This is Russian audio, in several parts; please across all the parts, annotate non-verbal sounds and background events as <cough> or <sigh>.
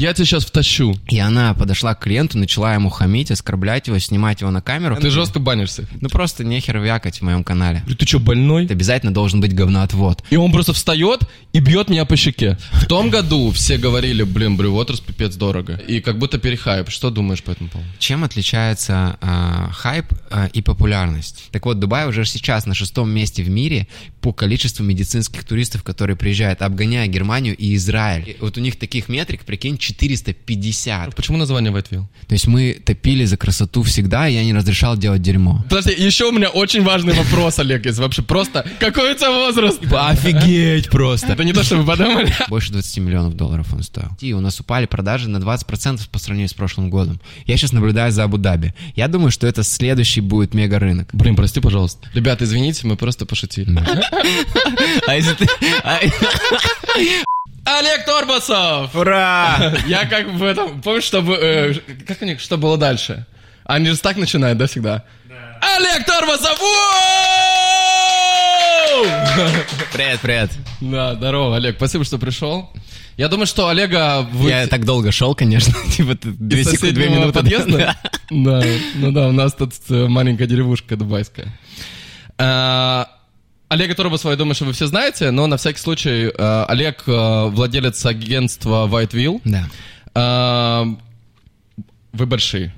я тебя сейчас втащу. И она подошла к клиенту, начала ему хамить, оскорблять его, снимать его на камеру. Ты жестко банишься. Ну просто нехер вякать в моем канале. Ты что, больной? Это обязательно должен быть говноотвод. И он просто встает и бьет меня по щеке. В том году все говорили, блин, Blue Waters пипец дорого. И как будто перехайп. Что думаешь по этому поводу? Чем отличается э, хайп э, и популярность? Так вот, Дубай уже сейчас на шестом месте в мире по количеству медицинских туристов, которые приезжают, обгоняя Германию и Израиль. И вот у них таких метрик, прикинь, 450. Почему название Whiteville? То есть мы топили за красоту всегда, и я не разрешал делать дерьмо. Подожди, еще у меня очень важный вопрос, Олег, есть вообще просто. Какой у тебя возраст? Офигеть просто! Это не то, что вы подумали. Больше 20 миллионов долларов он стоил. И у нас упали продажи на 20% по сравнению с прошлым годом. Я сейчас наблюдаю за Абу-Даби. Я думаю, что это следующий будет мега-рынок. Блин, прости, пожалуйста. Ребята, извините, мы просто пошутили. А если ты... Олег Торбасов! Ура! <laughs> Я как в этом... Помнишь, что... бы- э, Как у них... Что было дальше? Они же так начинают, да, всегда? Олег Торбасов! <laughs> Привет, привет. Да, здорово, Олег. Спасибо, что пришел. Я думаю, что Олега... вы- Я так долго шел, конечно. <laughs> Типа две секунды, две минуты. подъезда? Да, ну да, у нас тут э, маленькая деревушка дубайская. Олега Торбасова, я думаю, что вы все знаете, но на всякий случай э, Олег э, владелец агентства Whiteville. Да. А, Вы большие.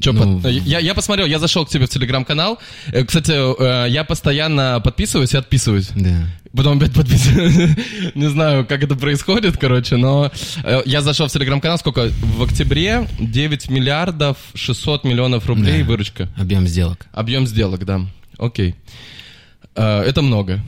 Чё, Ну, под- я, я посмотрел, я зашел к тебе в телеграм-канал. Э, Кстати, э, я постоянно подписываюсь и отписываюсь. Да. Потом опять подписываюсь. <laughs> Не знаю, как это происходит, короче, но э, я зашел в телеграм-канал, сколько? В октябре 9 миллиардов 600 миллионов рублей Да. выручка. Объем сделок. Объем сделок, да. Окей. Э, Это много.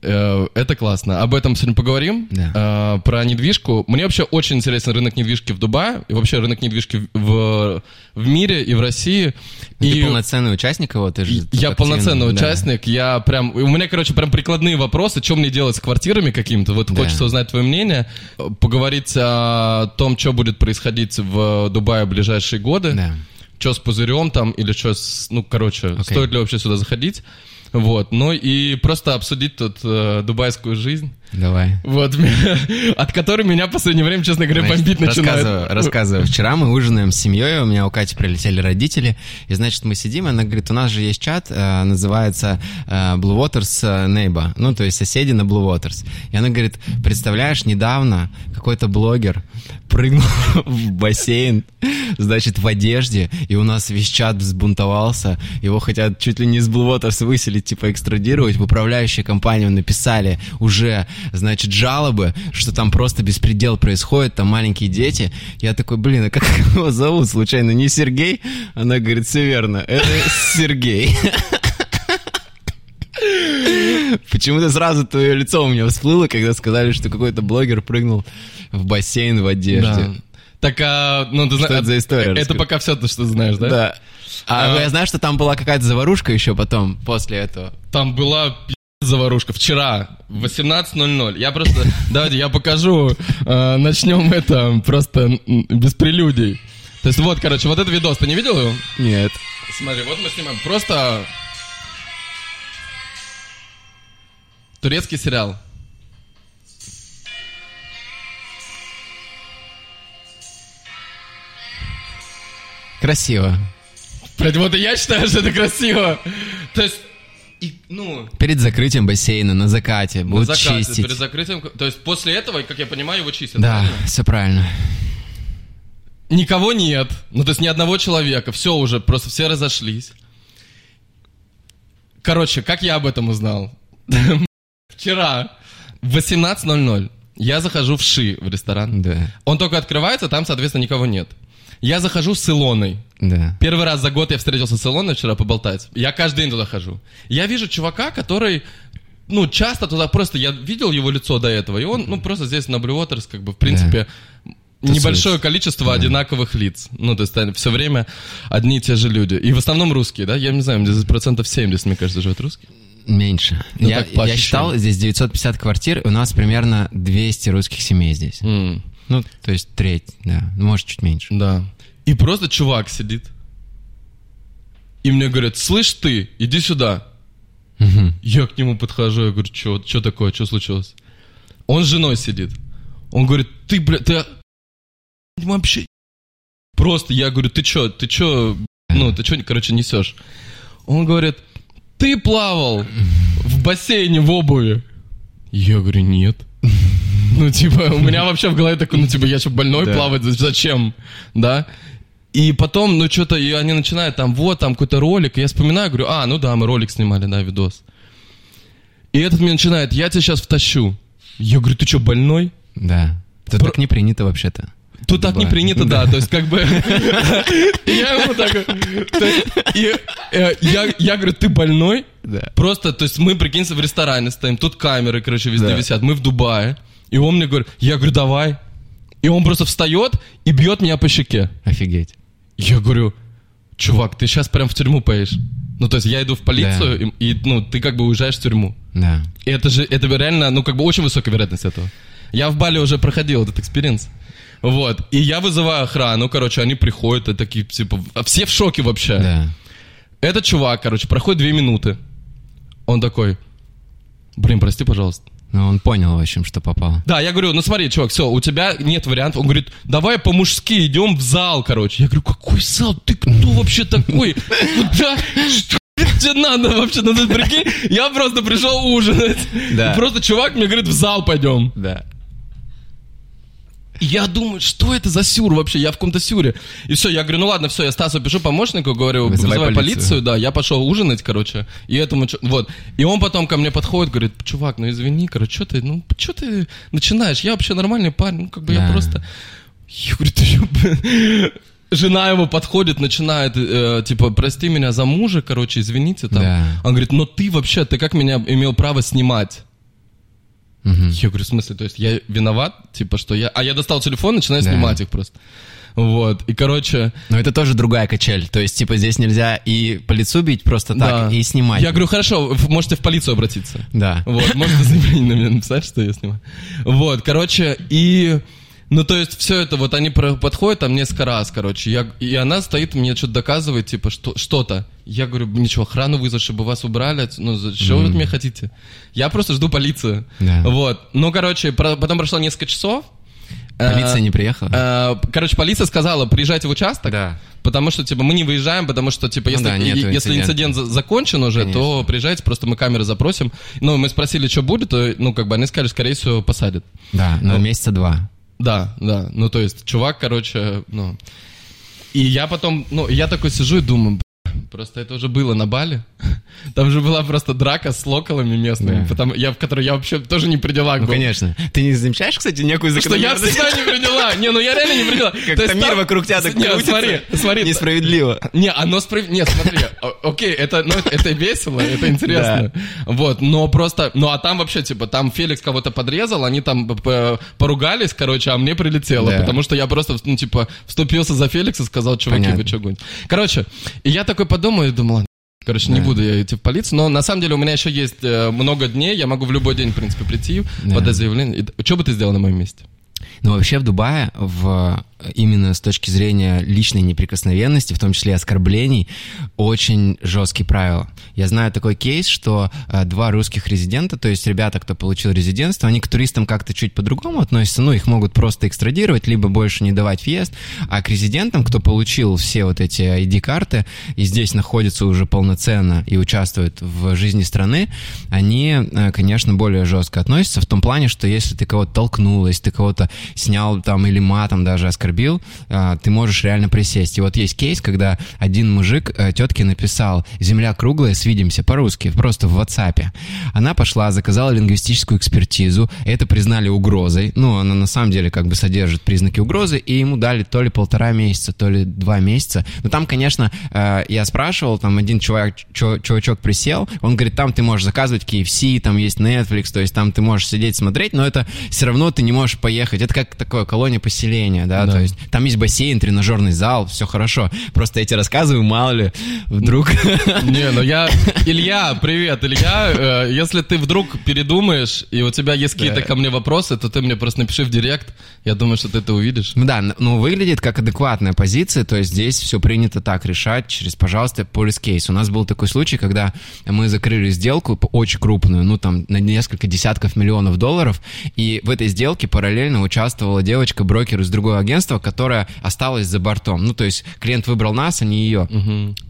Э, Это классно. Об этом сегодня поговорим. Да. Э, Про недвижку. Мне вообще очень интересен рынок недвижки в Дубае и вообще рынок недвижки в, в мире и в России. Ты и полноценный участник его, ты же... я активно- полноценный да. участник. Я прям... У меня, короче, прям прикладные вопросы. Что мне делать с квартирами какими-то? Вот Да. хочется узнать твое мнение. э, Поговорить о том, что будет происходить в Дубае в ближайшие годы. Да. Что с пузырем там, или что с... Ну, короче, Окей. стоит ли вообще сюда заходить? Вот, ну и просто обсудить тут э, дубайскую жизнь, Давай. вот, <laughs> от которой меня в последнее время, честно говоря, Значит, бомбить начинает. рассказываю, рассказываю. Вчера мы ужинаем с семьей, у меня у Кати прилетели родители, и, значит, мы сидим, и она говорит, у нас же есть чат, э, называется э, Blue Waters э, Neighbor, ну, то есть соседи на Blue Waters. И она говорит, представляешь, недавно какой-то блогер прыгнул <laughs> в бассейн, значит, в одежде, и у нас весь чат взбунтовался, его хотят чуть ли не из Blue Waters выселить, типа экстрадировать, в управляющую компанию написали уже, значит, жалобы, что там просто беспредел происходит, там маленькие дети. Я такой, блин, а как <laughs> его зовут случайно? Не Сергей? Она говорит, все верно, это Сергей. Почему-то сразу твое лицо у меня всплыло, когда сказали, что какой-то блогер прыгнул в бассейн в одежде. Да. Так, а, ну, ты Что зна- это за история? Это Расскажи. пока все то, что ты знаешь, да? Да. А, А- я знаю, что там была какая-то заварушка еще потом, после этого. Там была заварушка вчера в 18.00. Я просто... Давайте я покажу. Э, Начнем это просто без прелюдий. То есть вот, короче, вот этот видос. Ты не видел его? Нет. Смотри, вот мы снимаем. Просто... Турецкий сериал. Красиво. Блядь, вот и я считаю, что это красиво. То есть, и, ну, Перед закрытием бассейна на закате на будут закате, чистить. перед закрытием... То есть после этого, как я понимаю, его чистят. Да, правильно? все правильно. Никого нет. Ну, то есть ни одного человека. Все уже, просто все разошлись. Короче, как я об этом узнал? <laughs> Вчера в 18.00 я захожу в Ши в ресторан. Да, Он только открывается, там, соответственно, никого нет. Я захожу с Илоной. да. Первый раз за год я встретился с Илоной вчера поболтать. Я каждый день туда хожу. Я вижу чувака, который, ну, часто туда просто... Я видел его лицо до этого, и он, ну, просто здесь на Blue Waters, как бы, в принципе, небольшое количество одинаковых лиц. Ну, то есть все время одни и те же люди. И в основном русские, да? Я не знаю, здесь процентов 70, мне кажется, живет русских. Меньше. Ну, я, я считал, здесь 950 квартир, у нас примерно 200 русских семей здесь. М, Ну, то есть треть, да. Ну, Может, чуть меньше. Да. И просто чувак сидит. И мне говорят, слышь ты, иди сюда. Я к нему подхожу, я говорю, что такое, что случилось? Он с женой сидит. Он говорит, ты, бля, ты вообще... Просто я говорю, ты чё, ты чё, ну, ты чё, короче, несешь? Он говорит, ты плавал в бассейне в обуви. Я говорю, нет. Ну, типа, у меня вообще в голове такой, ну, типа, я что, больной Да. плавать? Зачем? Да? И потом, ну, что-то, и они начинают там, вот, там какой-то ролик. И я вспоминаю, говорю, а, ну да, мы ролик снимали, да, видос. И этот мне начинает, я тебя сейчас втащу. Я говорю, ты что, больной? Да. Тут Про- так не принято вообще-то. Тут так не Да. принято, да, то есть как бы... <laughs> Я ему так... э, Я говорю, ты больной? Да. Просто, то есть мы, прикинься, в ресторане стоим, тут камеры, короче, везде Да. висят, мы в Дубае. И он мне говорит, я говорю, давай. И он просто встает и бьет меня по щеке. Офигеть. Я говорю, чувак, ты сейчас прям в тюрьму поедешь. Ну, то есть я иду в полицию, и, и, ну, ты как бы уезжаешь в тюрьму. Да. И это же, это реально, ну, как бы очень высокая вероятность этого. Я в Бали уже проходил этот experience. Вот. И я вызываю охрану, короче, они приходят, и такие, типа, все в шоке вообще. Да. Этот чувак, короче, проходит две минуты. Он такой, блин, прости, пожалуйста. Ну, он понял, в общем, что попало. Да, я говорю, ну смотри, чувак, все, у тебя нет вариантов. Он говорит, давай по-мужски идем в зал, короче. Я говорю, какой зал? Ты кто вообще такой? Куда? Что тебе надо вообще? Ну, ты прикинь, я просто пришел ужинать. Да. Просто чувак мне говорит, в зал пойдем. Да. И я думаю, что это за сюр вообще? Я в каком-то сюре. И все, я говорю, ну ладно, все, я Стасу пишу помощнику, говорю, Вызывай вызывай, полицию. полицию. да, я пошел ужинать, короче, и этому, вот. И он потом ко мне подходит, говорит, чувак, ну извини, короче, что ты, ну, что ты начинаешь? Я вообще нормальный парень, ну, как бы я Да. просто... Я говорю, ты блин?» Жена его подходит, начинает, э, типа, прости меня за мужа, короче, извините там. Да. Он говорит, но ты вообще, ты как меня имел право снимать? Мгм. Я говорю, в смысле, то есть я виноват, типа, что я... А я достал телефон, начинаю Да. снимать их просто. Вот, и, короче... Но это тоже другая качель. То есть, типа, здесь нельзя и по лицу бить просто так, да. и снимать. Я говорю, хорошо, можете в полицию обратиться. Да. Вот, можете <laughs> заявление на меня написать, что я снимаю. Вот, короче, и... Ну, то есть, все это, вот они подходят там несколько раз, короче, я, и она стоит, мне что-то доказывает, типа, что, что-то. Я говорю, ничего, охрану вызвать, чтобы вас убрали, ну, за- что вы от меня хотите? Я просто жду полицию. Да. Вот, ну, короче, про- потом прошло несколько часов. Полиция Э, не приехала? Э, Короче, полиция сказала, приезжайте в участок, Да. потому что, типа, мы не выезжаем, потому что, типа, Ну если, да, нету е- если инцидента. инцидент за- закончен уже, то Конечно. приезжайте, просто мы камеры запросим. Ну, мы спросили, что будет, то, ну, как бы они сказали, скорее всего, посадят. Да, но месяца два. Да, да, ну, то есть, чувак, короче, ну... И я потом, ну, я такой сижу и думаю, «Бля, Просто это уже было на Бали. <laughs> Там же была просто драка с локалами местными, Да. потому, я, в которой я вообще тоже не при делах Ну, был. конечно. Ты не замечаешь, кстати, некую Что я закономерность? всегда не при делах. Не, ну я реально не при делах. То Как-то мир вокруг тебя так крутится. смотри, смотри. Несправедливо. Не, оно справедливо. Нет, смотри, <laughs> окей, это, ну, это, весело, это интересно. Вот, но просто, ну а там вообще, типа, там Феликс кого-то подрезал, они там поругались, короче, а мне прилетело, потому что я просто, ну, типа, вступился за Феликса, сказал, чуваки, вы что гоните. Короче, я такой подумаю и думал, Короче, не Да. буду я идти в полицию, но на самом деле у меня еще есть э, много дней, я могу в любой день, в принципе, прийти, Да. подать заявление. Что бы ты сделал на моем месте? Ну, вообще в Дубае, в, именно с точки зрения личной неприкосновенности, в том числе оскорблений, очень жесткие правила. Я знаю такой кейс, что э, два русских резидента, то есть ребята, кто получил резидентство, они к туристам как-то чуть по-другому относятся, ну, их могут просто экстрадировать, либо больше не давать въезд, а к резидентам, кто получил все вот эти ID-карты и здесь находится уже полноценно и участвует в жизни страны, они, э, конечно, более жестко относятся в том плане, что если ты кого-то толкнул, если ты кого-то снял там или матом даже оскорбил, э, ты можешь реально присесть. И вот есть кейс, когда один мужик э, тетке написал «Земля круглая, свидимся» по-русски, просто в WhatsApp. Она пошла, заказала лингвистическую экспертизу, это признали угрозой, ну, она на самом деле как бы содержит признаки угрозы, и ему дали то ли полтора месяца, то ли два месяца. Но там, конечно, э, я спрашивал, там один чувак, чу- чувачок присел, он говорит, там ты можешь заказывать KFC, там есть Netflix, то есть там ты можешь сидеть смотреть, но это все равно ты не можешь поехать. Это как такое колония поселения, да, Да. то есть там есть бассейн, тренажерный зал, все хорошо. Просто я тебе рассказываю, мало ли, вдруг... <laughs> Не, ну я... Илья, привет, Илья. Э, Если ты вдруг передумаешь, и у тебя есть какие-то ко мне вопросы, то ты мне просто напиши в директ. Я думаю, что ты это увидишь. Да, ну выглядит как адекватная позиция, то есть здесь все принято так решать через, пожалуйста, полис кейс. У нас был такой случай, когда мы закрыли сделку очень крупную, ну там на несколько десятков миллионов долларов, и в этой сделке параллельно участвовала девочка-брокер из другого агентства, агентство, которое осталось за бортом. Ну, то есть клиент выбрал нас, а не ее.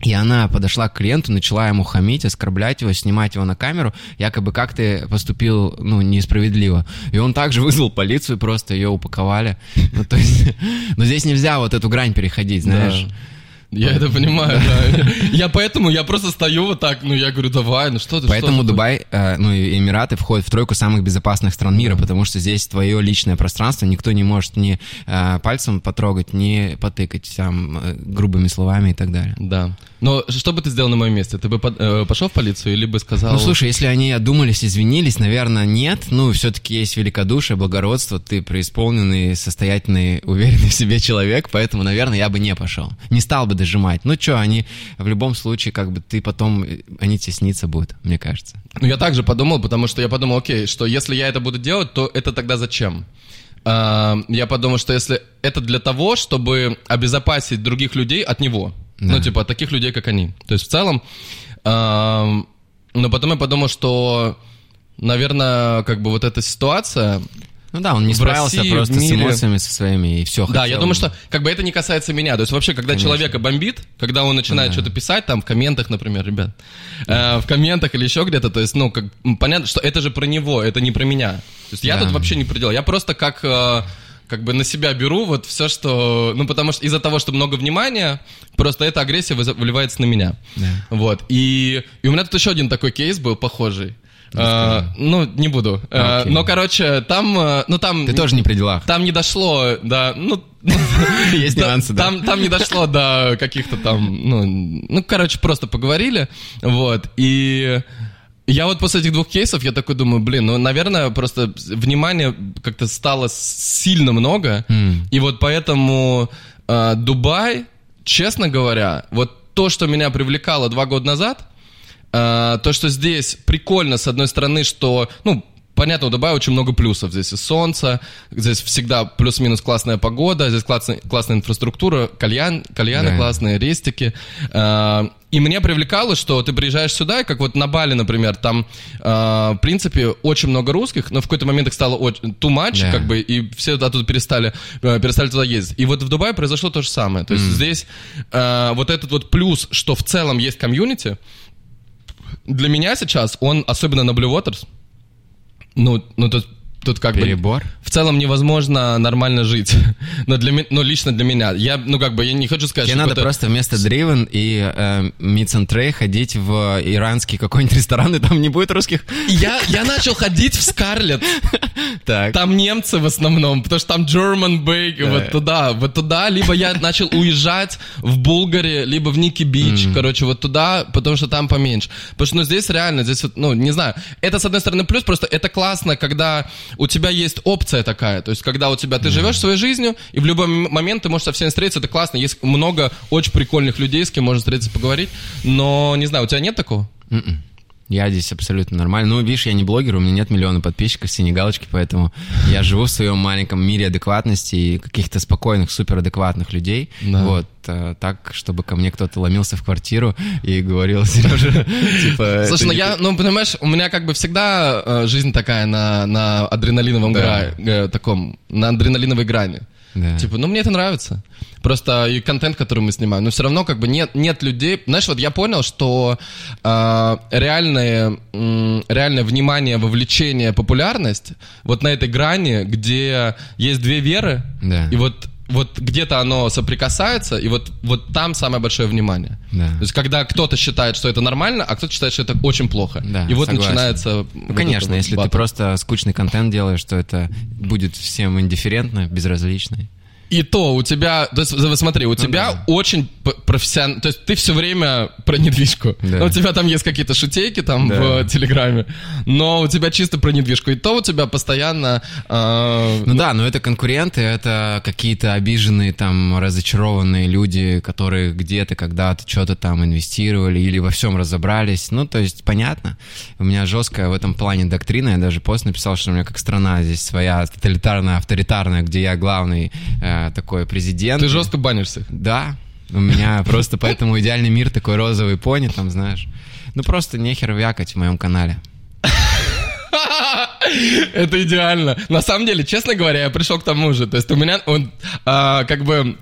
И она подошла к клиенту, начала ему хамить, оскорблять его, снимать его на камеру, якобы как ты поступил, ну, несправедливо. И он также вызвал полицию, просто ее упаковали. Ну, то есть, <laughs> но здесь нельзя вот эту грань переходить, знаешь. Да. Я это понимаю, да. <laughs> Я поэтому, я просто стою вот так, ну, я говорю, давай, ну что ты, Поэтому? Дубай, э, ну, и Эмираты входят в тройку самых безопасных стран мира, потому что здесь твое личное пространство, никто не может ни э, пальцем потрогать, ни потыкать там э, грубыми словами и так далее. Да. Но что бы ты сделал на моем месте? Ты бы пошел в полицию или бы сказал... Ну, слушай, если они одумались, извинились, наверное, нет. Ну, все-таки есть великодушие, благородство, ты преисполненный, состоятельный, уверенный в себе человек, поэтому, наверное, я бы не пошел. Не стал бы дожимать. Ну, что, они в любом случае, как бы, ты потом, э, они тебе снится будут, мне кажется. Ну, я также подумал, потому что я подумал, окей, что если я это буду делать, то это тогда зачем? А, Я подумал, что если это для того, чтобы обезопасить других людей от него. Да. Ну, типа, от таких людей, как они. То есть, в целом... а, Но потом я подумал, что, наверное, как бы вот эта ситуация... Ну да, он не В справился России, просто с эмоциями со своими, и все. Да, я думаю, что как бы это не касается меня. То есть вообще, когда Конечно. человека бомбит, когда он начинает что-то писать, там в комментах, например, ребят, э, в комментах или еще где-то, то есть, ну, как, понятно, что это же про него, это не про меня. То есть я Да. тут вообще не предел. Я просто как... э, как бы на себя беру вот все, что... Ну, потому что из-за того, что много внимания, просто эта агрессия выливается на меня. Да. Вот. И, и у меня тут еще один такой кейс был похожий. Э, ну, не буду. Э, Окей. но, короче, там... э, Ну, там... Ты тоже не при делах. Там не дошло до... Ну, <laughs> Есть да, нюансы, да. Там, там не дошло до каких-то там... Ну, ну, короче, просто поговорили. Вот. И... Я вот после этих двух кейсов, я такой думаю, блин, ну, наверное, просто внимания как-то стало сильно много. И вот поэтому э, Дубай, честно говоря, вот то, что меня привлекало два года назад, э, то, что здесь прикольно, с одной стороны, что, ну, понятно, у Дубая очень много плюсов. Здесь и солнце, здесь всегда плюс-минус классная погода, здесь классная, классная инфраструктура, кальян, кальяны Да. классные, рестики. Э, И меня привлекало, что ты приезжаешь сюда, и как вот на Бали, например, там, э, в принципе, очень много русских, но в какой-то момент их стало очень too much, Да. как бы, и все оттуда перестали, э, перестали туда ездить. И вот в Дубае произошло то же самое. То есть здесь э, вот этот вот плюс, что в целом есть комьюнити, для меня сейчас он, особенно на Blue Waters, ну, ну тут, тут как бы... Перебор. В целом невозможно нормально жить. <laughs> Но, для, но лично для меня. Я, ну, как бы, я не хочу сказать, Тебе что надо это- просто вместо Driven и э, Meets and Tray ходить в иранский какой-нибудь <laughs> ресторан, и там не будет русских. Я, я начал ходить в Скарлет. <laughs> Так. Там немцы в основном, потому что там German Bake, Да. вот туда, вот туда, либо я начал уезжать в Булгаре, либо в Ники Бич, короче, вот туда, потому что там поменьше. Потому что, ну, здесь реально, здесь, вот, ну, не знаю, это, с одной стороны, плюс, просто это классно, когда у тебя есть опция такая, то есть, когда у тебя, ты живешь своей жизнью, и в любой момент ты можешь со всеми встретиться, это классно, есть много очень прикольных людей, с кем можно встретиться, поговорить, но, не знаю, у тебя нет такого? М-м. Я здесь абсолютно нормально. Ну, видишь, я не блогер, у меня нет миллиона подписчиков, синей галочки, поэтому я живу в своем маленьком мире адекватности и каких-то спокойных, суперадекватных людей. Да. Вот, э, так, чтобы ко мне кто-то ломился в квартиру и говорил, <laughs> Сережа, типа... Слушай, ну я, ну понимаешь, у меня как бы всегда э, жизнь такая на, на адреналиновом э, таком, на адреналиновой грани. Да. Типа, ну мне это нравится. Просто и контент, который мы снимаем, но все равно как бы нет, нет людей. Знаешь, вот я понял, что э, реальное, м, реальное внимание, вовлечение, популярность вот на этой грани, где есть две веры, Да. и вот вот где-то оно соприкасается, и вот, вот там самое большое внимание. Да. То есть, когда кто-то считает, что это нормально, а кто-то считает, что это очень плохо. Да, и вот согласен. начинается... Ну, конечно, если ты просто скучный контент делаешь, то это будет всем индифферентно, безразлично. И то у тебя, то есть, смотри, у тебя Ну да. очень профессионально, то есть ты все время про недвижку. Да. Ну, у тебя там есть какие-то шутейки там Да. в Телеграме, но у тебя чисто про недвижку. И то у тебя постоянно... э, Ну да, но это конкуренты, это какие-то обиженные, там, разочарованные люди, которые где-то когда-то что-то там инвестировали или во всем разобрались. Ну, то есть, понятно. У меня жесткая в этом плане доктрина. Я даже пост написал, что у меня как страна здесь своя тоталитарная, авторитарная, где я главный э, такой президент. ты жестко банишься. Да, у меня просто поэтому идеальный мир такой розовый пони, там, знаешь. Ну, просто нехер вякать в моем канале. Это идеально. На самом деле, честно говоря, я пришел к тому же. То есть у меня он а, как бы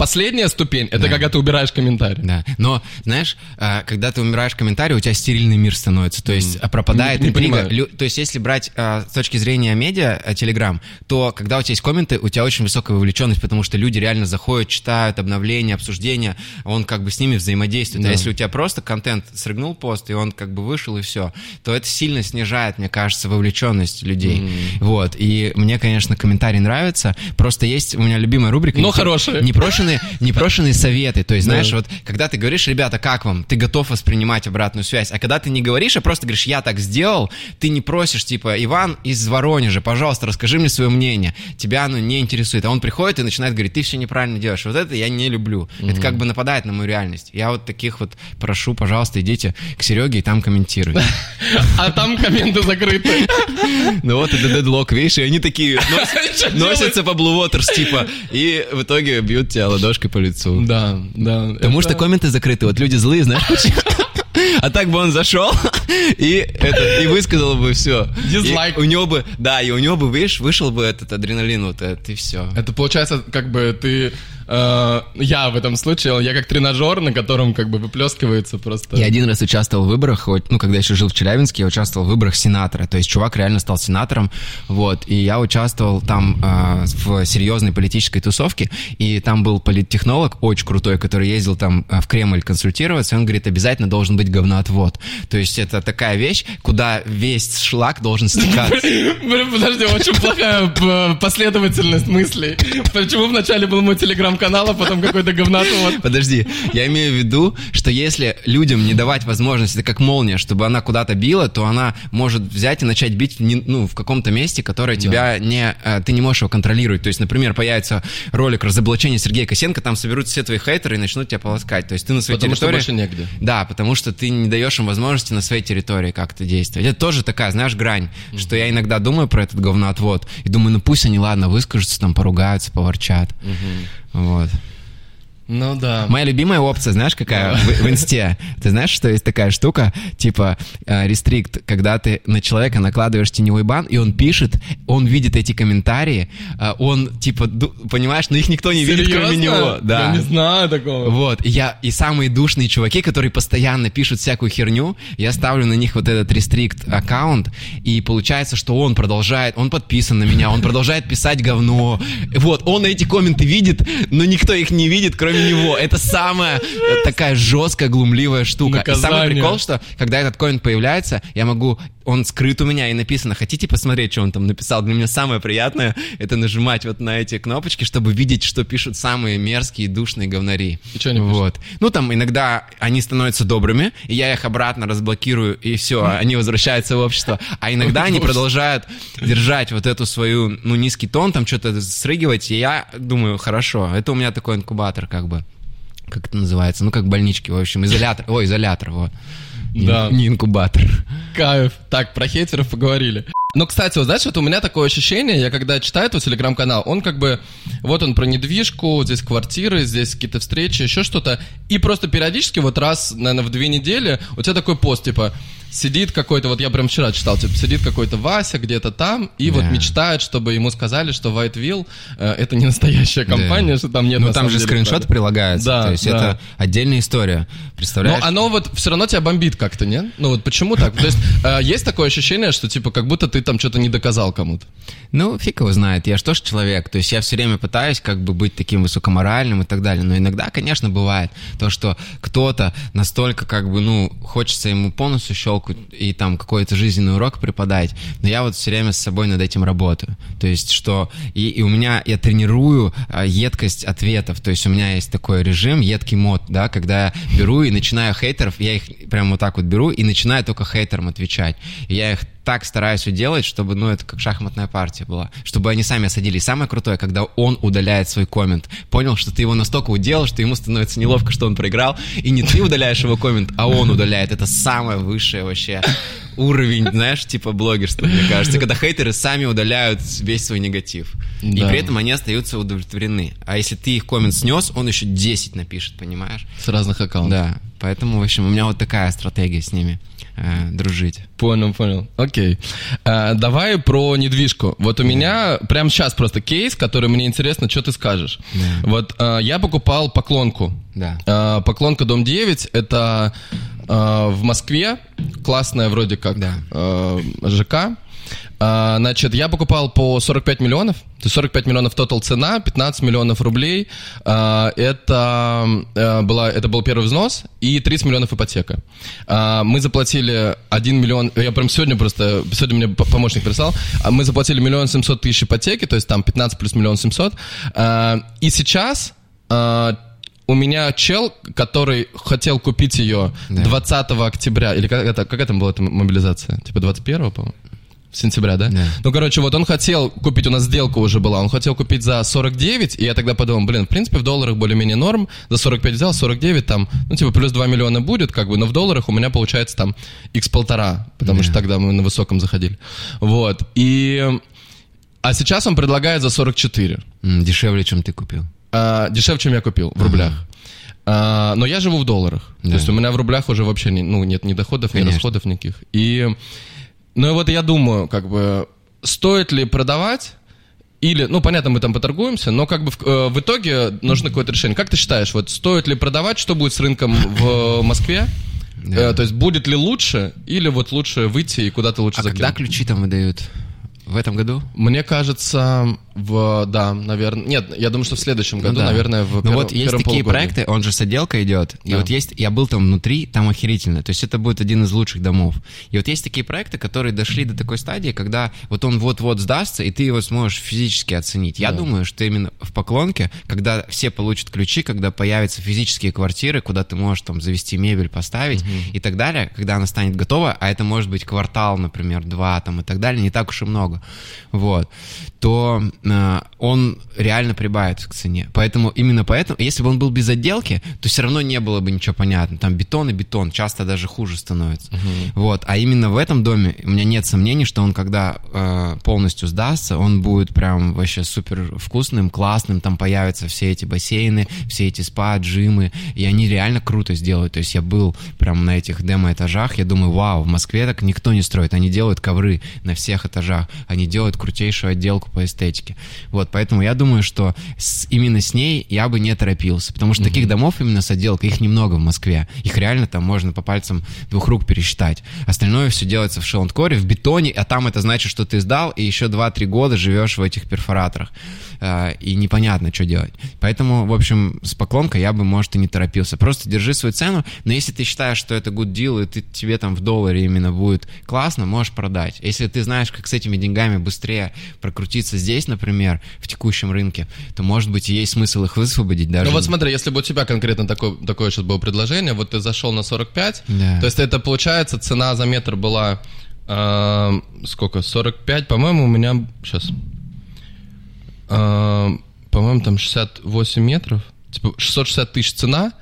Последняя ступень — это Да. когда ты убираешь комментарий. Да, но, знаешь, а, когда ты умираешь комментарий, у тебя стерильный мир становится, то есть а, пропадает Не- не интрига. понимаю. То есть если брать а, с точки зрения медиа, а, Телеграм, то когда у тебя есть комменты, у тебя очень высокая вовлеченность, потому что люди реально заходят, читают обновления, обсуждения, он как бы с ними взаимодействует. Да. А если у тебя просто контент срыгнул пост, и он как бы вышел, и все, то это сильно снижает, мне кажется, вовлеченность людей. Вот, и мне, конечно, комментарий нравится, просто есть у меня любимая рубрика. Но не- хорошая. Непрошенные, непрошенные советы. То есть, знаешь, вот когда ты говоришь, ребята, как вам? Ты готов воспринимать обратную связь. А когда ты не говоришь, а просто говоришь, я так сделал, ты не просишь, типа, Иван из Воронежа, пожалуйста, расскажи мне свое мнение. Тебя оно не интересует. А он приходит и начинает говорить, ты все неправильно делаешь. Вот это я не люблю. Это как бы нападает на мою реальность. Я вот таких вот прошу, пожалуйста, идите к Сереге и там комментируйте. А там комменты закрыты. Ну вот это дедлок, видишь, и они такие <laughs> носятся по Blue Waters, типа, и в итоге бьют тебя ладошкой по лицу. Да, да. Потому это- что комменты закрыты, вот люди злые, знаешь почему? А так бы он зашел и, это, и высказал бы все. Дизлайк. у него бы, да, и у него бы, видишь, вышел бы этот адреналин вот этот, и все. Это получается, как бы ты... э, я в этом случае, я как тренажер, на котором как бы выплескивается просто... Я один раз участвовал в выборах, ну, когда еще жил в Челябинске, я участвовал в выборах сенатора, то есть чувак реально стал сенатором, вот, и я участвовал там э, в серьезной политической тусовке, и там был политтехнолог очень крутой, который ездил там э, в Кремль консультироваться, и он говорит, обязательно должен быть говноотвод, то есть это такая вещь, куда весь шлак должен стекаться. <laughs> Подожди, очень плохая п- последовательность мыслей. Почему вначале был мой телеграм-канал, а потом какой-то говнотвод? Подожди, я имею в виду, что если людям не давать возможность, это как молния, чтобы она куда-то била, то она может взять и начать бить в, не- ну, в каком-то месте, которое тебя не... э, Ты не можешь его контролировать. То есть, например, появится ролик разоблачения Сергея Косенко, там соберутся все твои хейтеры и начнут тебя полоскать. То есть ты на своей Потому что территории... больше негде. Да, потому что ты не даешь им возможности на своей территории как-то действовать. Это тоже такая, знаешь, грань, что я иногда думаю про этот говноотвод и думаю, ну пусть они, ладно, выскажутся, там, поругаются, поворчат. Вот. Ну да. Моя любимая опция, знаешь, какая в, в инсте? Ты знаешь, что есть такая штука, типа э, рестрикт, когда ты на человека накладываешь теневой бан, и он пишет, он видит эти комментарии, э, он, типа, ду- понимаешь, но их никто не видит, кроме Серьезно? него. Да. Я не знаю такого. Вот, и я, и самые душные чуваки, которые постоянно пишут всякую херню, я ставлю на них вот этот рестрикт аккаунт, и получается, что он продолжает, он подписан на меня, он продолжает писать говно. Вот, он эти комменты видит, но никто их не видит, кроме него. Это самая такая жесткая, глумливая штука. И самый прикол, что когда этот коммент появляется, я могу, он скрыт у меня и написано, хотите посмотреть, что он там написал? Для меня самое приятное, это нажимать вот на эти кнопочки, чтобы видеть, что пишут самые мерзкие, душные говнари. И что они пишут? Вот. Ну, там иногда они становятся добрыми, и я их обратно разблокирую, и все, они возвращаются в общество. А иногда они продолжают держать вот эту свою, ну, низкий тон, там что-то срыгивать, и я думаю, хорошо, это у меня такой инкубатор, как бы. Как это называется? Ну, как больнички, в общем, изолятор. Ой, изолятор, вот. Не- Да. Не инкубатор. Кайф. Так, про хейтеров поговорили. Но, кстати, вот знаешь, вот у меня такое ощущение, я когда читаю твой телеграм-канал, он как бы, вот он про недвижку, здесь квартиры, здесь какие-то встречи, еще что-то, и просто периодически, вот раз, наверное, в две недели, у тебя такой пост, типа, сидит какой-то, вот я прям вчера читал, типа, сидит какой-то Вася где-то там, и вот Да. мечтает, чтобы ему сказали, что Whiteville э, это не настоящая компания, Да. что там нет Ну, там же деле скриншот правда. прилагается. Да, то есть да. это отдельная история. Но Представляешь? оно вот все равно тебя бомбит как-то, нет? Ну вот почему так? То есть э, есть такое ощущение, что типа как будто ты там что-то не доказал кому-то. Ну, фиг его знает, я же тоже человек, то есть я все время пытаюсь как бы быть таким высокоморальным и так далее, но иногда, конечно, бывает то, что кто-то настолько как бы, ну, хочется ему по носу щелкать и там какой-то жизненный урок преподать, но я вот все время с собой над этим работаю, то есть что, и, и у меня, я тренирую а, едкость ответов, то есть у меня есть такой режим, едкий мод, да, когда я беру и начинаю хейтеров, я их прям вот так вот беру и начинаю только хейтерам отвечать, и я их так стараюсь уделать, чтобы, ну, это как шахматная партия была, чтобы они сами осадились. Самое крутое, когда он удаляет свой коммент. Понял, что ты его настолько уделал, что ему становится неловко, что он проиграл, и не ты удаляешь его коммент, а он удаляет. Это самое высшее вообще уровень, знаешь, типа блогерства, мне кажется, когда хейтеры сами удаляют весь свой негатив. И Да. при этом они остаются удовлетворены. А если ты их коммент снес, он еще 10 напишет, понимаешь? С разных аккаунтов. Да. Поэтому, в общем, у меня вот такая стратегия с ними э, дружить. Понял, понял. Окей. А, давай про недвижку. Вот у меня прямо сейчас просто кейс, который мне интересно, что ты скажешь. Да. Вот а, я покупал поклонку. Да. А, поклонка дом 9 это а, в Москве классная вроде как Да. а, ЖК. А, Значит, я покупал по 45 миллионов, то есть 45 миллионов тотал цена, 15 миллионов рублей. А, Это, э, была, это был первый взнос и 30 миллионов ипотека. А, Мы заплатили 1 миллион, я прям сегодня просто, сегодня мне помощник прислал, а мы заплатили миллион семьсот тысяч ипотеки, то есть там 15 плюс миллион семьсот. А, И сейчас а, у меня чел, который хотел купить ее Да. 20 октября, или как это, как это была эта мобилизация? Типа 21, по-моему? Сентября, да? Да. Ну, короче, вот он хотел купить, у нас сделка уже была, он хотел купить за 49, и я тогда подумал, блин, в принципе, в долларах более-менее норм, за 45 взял, 49 там, ну, типа, плюс 2 миллиона будет, как бы, но в долларах у меня получается там x полтора, потому Да. что тогда мы на высоком заходили. Вот, и... А сейчас он предлагает за 44. М, Дешевле, чем ты купил. А, дешевле, чем я купил, в рублях. А, но я живу в долларах. Да. То есть у меня в рублях уже вообще не, ну, нет ни доходов, ни Конечно. расходов никаких. И, ну и вот я думаю, как бы, стоит ли продавать или, ну, понятно, мы там поторгуемся, но как бы в, э, в итоге нужно какое-то решение. Как ты считаешь, вот стоит ли продавать, что будет с рынком в Москве? Да. Э, то есть будет ли лучше, или вот лучше выйти и куда-то лучше А закинуть? когда ключи там выдают? В этом году? Мне кажется, в, да, наверное, нет, я думаю, что в следующем году, Ну да. наверное, в Ну вот есть первом такие полугодии. проекты, он же с отделкой идет, и Да. вот есть, я был там внутри, там охерительно, то есть это будет один из лучших домов. И вот есть такие проекты, которые дошли до такой стадии, когда вот он вот-вот сдастся, и ты его сможешь физически оценить. Я Да. думаю, что именно в поклонке, когда все получат ключи, когда появятся физические квартиры, куда ты можешь там завести мебель, поставить и так далее, когда она станет готова, а это может быть квартал, например, два там и так далее, не так уж и много, вот, то он реально прибавит к цене. Поэтому именно поэтому, если бы он был без отделки, то все равно не было бы ничего понятно. Там бетон и бетон, часто даже хуже становится. Вот, а именно в этом доме у меня нет сомнений, что он когда э, полностью сдастся, он будет прям вообще супер вкусным, классным. Там появятся все эти бассейны, все эти спа, джимы, и они реально круто сделают. То есть я был прям на этих демо-этажах, я думаю, вау, в Москве так никто не строит. Они делают ковры на всех этажах, они делают крутейшую отделку по эстетике. Вот, поэтому я думаю, что с- именно с ней я бы не торопился, потому что таких домов именно с отделкой, их немного в Москве. Их реально там можно по пальцам двух рук пересчитать. Остальное все делается в шелонкоре, в бетоне, а там это значит, что ты сдал, и еще 2-3 года живешь в этих перфораторах. А, И непонятно, что делать. Поэтому, в общем, с поклонкой я бы, может, и не торопился. Просто держи свою цену, но если ты считаешь, что это good deal, и ты, тебе там в долларе именно будет классно, можешь продать. Если ты знаешь, как с этими деньгами быстрее прокрутиться здесь, например, в текущем рынке, то, может быть, и есть смысл их высвободить даже. Ну вот смотри, если бы у тебя конкретно такое, такое сейчас было предложение, вот ты зашел на 45, Да. то есть это получается цена за метр была э, сколько, 45, по-моему, у меня сейчас, по-моему, там 68 метров, типа 660 тысяч цена,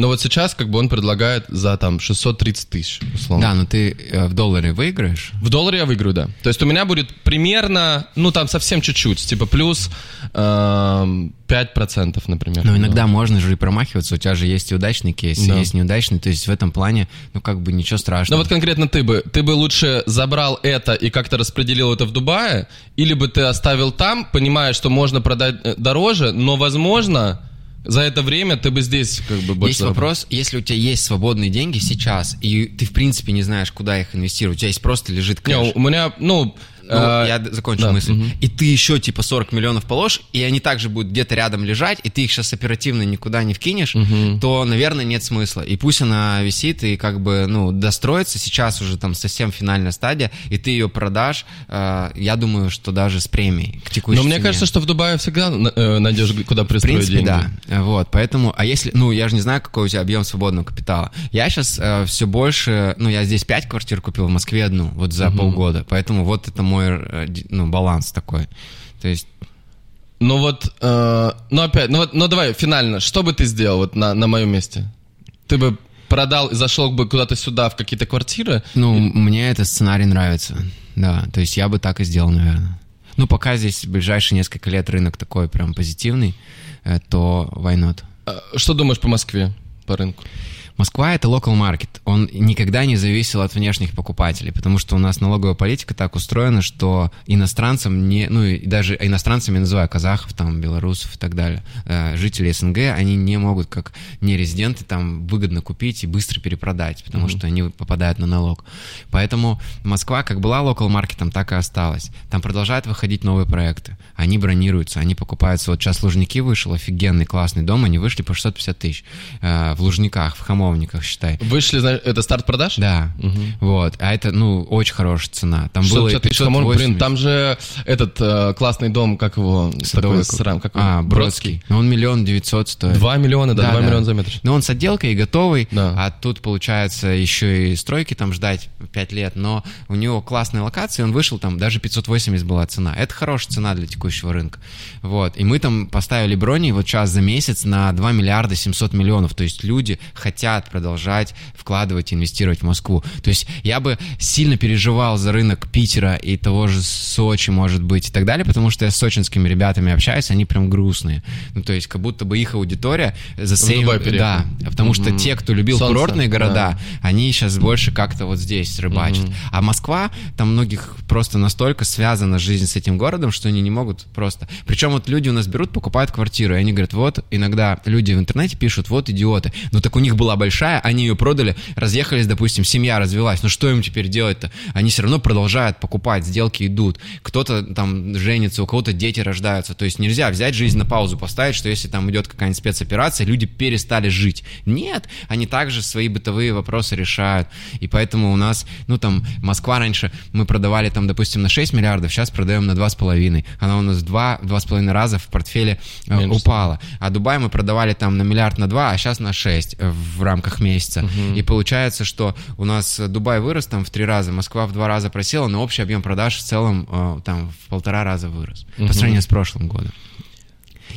но вот сейчас как бы он предлагает за там 630 тысяч, условно. Да, но ты э, в долларе выиграешь. В долларе я выиграю, да. То есть у меня будет примерно, ну там совсем чуть-чуть, типа плюс эм, 5%, например. Но иногда можно же и промахиваться, у тебя же есть и удачный кейс, и Да. есть неудачный, то есть в этом плане, ну как бы ничего Ну страшного. вот конкретно ты бы, ты бы лучше забрал это и как-то распределил это в Дубае, или бы ты оставил там, понимая, что можно продать э, дороже, но возможно за это время ты бы здесь как бы больше Есть заработал. вопрос, если у тебя есть свободные деньги сейчас, и ты в принципе не знаешь, куда их инвестировать, у тебя есть просто лежит Не, кэш. у меня, ну... Ну, э, я закончу да, мысль. мгм. И ты еще типа 40 миллионов положишь, и они также будут где-то рядом лежать, и ты их сейчас оперативно никуда не вкинешь, то, наверное, нет смысла. И пусть она висит и как бы, ну, достроится. Сейчас уже там совсем финальная стадия, и ты ее продашь, э, я думаю, что даже с премией к текущей Но мне цене. кажется, что в Дубае всегда э, найдешь, куда В пристроить принципе, деньги. да. Вот, поэтому, а если, ну, я же не знаю, какой у тебя объем свободного капитала. Я сейчас все больше, ну, я здесь пять квартир купил, в Москве одну, вот за полгода. Поэтому вот это мой, э, ди- ну, баланс такой. То есть, Ну вот, э, ну опять, ну вот, ну давай, финально, что бы ты сделал вот на, на моем месте? Ты бы продал и зашел бы куда-то сюда, в какие-то квартиры? ну, мне этот сценарий нравится. Да, то есть я бы так и сделал, наверное. Ну, пока здесь в ближайшие несколько лет рынок такой прям позитивный, э, то why not? Э, Что думаешь по Москве, по рынку? Москва — это market. Он никогда не зависел от внешних покупателей, потому что у нас налоговая политика так устроена, что иностранцам не... Ну, и даже иностранцами называю казахов, там, белорусов и так далее, э, жители СНГ, они не могут, как не резиденты, там, выгодно купить и быстро перепродать, потому mm-hmm. что они попадают на налог. Поэтому Москва как была local маркетом, так и осталась. Там продолжают выходить новые проекты. Они бронируются, они покупаются. Вот сейчас Лужники вышел, офигенный, классный дом, они вышли по 650 тысяч э, в Лужниках, в Хамовниках, считай. Вышли, это старт продаж? Да. Угу. Вот. А это, ну, очень хорошая цена. Там 650 было 580. Блин, там же этот э, классный дом, как его? Садовый, такой, как а, Бродский. Ну, он миллион девятьсот стоит. Два миллиона, да, два да. миллиона за метр. Ну, он с отделкой и готовый, да. а тут, получается, еще и стройки там ждать пять лет, но у него классная локация, он вышел там, даже 580 была цена. Это хорошая цена для текущего рынка. Вот. И мы там поставили брони вот сейчас за месяц на 2 миллиарда 700 миллионов. То есть люди хотят продолжать вкладывать, инвестировать в Москву. То есть я бы сильно переживал за рынок Питера и того же Сочи, может быть, и так далее, потому что я с сочинскими ребятами общаюсь, они прям грустные. Ну, то есть как будто бы их аудитория за same... Да, потому mm-hmm. что те, кто любил Солнце, курортные города, да. они сейчас больше как-то вот здесь рыбачат. Mm-hmm. А Москва, там многих просто настолько связана жизнь с этим городом, что они не могут просто... Причем вот люди у нас берут, покупают квартиру, и они говорят, вот, иногда люди в интернете пишут, вот идиоты. Ну так у них была большая, они ее продали, разъехались, допустим, семья развелась. Ну что им теперь делать-то? Они все равно продолжают покупать, сделки идут. Кто-то там женится, у кого-то дети рождаются. То есть нельзя взять жизнь на паузу, поставить, что если там идет какая-нибудь спецоперация, люди перестали жить. Нет, они также свои бытовые вопросы решают. И поэтому у нас, ну там, Москва раньше, мы продавали там, допустим, на 6 миллиардов, сейчас продаем на 2,5. Она у нас в 2-2,5 раза в портфеле э, Меньше. упала. А Дубай мы продавали там на миллиард на 2, а сейчас на 6 в рамках месяца. Угу. И получается, что у нас Дубай вырос там в 3 раза, Москва в 2 раза просела, но общий объем продаж в целом э, там в полтора раза вырос угу. по сравнению с прошлым годом.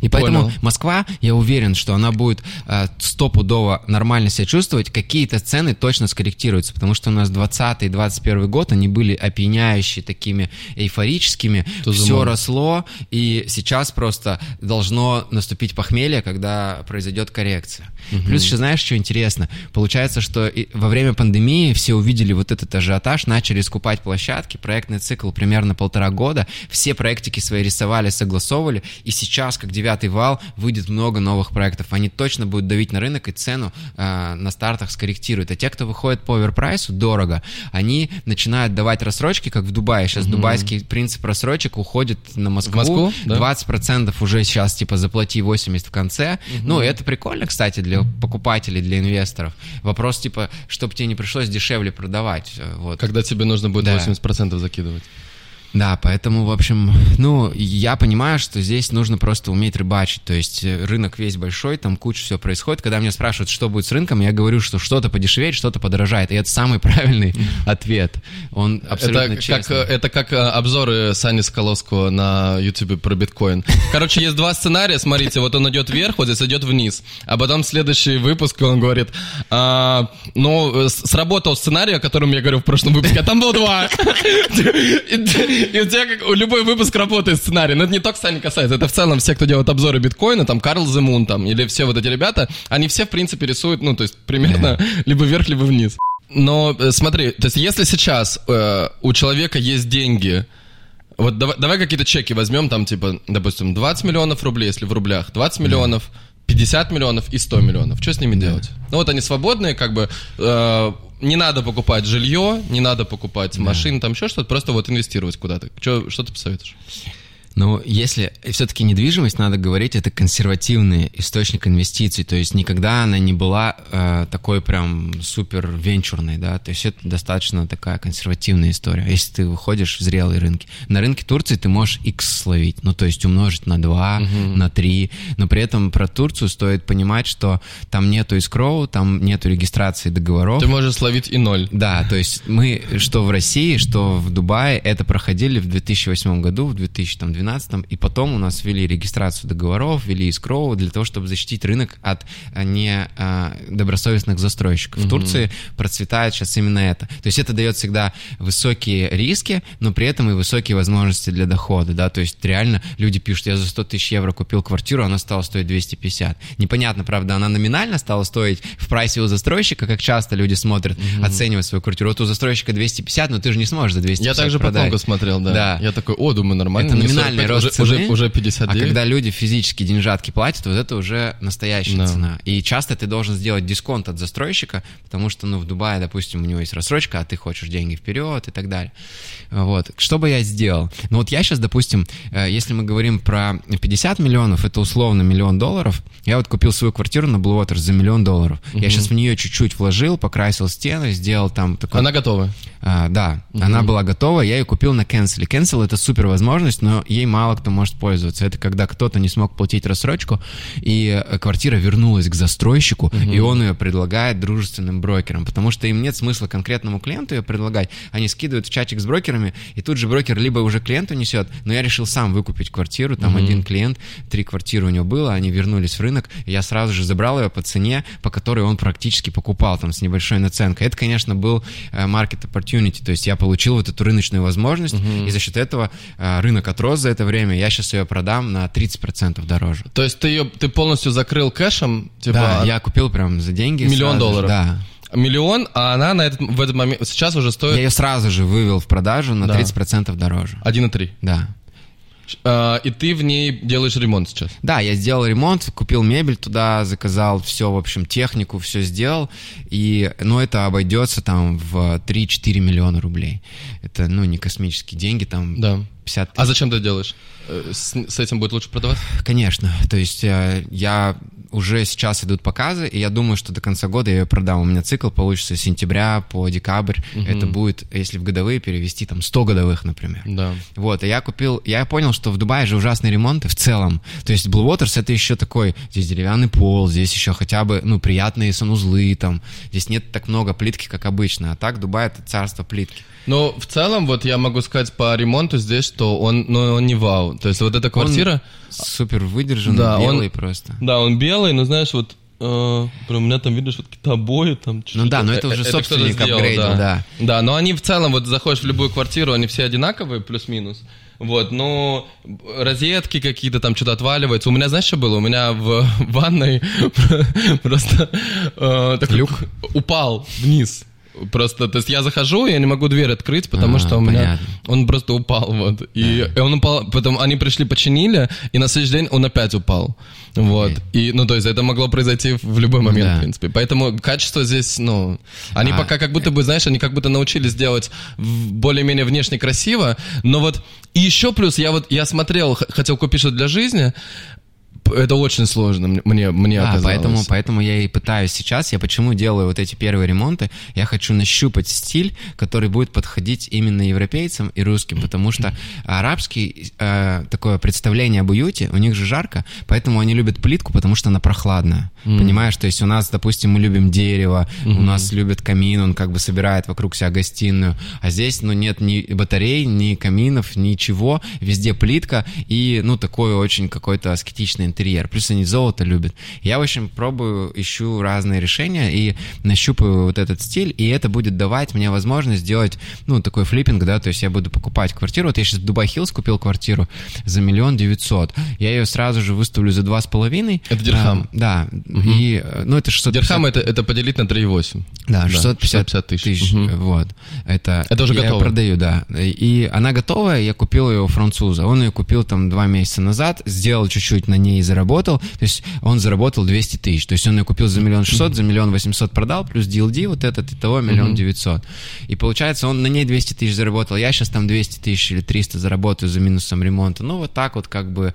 И поэтому Понял. Москва, я уверен, что она будет э, стопудово нормально себя чувствовать, какие-то цены точно скорректируются, потому что у нас 20 и 21 год, они были опьяняющие, такими эйфорическими, То все замок. росло, и сейчас просто должно наступить похмелье, когда произойдет коррекция. Угу. Плюс еще знаешь, что интересно? Получается, что во время пандемии все увидели вот этот ажиотаж, начали скупать площадки, проектный цикл примерно полтора года, все проектики свои рисовали, согласовывали, и сейчас, как девятый вал, выйдет много новых проектов. Они точно будут давить на рынок и цену э, на стартах скорректируют. А те, кто выходит по оверпрайсу, дорого, они начинают давать рассрочки, как в Дубае. Сейчас угу. дубайский принцип рассрочек уходит на Москву. В Москву да? 20% уже сейчас, типа, заплати 80 в конце. Угу. Ну, это прикольно, кстати, для покупателей, для инвесторов. Вопрос, типа, чтобы тебе не пришлось дешевле продавать. Э, вот. Когда тебе нужно будет да. 80% закидывать. Да, поэтому, в общем, ну, я понимаю, что здесь нужно просто уметь рыбачить. То есть э, рынок весь большой, там куча всего происходит. Когда меня спрашивают, что будет с рынком, я говорю, что что-то подешевеет, что-то подорожает. И это самый <laughs> правильный ответ. Он абсолютно это честный. Как, это как э, обзоры Сани Скаловского на YouTube про биткоин. Короче, есть два сценария. Смотрите, вот он идет вверх, вот здесь идет вниз. А потом следующий выпуск, он говорит, а, ну, сработал сценарий, о котором я говорил в прошлом выпуске, а там было два. <laughs> И у тебя как любой выпуск работает сценарий. Но это не только Сани касается, это в целом все, кто делает обзоры биткоина, там Карл Земун, там, или все вот эти ребята, они все, в принципе, рисуют, ну, то есть, примерно либо вверх, либо вниз. Но э, смотри, то есть, если сейчас э, у человека есть деньги, вот давай, давай какие-то чеки возьмем, там, типа, допустим, 20 миллионов рублей, если в рублях, 20 миллионов, 50 миллионов и 100 миллионов. Что с ними делать? Ну вот они свободные, как бы э, не надо покупать жилье, не надо покупать да. машины, там еще что-то, просто вот инвестировать куда-то. Что, что ты посоветуешь? Ну, если все-таки недвижимость, надо говорить, это консервативный источник инвестиций, то есть никогда она не была э, такой прям супер венчурной, да, то есть это достаточно такая консервативная история, если ты выходишь в зрелые рынки. На рынке Турции ты можешь X словить, ну, то есть умножить на 2, угу. на 3, но при этом про Турцию стоит понимать, что там нету искроу, там нету регистрации договоров. Ты можешь словить и ноль. Да, то есть мы, что в России, что в Дубае, это проходили в 2008 году, в 2012 2012, и потом у нас ввели регистрацию договоров, ввели искроу для того, чтобы защитить рынок от а, недобросовестных застройщиков. В Турции процветает сейчас именно это. То есть это дает всегда высокие риски, но при этом и высокие возможности для дохода, да, то есть реально люди пишут, я за 100 тысяч евро купил квартиру, она стала стоить 250. Непонятно, правда, она номинально стала стоить в прайсе у застройщика, как часто люди смотрят, mm-hmm. оценивают свою квартиру. Вот у застройщика 250, но ты же не сможешь за 250 Я также продать. по смотрел, да. Да. Я такой, о, думаю, нормально. Это не номинальный 45, рост уже, цены, уже, уже 59. А когда люди физически деньжатки платят, вот это уже настоящая Да. цена. И часто ты должен сделать дисконт от застройщика, потому что, ну, в Дубае, допустим, у него есть рассрочка, а ты хочешь деньги вперед и так далее. Вот. Что бы я сделал? Ну, вот я сейчас, допустим, э, если мы говорим про 50 миллионов, это условно миллион долларов. Я вот купил свою квартиру на Blue Waters за миллион долларов. Я сейчас в нее чуть-чуть вложил, покрасил стены, сделал там такой... Она готова. А, да, она была готова, я ее купил на Cancel. Cancel это супер возможность, но ей мало кто может пользоваться. Это когда кто-то не смог платить рассрочку, и э, квартира вернулась к застройщику, и он ее предлагает дружественным брокерам, потому что им нет смысла конкретному клиенту ее предлагать. Они скидывают в чатик с брокерами, и тут же брокер либо уже клиенту несет, но я решил сам выкупить квартиру, там один клиент, три квартиры у него было, они вернулись в рынок, я сразу же забрал ее по цене, по которой он практически покупал, там, с небольшой наценкой. Это, конечно, был э, market opportunity, то есть я получил вот эту рыночную возможность, и за счет этого э, рынок отрос за это время, я сейчас ее продам на 30% дороже. То есть ты ее ты полностью закрыл кэшем, типа Да, от- я купил прям за деньги. Миллион сразу долларов? Да. миллион, а она на этот, в этот момент сейчас уже Я стоит ее сразу же вывел в продажу на Да. 30% дороже. 1,3. Да. А, и ты в ней делаешь ремонт сейчас. Да, я сделал ремонт, купил мебель туда, заказал все, в общем, технику, все сделал. И, ну, это обойдется там в 3-4 миллиона рублей. Это, ну, не космические деньги, там Да. 50 А зачем ты делаешь? Э, С, с этим будет лучше продавать? Конечно, то есть э, я уже сейчас идут показы, и я думаю, что до конца года я ее продам. У меня цикл получится с сентября по декабрь. Это будет, если в годовые перевести, там 100 годовых, например. Да. Вот, и я купил, я понял, что в Дубае же ужасные ремонты в целом. То есть Blue Waters это еще такой, здесь деревянный пол, здесь еще хотя бы, ну, приятные санузлы, там, здесь нет так много плитки, как обычно, а так Дубай это царство плитки. Но в целом, вот я могу сказать по ремонту здесь, что он, ну, он не вау. То есть вот эта квартира, Супер выдержанный, Да, он- белый просто. да, он белый, но знаешь, вот э, прям у меня там, видишь, вот какие-то обои там. Ну да, но это уже кто-то собственник апгрейдил, да. Да, но они в целом, вот заходишь в любую квартиру, они все одинаковые, плюс-минус. Вот, но розетки какие-то там что-то отваливаются. У меня, знаешь, что было? У меня в <laughs> ванной <laughs> просто э, такой Люк? упал вниз. Просто, то есть я захожу, я не могу дверь открыть, потому А, что у меня понятно. он просто упал, вот. И, и он упал, потом они пришли, починили, и на следующий день он опять упал. Вот. И, ну, то есть это могло произойти в любой момент, Да. в принципе. Поэтому качество здесь, ну, они А, пока как будто бы, знаешь, они как будто научились делать более-менее внешне красиво, но вот и еще плюс, я вот, я смотрел, хотел купить что-то для жизни, это очень сложно мне, мне, Да, оказалось. поэтому, поэтому я и пытаюсь сейчас. Я почему делаю вот эти первые ремонты? Я хочу нащупать стиль, который будет подходить именно европейцам и русским, потому что арабский э, такое представление об уюте, у них же жарко, поэтому они любят плитку, потому что она прохладная. Понимаешь, то есть у нас, допустим, мы любим дерево, у нас любят камин, он как бы собирает вокруг себя гостиную, а здесь, ну, нет ни батарей, ни каминов, ничего, везде плитка и, ну, такой очень какой-то аскетичный интерьер. Плюс они золото любят. Я, в общем, пробую, ищу разные решения и нащупаю вот этот стиль, и это будет давать мне возможность сделать, ну, такой флиппинг, да, то есть я буду покупать квартиру. Вот я сейчас в Dubai Hills купил квартиру за миллион девятьсот. Я ее сразу же выставлю за два с половиной. Это дирхам. А, да, и, э, ну, это 650 Дирхам это, это поделить на 3,8. да, 650 650 тысяч. тысяч. Мгм. Вот. Это, Это уже я готово? продаю, да. И она готовая, я купил ее у француза. Он ее купил там два месяца назад, сделал чуть-чуть на ней и заработал. То есть он заработал 200 тысяч. То есть он ее купил за миллион шестьсот, за миллион восемьсот продал, плюс DLD вот этот, и того миллион девятьсот. И получается, он на ней 200 тысяч заработал. Я сейчас там 200 тысяч или 300 заработаю за минусом ремонта. Ну, вот так вот как бы,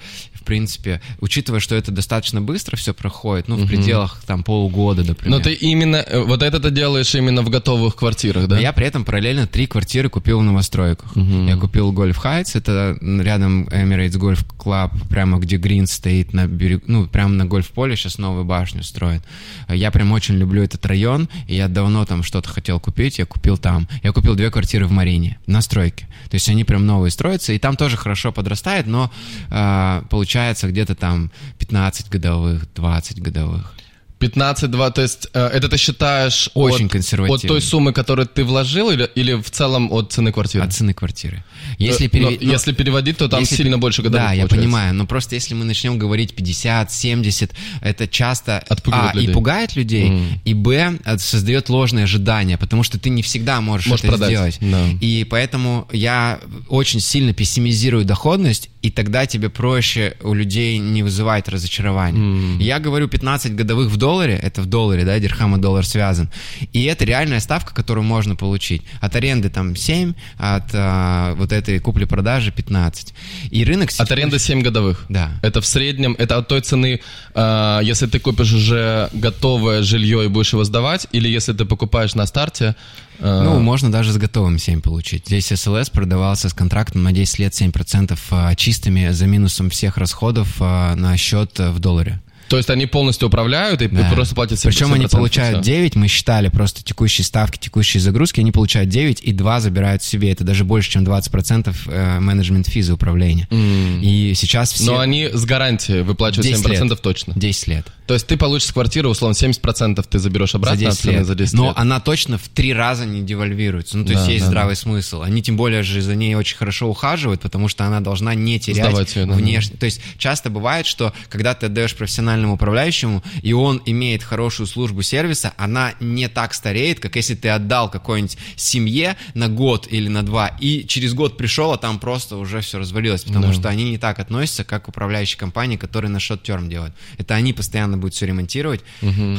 принципе, учитывая, что это достаточно быстро все проходит, ну, в пределах там полугода, например. Но ты именно, э, вот это ты делаешь именно в готовых квартирах, да? Я при этом параллельно три квартиры купил в новостройках. Я купил Гольф Хайтс, это рядом Emirates Golf Club, прямо где Грин стоит на берегу, ну, прямо на гольф-поле сейчас новую башню строят. Я прям очень люблю этот район, и я давно там что-то хотел купить, я купил там. Я купил две квартиры в Марине, на стройке. То есть они прям новые строятся, и там тоже хорошо подрастает, но э, получается где-то там 15 годовых, 20 годовых. 15-2, то есть э, это ты считаешь Очень от, консервативно. от той суммы, которую ты вложил, или, или в целом от цены квартиры? От цены квартиры. Если, Э, переве- но ну, если переводить, то там если- сильно больше годовых Да, я получается. понимаю, но просто если мы начнем говорить 50, 70, это часто Отпугивает а, людей. и пугает людей, Мгм. и б, это создает ложные ожидания, потому что ты не всегда можешь, Можешь это продать, сделать. да. И поэтому я очень сильно пессимизирую доходность, и тогда тебе проще у людей не вызывать разочарования. Мгм. Я говорю 15 годовых в долларе, это в долларе, да, дирхам и доллар связан, и это реальная ставка, которую можно получить. От аренды там 7, от а, вот этой купли-продажи 15. И рынок... От аренды 7 годовых. Да. Это в среднем, это от той цены, э, если ты купишь уже готовое жилье и будешь его сдавать, или если ты покупаешь на старте. Э, Ну, можно даже с готовым 7 получить. Здесь СЛС продавался с контрактом на 10 лет 7% а, чистыми за минусом всех расходов а, на счет а, в долларе. То есть они полностью управляют и Да. просто платят 7%. Причем они получают всё. 9, мы считали просто текущие ставки, текущие загрузки, они получают 9 и 2 забирают себе. Это даже больше, чем 20% э, менеджмент фи за управление. М. И сейчас все... Но они с гарантией выплачивают 10 7% лет. точно. 10 лет. То есть ты получишь с квартиры, условно, 70% ты заберешь обратно за от 10 цены лет. за 10 Но лет. она точно в три раза не девальвируется. Ну, то есть Да, есть да, здравый смысл. Они тем более же за ней очень хорошо ухаживают, потому что она должна не терять Сдавать её, да, внешне. То есть часто бывает, что когда ты отдаешь профессиональному управляющему, и он имеет хорошую службу сервиса, она не так стареет, как если ты отдал какой-нибудь семье на год или на два, и через год пришел, а там просто уже все развалилось, потому Да. что они не так относятся, как управляющие компании, которые на шот терм делают. Это они постоянно будут все ремонтировать,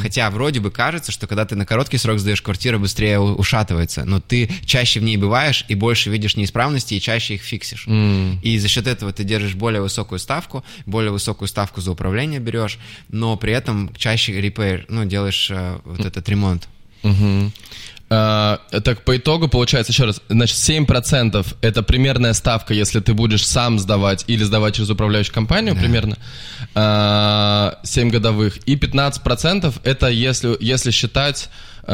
хотя вроде бы кажется, что когда ты на короткий срок сдаешь квартиру, быстрее ушатывается, но ты чаще в ней бываешь и больше видишь неисправности и чаще их фиксишь. М. И за счет этого ты держишь более высокую ставку, более высокую ставку за управление берешь, но при этом чаще репейр, ну, делаешь э, вот этот ремонт. Мгм. А, так, по итогу получается, еще раз, значит, 7% это примерная ставка, если ты будешь сам сдавать или сдавать через управляющую компанию, примерно, а, 7 годовых, и 15% это если, если считать,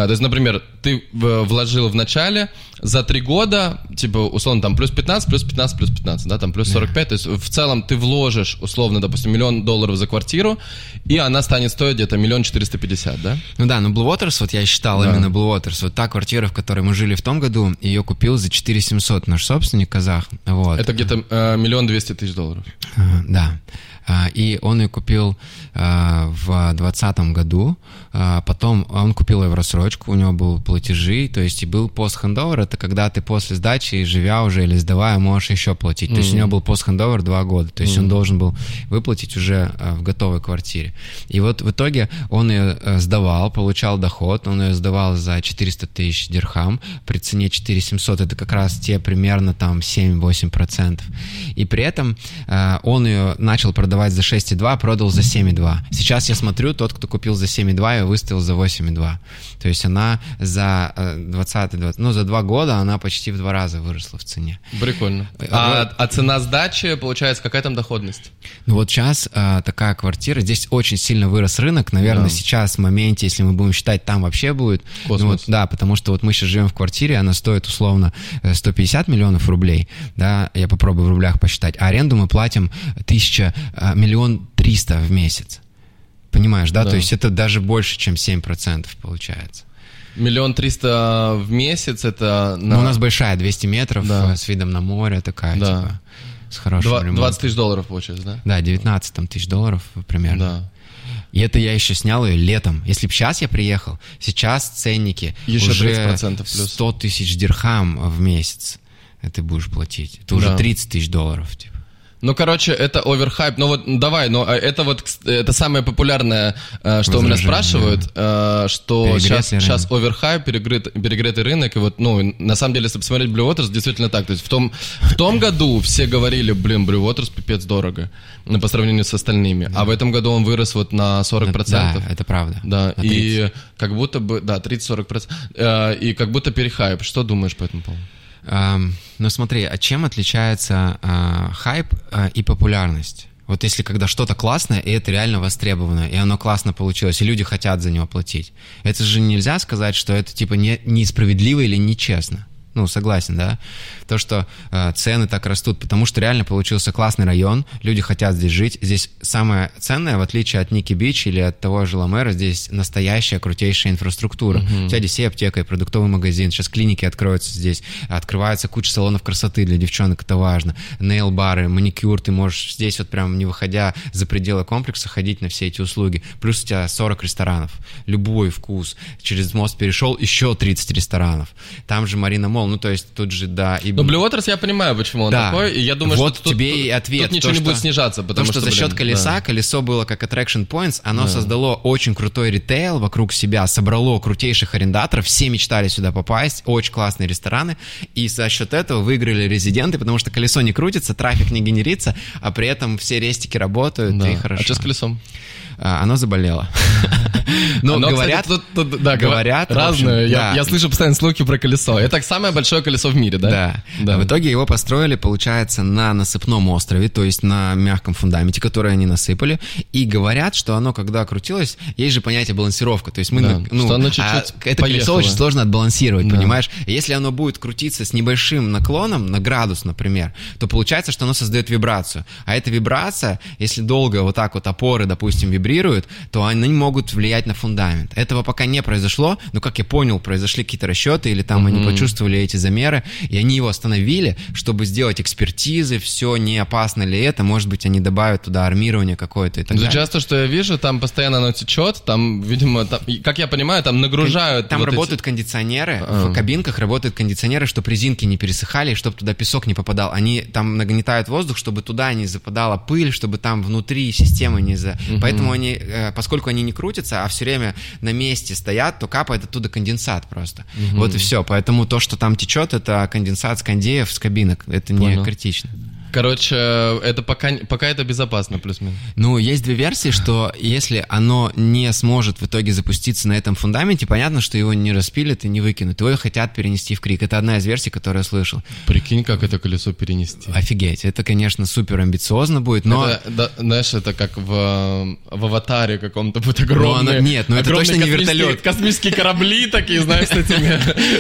то есть, например, ты в- вложил в начале за 3 года, типа, условно, там, плюс 15, плюс 15, плюс 15, да, там, плюс 45, то есть, в целом ты вложишь, условно, допустим, миллион долларов за квартиру, и она станет стоить где-то миллион четыреста пятьдесят, да? Ну да, но Blue Waters, вот я считал Да. именно Blue Waters, вот та квартира, в которой мы жили в том году, ее купил за 4700 наш собственник, казах, вот. Это где-то э, миллион двести тысяч долларов. А, Да. А, И он ее купил а, в двадцатом году. А, Потом он купил ее в рассрочку, у него был платежи, то есть и был пост-хендовер, это когда ты после сдачи, живя уже или сдавая, можешь еще платить. То есть у него был пост-хендовер два года, то есть он должен был выплатить уже а, в готовой квартире. И вот в итоге он ее э, сдавал, получал доход, он ее сдавал за 400 тысяч дирхам, при цене 4700, это как раз те примерно там 7-8%. И при этом он ее начал продавать за 6,2, продал за 7,2. Сейчас я смотрю, тот, кто купил за 7,2, ее выставил за 8,2. То есть она за э, 20, 20, ну за два года она почти в два раза выросла в цене. Прикольно. А, а цена сдачи, получается, какая там доходность? Ну вот сейчас э, такая квартира, здесь очень сильно вырос рынок, наверное, Да. сейчас в моменте, если мы будем считать, там вообще будет. Космос. Ну вот, да, потому что вот мы сейчас живем в квартире, она стоит условно э, 150 миллионов рублей, да, я попробую в рублях посчитать, а аренду мы платим тысяча, э, миллион триста в месяц. Понимаешь, да? Да. То есть это даже больше, чем 7% получается. Миллион триста в месяц, это... Но у нас большая, 200 метров, Да. э, с видом на море такая, Да. типа, с хорошим Два- ремонтом. 20 тысяч долларов, получается, да? Да, 19 там, тысяч долларов примерно. Да. И это я еще снял ее летом. Если бы сейчас я приехал, сейчас ценники Еще уже 30% плюс. 100 тысяч дирхам в месяц ты будешь платить. Это уже Да. 30 тысяч долларов. Типа. Ну, короче, это оверхайп. Ну вот, давай, ну, а это вот, это самое популярное, э, что у меня спрашивают, э, что сейчас, рынок. сейчас оверхайп, перегрет, перегретый рынок, и вот, ну, на самом деле, если посмотреть Blue Waters, действительно так. То есть в том, в том году все говорили, блин, Blue Waters пипец дорого, ну, по сравнению с остальными. А в этом году он вырос вот на 40%. Да, это правда. Да, На 30. и как будто бы, да, 30-40%, э, и как будто перехайп. Что думаешь по этому поводу? Ам, ну смотри, а чем отличается а, хайп а, и популярность? Вот если когда что-то классное, и это реально востребовано, и оно классно получилось, и люди хотят за него платить, это же нельзя сказать, что это типа не, несправедливо или нечестно. Ну, согласен, да? То, что э, цены так растут, потому что реально получился классный район, люди хотят здесь жить. Здесь самое ценное, в отличие от Ники Бич или от того же Ламера, здесь настоящая крутейшая инфраструктура. У тебя здесь и аптека, и продуктовый магазин, сейчас клиники откроются здесь, открывается куча салонов красоты для девчонок, это важно. Нейл-бары, маникюр, ты можешь здесь вот прям не выходя за пределы комплекса ходить на все эти услуги. Плюс у тебя 40 ресторанов, любой вкус. Через мост перешел, еще 30 ресторанов. Там же Марина Мол, ну то есть тут же, да. И... Ну, Blue Waters я понимаю, почему он Да. такой, и я думаю, вот что тебе тут- и ответ. тут ничего То, не что- будет снижаться, потому то, что, что, за счет блин, колеса, да. колесо было как attraction points, оно создало очень крутой ритейл вокруг себя, собрало крутейших арендаторов, все мечтали сюда попасть, очень классные рестораны, и за счет этого выиграли резиденты, потому что колесо не крутится, трафик не генерится, а при этом все рестики работают, Да. и хорошо. А что с колесом? А, Оно заболело. <laughs> Но Оно, говорят, кстати, тут- тут- да, говорят, в общем. Я, да. я слышу постоянно слухи про колесо. Это самое большое колесо в мире, да? Да. Да. В итоге его построили, получается, на насыпном острове, то есть на мягком фундаменте, который они насыпали. И говорят, что оно, когда крутилось, есть же понятие балансировка. То есть мы, Да, ну, что оно а чуть-чуть это колесо очень сложно отбалансировать, Да. понимаешь? Если оно будет крутиться с небольшим наклоном на градус, например, то получается, что оно создает вибрацию. А эта вибрация, если долго вот так вот опоры, допустим, вибрируют, то они могут влиять на фундамент. Этого пока не произошло, но, как я понял, произошли какие-то расчеты, или там они почувствовали эти замеры, и они его остановили, чтобы сделать экспертизы, все, не опасно ли это, может быть, они добавят туда армирование какое-то и так далее. часто, что я вижу, там постоянно оно течет, там, видимо, там, как я понимаю, там нагружают. Там вот эти- работают кондиционеры, А. в кабинках работают кондиционеры, чтобы резинки не пересыхали, чтобы туда песок не попадал. Они там нагнетают воздух, чтобы туда не западала пыль, чтобы там внутри системы не за... Поэтому они, э, поскольку они не крутятся, а все время на месте стоят, то капает оттуда конденсат просто. Вот и все. Поэтому то, что там течет, это конденсат с кондеев, с кабинок. Это не Понял. критично. Короче, это пока, пока это безопасно, плюс-минус. Ну, есть две версии, что если оно не сможет в итоге запуститься на этом фундаменте, понятно, что его не распилят и не выкинут. Его хотят перенести в крик. Это одна из версий, которую я слышал. Прикинь, как это колесо перенести. Офигеть, это, конечно, супер амбициозно будет, но... Это, да, знаешь, это как в, в аватаре каком-то будет огромный... оно- нет, ну это точно не вертолет. Космические корабли такие, знаешь, с этими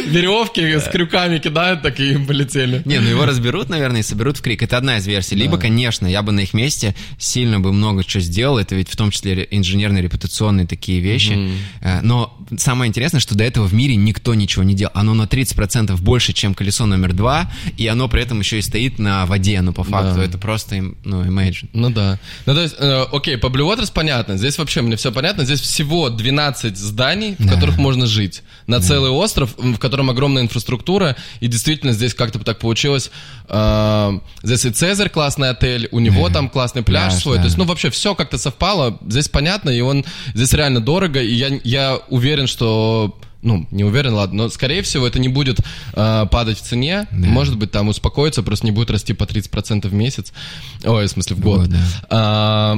веревки с крюками кидают, такие полетели. Не, ну его разберут, наверное, и соберут в крик. Это одна из версий. Либо, конечно, я бы на их месте сильно бы много чего сделал. Это ведь в том числе ре- инженерно-репутационные такие вещи. Э, Но самое интересное, что до этого в мире никто ничего не делал. Оно на 30% больше, чем колесо номер два, и оно при этом еще и стоит на воде. Ну, по факту, Да. это просто, ну, imagine. Ну да. Ну то есть, э, окей, по Blue Waters понятно. Здесь вообще мне все понятно. Здесь всего 12 зданий, в Да. которых можно жить. На целый остров, в котором огромная инфраструктура. И действительно здесь как-то так получилось. э, здесь Цезарь классный отель, у него там классный пляж, Пляж, свой. да. То есть, ну вообще все как-то совпало. Здесь понятно, и он здесь реально дорого. И я, я уверен, что ну, не уверен, ладно, но, скорее всего, это не будет э, падать в цене. Может быть, там успокоится, просто не будет расти по 30% в месяц. Ой, в смысле, в год. Вот, да. А,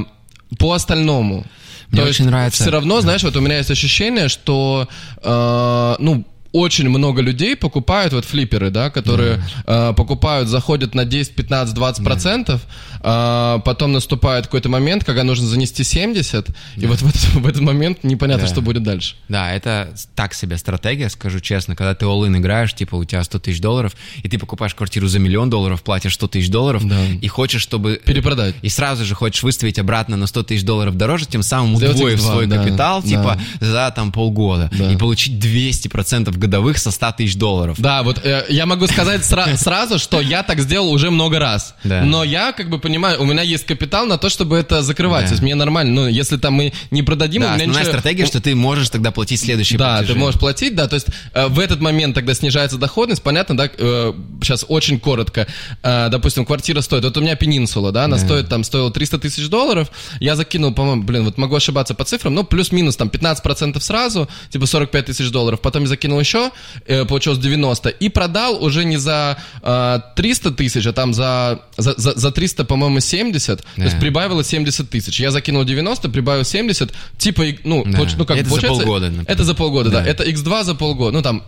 по остальному. Мне то очень есть, нравится- Все равно, знаешь, вот у меня есть ощущение, что, э, ну, очень много людей покупают вот флипперы, да, которые э, покупают, заходят на 10, 15, 20 процентов, а потом наступает какой-то момент, когда нужно занести 70, и вот в этот, в этот момент непонятно, Да. что будет дальше. Да, это так себе стратегия, скажу честно. Когда ты all-in играешь, типа у тебя 100 тысяч долларов, и ты покупаешь квартиру за миллион долларов, платишь 100 тысяч долларов, Да. и хочешь, чтобы... Перепродать. И сразу же хочешь выставить обратно на 100 тысяч долларов дороже, тем самым Сделать удвоив X2, свой да, капитал, да. типа, за там полгода. Да. И получить 200% годовых со 100 тысяч долларов. Да, вот э, я могу сказать сра- <laughs> сразу, что я так сделал уже много раз. Да. Но я как бы понимаю, у меня есть капитал на то, чтобы это закрывать. Да. То есть мне нормально. Ну, если там мы не продадим, Да, у меня основная ничего- стратегия, что ты можешь тогда платить следующие Да, платежи. ты можешь платить, да, то есть э, в этот момент тогда снижается доходность, понятно, да, э, сейчас очень коротко, Э, допустим, квартира стоит, вот у меня пенинсула, да, она Да. стоит, там, стоила 300 тысяч долларов, я закинул, по-моему, блин, вот могу ошибаться по цифрам, но плюс-минус там 15% сразу, типа 45 тысяч долларов, потом я закинул еще, э, получилось 90, и продал уже не за э, 300 тысяч, а там за, за, за, за 300, по-моему, 70, то Да. есть прибавилось 70 тысяч, я закинул 90, прибавил 70, типа, и, ну, Да. получ- ну как, Это за получается, полгода, например. это за полгода, да. Да. Это X2 за полгода, ну там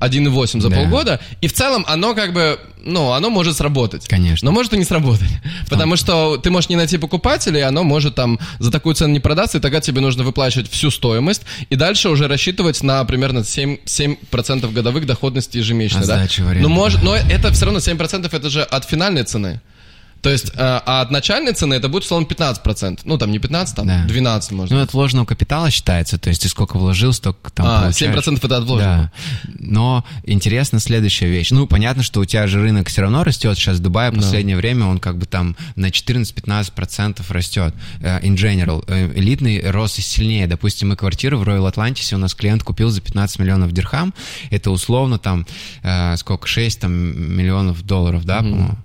X1.8 за Да. полгода. И в целом оно как бы, ну, оно может сработать. Конечно. Но может и не сработать. Потому что ты можешь не найти покупателей, оно может там за такую цену не продаться, и тогда тебе нужно выплачивать всю стоимость, и дальше уже рассчитывать на примерно 7, 7% годовых доходности ежемесячно. А да? но, может, да. но это все равно 7% это же от финальной цены. То есть, э, а от начальной цены это будет, условно, 15%. Ну, там не 15, там Да. 12, может Ну, от вложенного капитала считается, то есть ты сколько вложил, столько там А, получаешь. 7% это от вложенного. Да. Но интересна следующая вещь. Ну, понятно, что у тебя же рынок все равно растет. Сейчас в Дубае в последнее время он как бы там на 14-15% растет. Э, In general. Э, Элитный рос и сильнее. Допустим, мы квартиру в Royal Atlantis у нас клиент купил за 15 миллионов дирхам. Это условно там сколько? 6 там, миллионов долларов, да, по-моему?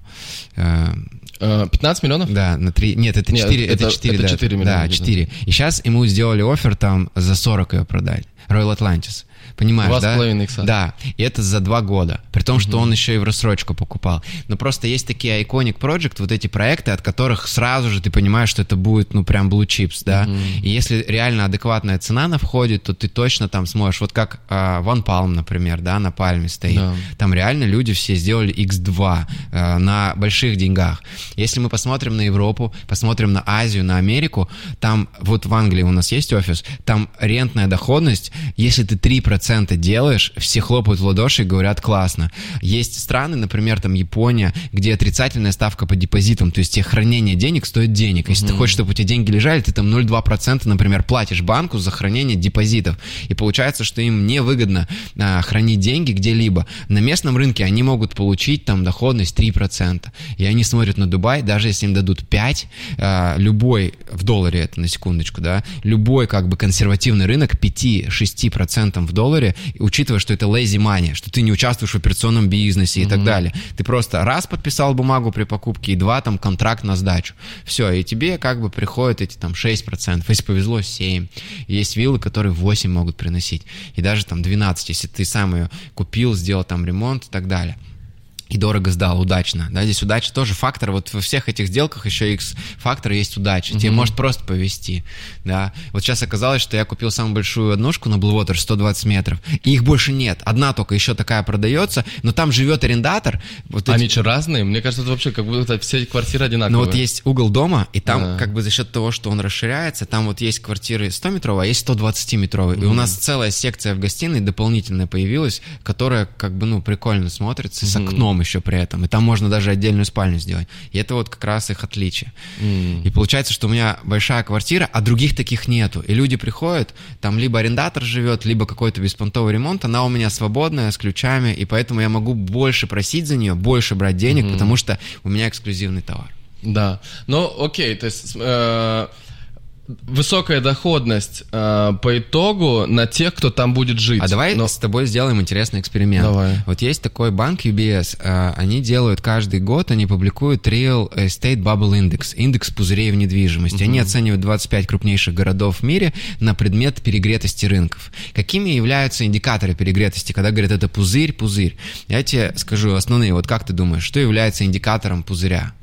Э, Э, 15 миллионов? да, на 3. Нет, это Нет, 4, это, это- 4, это да. 4 миллиона Да, где-то. 4. И сейчас ему сделали офер там за 40 ее продать. Royal Atlantis. Понимаешь, Два с да? половиной икса. Да, и это за два года. При том, что он еще и в рассрочку покупал. Но просто есть такие iconic project, вот эти проекты, от которых сразу же ты понимаешь, что это будет, ну, прям blue chips, да? И если реально адекватная цена на входе, то ты точно там сможешь, вот как а, One Palm, например, да, на Пальме стоит. Да. Там реально люди все сделали X2 э, на больших деньгах. Если мы посмотрим на Европу, посмотрим на Азию, на Америку, там вот в Англии у нас есть офис, там рентная доходность, если ты 3% делаешь, все хлопают в ладоши и говорят классно. Есть страны, например, там Япония, где отрицательная ставка по депозитам, то есть тебе хранение денег стоит денег. Если ты хочешь, чтобы у тебя деньги лежали, ты там 0,2%, например, платишь банку за хранение депозитов. И получается, что им невыгодно а, хранить деньги где-либо. На местном рынке они могут получить там доходность 3%. И они смотрят на Дубай, даже если им дадут 5, а, любой, в долларе это на секундочку, да, любой как бы консервативный рынок 5-6% в долларе, и учитывая, что это lazy money, что ты не участвуешь в операционном бизнесе и так далее. Ты просто раз подписал бумагу при покупке и два там контракт на сдачу. Все, и тебе как бы приходят эти там 6%, если повезло 7. Есть виллы, которые 8 могут приносить. И даже там 12, если ты сам ее купил, сделал там ремонт и так далее и дорого сдал, удачно. Да, здесь удача тоже фактор. Вот во всех этих сделках еще X фактор есть удача. Тебе может просто повезти. Да. Вот сейчас оказалось, что я купил самую большую однушку на Blue Water 120 метров, и их больше нет. Одна только еще такая продается, но там живет арендатор. Вот эти- Они что, разные? Мне кажется, это вообще как будто все квартиры одинаковые. ну вот есть угол дома, и там Да. как бы за счет того, что он расширяется, там вот есть квартиры 100-метровые, а есть 120-метровые. И у нас целая секция в гостиной дополнительная появилась, которая как бы, ну, прикольно смотрится, с окном еще при этом. И там можно даже отдельную спальню сделать. И это вот как раз их отличие. И получается, что у меня большая квартира, а других таких нету. И люди приходят, там либо арендатор живет, либо какой-то беспонтовый ремонт, она у меня свободная, с ключами, и поэтому я могу больше просить за нее, больше брать денег, потому что у меня эксклюзивный товар. Да. Ну, окей, то есть э, высокая доходность э, по итогу на тех, кто там будет жить. А давай Но- с тобой сделаем интересный эксперимент. Давай. Вот есть такой банк UBS, э, они делают каждый год, они публикуют Real Estate Bubble Index, индекс пузырей в недвижимости. Они оценивают 25 крупнейших городов в мире на предмет перегретости рынков. Какими являются индикаторы перегретости, когда говорят это пузырь, пузырь? Я тебе скажу основные. Вот как ты думаешь, что является индикатором пузыря?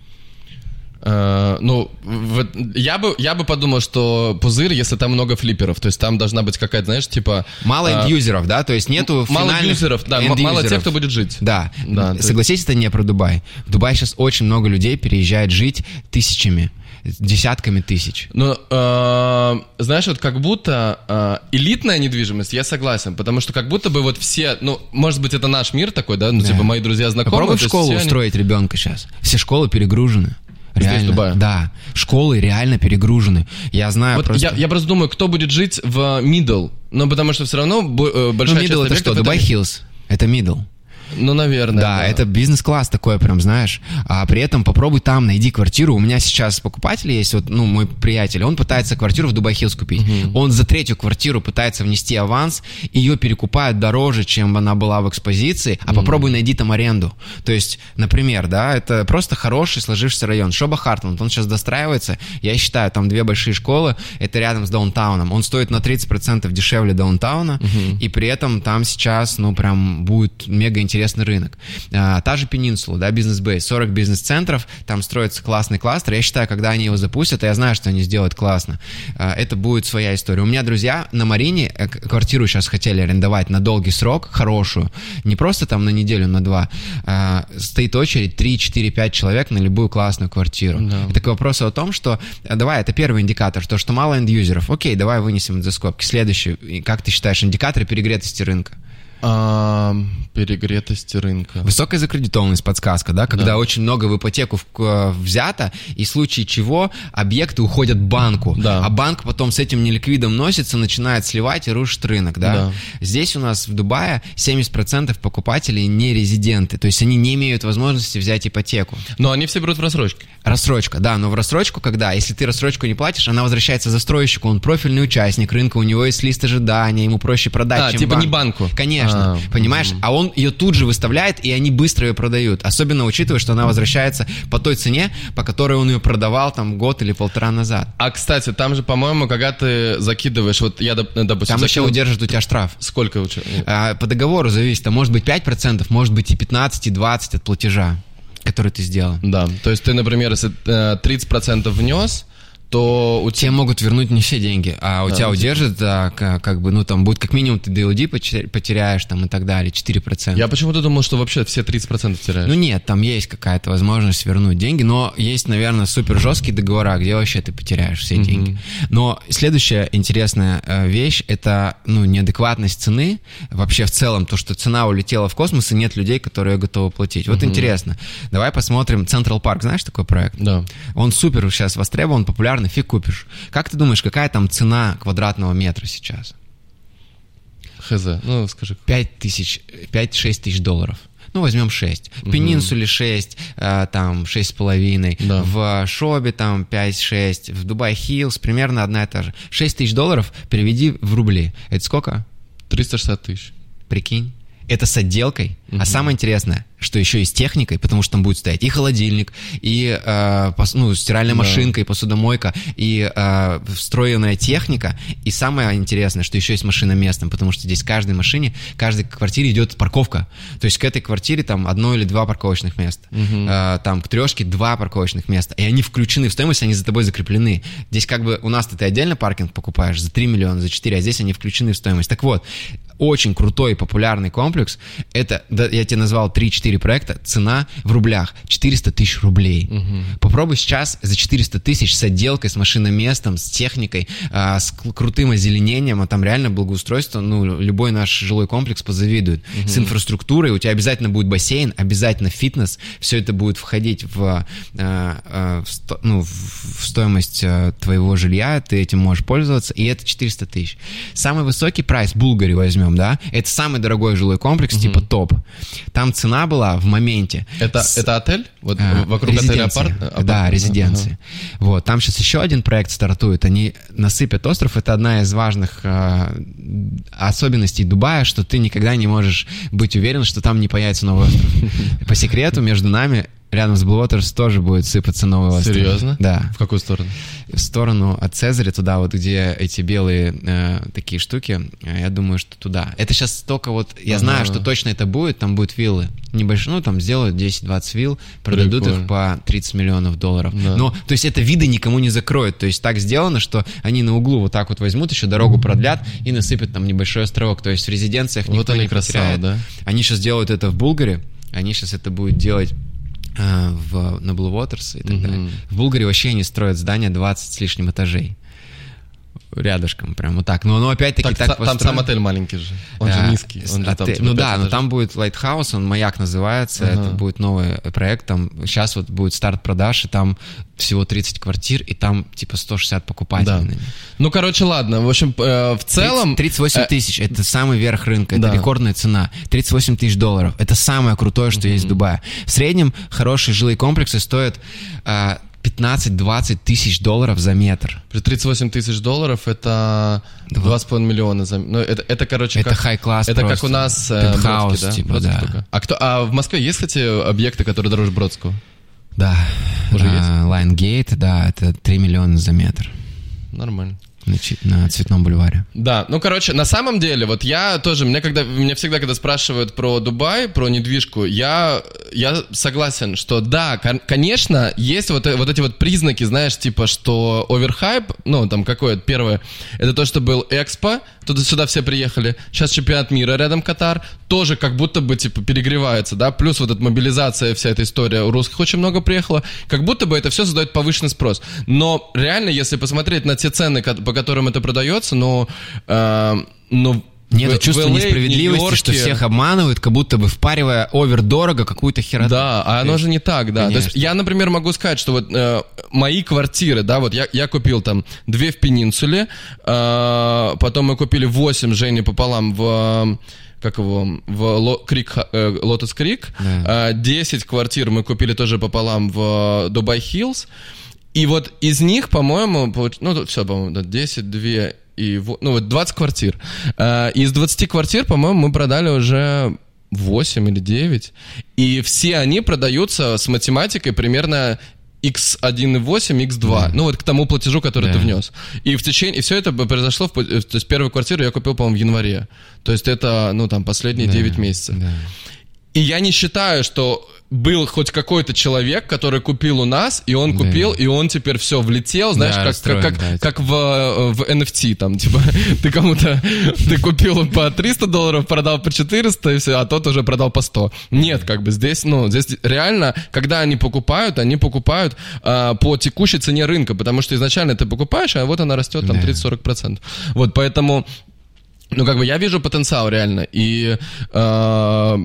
Э, ну, вот я бы, я бы подумал, что пузырь, если там много флипперов, то есть там должна быть какая-то, знаешь, типа... Мало э, эндюзеров, да? То есть нету Мало финальных юзеров, да, мало эндюзеров. тех, кто будет жить. Да, Да, согласитесь, это не про Дубай. В Дубае сейчас очень много людей переезжает жить тысячами, десятками тысяч. Ну, э, знаешь, вот как будто э, элитная недвижимость, я согласен, потому что как будто бы вот все, ну, может быть, это наш мир такой, да, ну, Да. типа мои друзья знакомые. Попробуй в школу все они- устроить ребенка сейчас. Все школы перегружены. Реально, Дубая? да. Школы реально перегружены. Я знаю Вот просто... я, я просто думаю, кто будет жить в middle, ну, потому что все равно э, Ну, большая часть middle это что? Дубай Хиллз. Это middle. Ну, наверное. Да, это бизнес-класс такой прям, знаешь. А при этом попробуй там найди квартиру. У меня сейчас покупатель есть, вот, ну, мой приятель, он пытается квартиру в Дубай Хиллз купить. Он за третью квартиру пытается внести аванс, ее перекупают дороже, чем она была в экспозиции, а попробуй найди там аренду. То есть, например, да, это просто хороший сложившийся район. Шоба Хартленд, он сейчас достраивается. Я считаю, там две большие школы, это рядом с даунтауном. Он стоит на 30% дешевле даунтауна, и при этом там сейчас, ну, прям будет мега интересный рынок. А, та же Пенинсула, да, бизнес-бейс, 40 бизнес-центров, там строится классный кластер. Я считаю, когда они его запустят, а я знаю, что они сделают классно, а, это будет своя история. У меня друзья на Марине э, квартиру сейчас хотели арендовать на долгий срок, хорошую, не просто там на неделю, на два. А, стоит очередь 3, 4, 5 человек на любую классную квартиру. Да. Это к вопросу о том, что, а, давай, это первый индикатор, то, что мало энд-юзеров. Окей, давай вынесем это за скобки. Следующий, как ты считаешь, индикаторы перегретости рынка? А, перегретости рынка. Высокая закредитованность, подсказка, да, когда Да. очень много в ипотеку в- взято, и в случае чего объекты уходят банку, Да. а банк потом с этим неликвидом носится, начинает сливать и рушит рынок, да. Да. Здесь у нас в Дубае 70% покупателей не резиденты, то есть они не имеют возможности взять ипотеку. Но они все берут в рассрочке. Рассрочка, да, но в рассрочку, когда, если ты рассрочку не платишь, она возвращается застройщику, он профильный участник рынка, у него есть лист ожидания, ему проще продать, А, чем типа не банку. банку. Конечно, А, понимаешь? А он ее тут же выставляет, и они быстро ее продают, особенно учитывая, что она возвращается по той цене, по которой он ее продавал там год или полтора назад. А, кстати, там же, по-моему, когда ты закидываешь, вот я, доп- допустим, Там еще закинул- удержат у тебя штраф. Сколько лучше? А, по договору зависит, а может быть 5%, может быть и 15, и 20 от платежа, который ты сделал. Да, то есть ты, например, если э, 30% внес, то у тебя... могут вернуть не все деньги, а у Да, тебя ну, удержат, да, ка- как бы, ну, там будет как минимум ты DLD потеря- потеряешь там и так далее, 4%. Я почему-то думал, что вообще все 30% теряешь. Ну нет, там есть какая-то возможность вернуть деньги, но есть, наверное, супер жесткие договора, где вообще ты потеряешь все деньги. Но следующая интересная э, вещь это ну неадекватность цены. Вообще в целом то, что цена улетела в космос и нет людей, которые готовы платить. Вот интересно. Давай посмотрим Central Park. Знаешь такой проект? Да. Он супер сейчас востребован, популярный, фиг купишь. Как ты думаешь, какая там цена квадратного метра сейчас? Хз, ну скажи. 5 тысяч, 5-6 тысяч долларов. Ну, возьмем 6. В Пенинсуле 6, э, там 6,5. Да. В Шобе там 5-6. В Дубай Хиллз примерно одна и та же. 6 тысяч долларов переведи в рубли. Это сколько? 360 тысяч. Прикинь. Это с отделкой. А самое интересное, что еще и с техникой, потому что там будет стоять и холодильник, и э, пос- ну, стиральная Да. машинка, и посудомойка, и э, встроенная техника. И самое интересное, что еще есть машина местом, потому что здесь в каждой машине, в каждой квартире идет парковка. То есть к этой квартире там одно или два парковочных места. Э, там к трешке два парковочных места. И они включены в стоимость, они за тобой закреплены. Здесь как бы у нас-то ты отдельно паркинг покупаешь за 3 миллиона, за 4, а здесь они включены в стоимость. Так вот, очень крутой и популярный комплекс. Это, да, я тебе назвал 3-4 проекта. Цена в рублях 400 тысяч рублей. Попробуй сейчас за 400 тысяч с отделкой, с машиноместом, с техникой, а, с крутым озеленением, а там реально благоустройство, ну, любой наш жилой комплекс позавидует. С инфраструктурой у тебя обязательно будет бассейн, обязательно фитнес. Все это будет входить в, а, а, в ну, в стоимость а, твоего жилья, ты этим можешь пользоваться, и это 400 тысяч. Самый высокий прайс, Булгари возьмем, да, это самый дорогой жилой комплекс, типа топ. Там цена была в моменте. Это, с- это отель? Вот а, вокруг отеля апарт? апарт- Да, ага, резиденции. Вот, там сейчас еще один проект стартует. Они насыпят остров. Это одна из важных а, особенностей Дубая, что ты никогда не можешь быть уверен, что там не появится новый остров. По секрету, между нами рядом с Blue Waters тоже будет сыпаться новый остров. Серьезно? Да. В какую сторону? В сторону от Цезаря, туда вот, где эти белые э, такие штуки, э, я думаю, что туда. Это сейчас только вот, я Ага. знаю, что точно это будет, там будут виллы. Небольшие, ну, там сделают 10-20 вилл, продадут Прикольно. их по 30 миллионов долларов. Да. Но, то есть, это виды никому не закроют. То есть, так сделано, что они на углу вот так вот возьмут, еще дорогу продлят и насыпят там небольшой островок. То есть, в резиденциях Вот никто они не красава, потеряет. да? Они сейчас делают это в Булгаре, они сейчас это будут делать в, на Blue Waters и так Мгм. далее. В Булгаре вообще они строят здания 20 с лишним этажей. Рядышком, прям вот так. Но оно опять-таки так, так Там сам отель маленький же, он же низкий. Он же там, типа, ну да, но там будет Lighthouse, он «Маяк» называется, ага. это будет новый проект, там сейчас вот будет старт продаж, и там всего 30 квартир, и там типа 160 покупателей. Да. Ну, короче, ладно, в общем, э, в целом... 30, 38 э, тысяч, э... это самый верх рынка, это да. рекордная цена. 38 тысяч долларов, это самое крутое, что mm-hmm. есть в Дубае. В среднем хорошие жилые комплексы стоят... Э, 15-20 тысяч долларов за метр. При 38 тысяч долларов это 2,5 миллиона за ну, это, это, короче, это high класс Это как у нас э, Бродский, да? типа, да. А, кто, а в Москве есть, кстати, объекты, которые дороже Бродского? Да. Уже а, есть? Line да, это 3 миллиона за метр. Нормально на, Цветном бульваре. Да, ну, короче, на самом деле, вот я тоже, мне когда, меня всегда, когда спрашивают про Дубай, про недвижку, я, я согласен, что да, конечно, есть вот, вот эти вот признаки, знаешь, типа, что оверхайп, ну, там, какое первое, это то, что был Экспо, туда-сюда все приехали, сейчас чемпионат мира рядом Катар, тоже как будто бы, типа, перегревается, да, плюс вот эта мобилизация, вся эта история, у русских очень много приехало, как будто бы это все создает повышенный спрос. Но реально, если посмотреть на те цены, по которым это продается, но... Э, но нет, в, чувство в LA, несправедливости, что всех обманывают, как будто бы впаривая овер дорого какую-то хероту. Да, а оно же не так, да. Конечно. То есть я, например, могу сказать, что вот э, мои квартиры, да, вот я, я купил там две в Пенинсуле, э, потом мы купили восемь Жене пополам в как его, в Ло, Крик, э. Да. 10 квартир мы купили тоже пополам в Дубай Хиллз. И вот из них, по-моему, ну, все, по-моему, 10, 2 и... Ну, вот 20 квартир. Э, из 20 квартир, по-моему, мы продали уже 8 или 9. И все они продаются с математикой примерно x1,8, x2, да. ну вот к тому платежу, который да. ты внес. И в течение, и все это произошло, в, то есть первую квартиру я купил, по-моему, в январе. То есть это, ну там, последние да. 9 месяцев. Да. И я не считаю, что был хоть какой-то человек, который купил у нас, и он купил, да. и он теперь все влетел, знаешь, да, как, строим, как, да, как в, э, в NFT, там, типа, <laughs> ты кому-то, <laughs> ты купил по 300 долларов, продал по 400, и все, а тот уже продал по 100. Нет, как бы здесь, ну, здесь реально, когда они покупают, они покупают а, по текущей цене рынка, потому что изначально ты покупаешь, а вот она растет там 30-40%. Вот, поэтому ну, как бы я вижу потенциал реально. И э,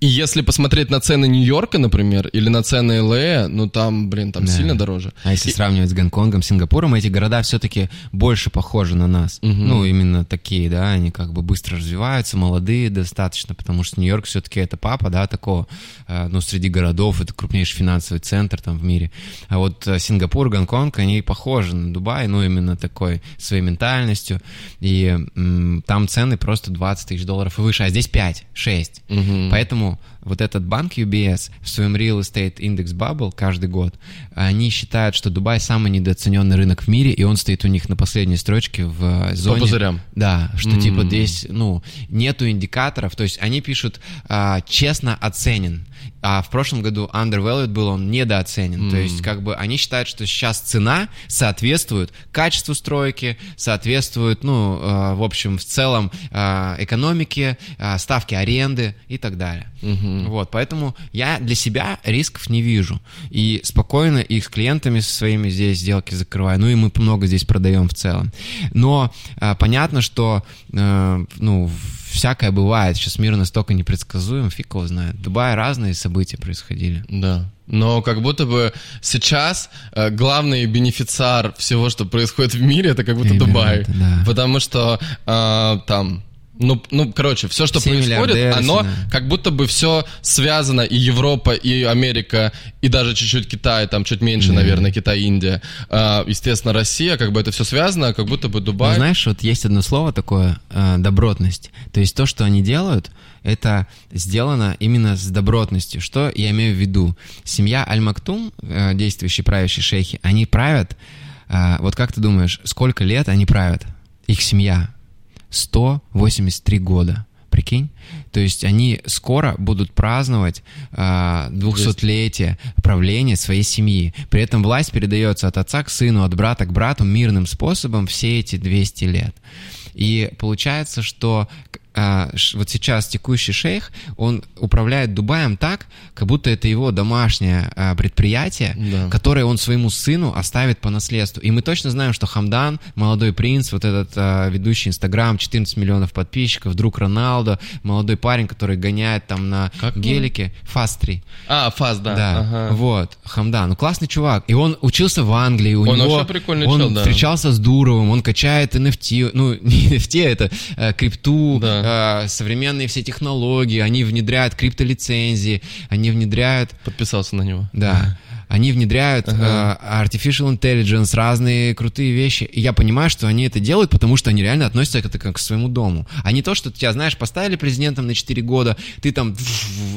и если посмотреть на цены Нью-Йорка, например, или на цены ЛА, ну там, блин, там да. сильно дороже. А если и... сравнивать с Гонконгом, Сингапуром, эти города все-таки больше похожи на нас. Угу. Ну, именно такие, да, они как бы быстро развиваются, молодые достаточно, потому что Нью-Йорк все-таки это папа, да, такого, э, ну, среди городов, это крупнейший финансовый центр там в мире. А вот э, Сингапур, Гонконг, они похожи на Дубай, ну, именно такой своей ментальностью. И м, там цены просто 20 тысяч долларов и выше, а здесь 5, 6. Угу. Поэтому вот этот банк UBS в своем Real Estate Index Bubble каждый год, они считают, что Дубай самый недооцененный рынок в мире, и он стоит у них на последней строчке в зоне... По пузырям. Да, что mm-hmm. типа здесь, ну, нету индикаторов, то есть они пишут а, честно оценен. А в прошлом году undervalued был он недооценен. Mm. То есть, как бы они считают, что сейчас цена соответствует качеству стройки, соответствует, ну, э, в общем, в целом э, экономике, э, ставке аренды и так далее. Mm-hmm. Вот, поэтому я для себя рисков не вижу. И спокойно их с клиентами со своими здесь сделки закрываю. Ну и мы много здесь продаем в целом. Но э, понятно, что, э, ну, всякое бывает. Сейчас мир настолько непредсказуем, фиг его знает. В Дубае разные события происходили. Да. Но как будто бы сейчас э, главный бенефициар всего, что происходит в мире, это как будто Именно Дубай. Да. Потому что э, там ну, ну, короче, все, что происходит, оно да. как будто бы все связано, и Европа, и Америка, и даже чуть-чуть Китай, там чуть меньше, да. наверное, Китай, Индия. А, естественно, Россия, как бы это все связано, как будто бы Дубай. Ну, знаешь, вот есть одно слово такое, э, добротность. То есть то, что они делают, это сделано именно с добротностью. Что я имею в виду? Семья Аль-Мактум, э, действующие правящие шейхи, они правят, э, вот как ты думаешь, сколько лет они правят? Их семья, 183 года. Прикинь? То есть они скоро будут праздновать э, 200-летие правления своей семьи. При этом власть передается от отца к сыну, от брата к брату мирным способом все эти 200 лет. И получается, что а, вот сейчас текущий шейх, он управляет Дубаем так, как будто это его домашнее а, предприятие, Да. которое он своему сыну оставит по наследству. И мы точно знаем, что Хамдан, молодой принц, вот этот а, ведущий Инстаграм, 14 миллионов подписчиков, друг Роналдо, молодой парень, который гоняет там на Как гелике, Фастри. А, фаз, да. Да, ага. вот, Хамдан, ну классный чувак. И он учился в Англии, у Он него... вообще прикольный Он чел, да. встречался с Дуровым, он качает NFT, ну, <laughs> не NFT, это э, крипту, Да. Э, современные все технологии, они внедряют криптолицензии, они внедряют... Подписался на него. Да. Они внедряют э, artificial intelligence, разные крутые вещи. И я понимаю, что они это делают, потому что они реально относятся к это как к своему дому. А не то, что тебя, знаешь, поставили президентом на 4 года, ты там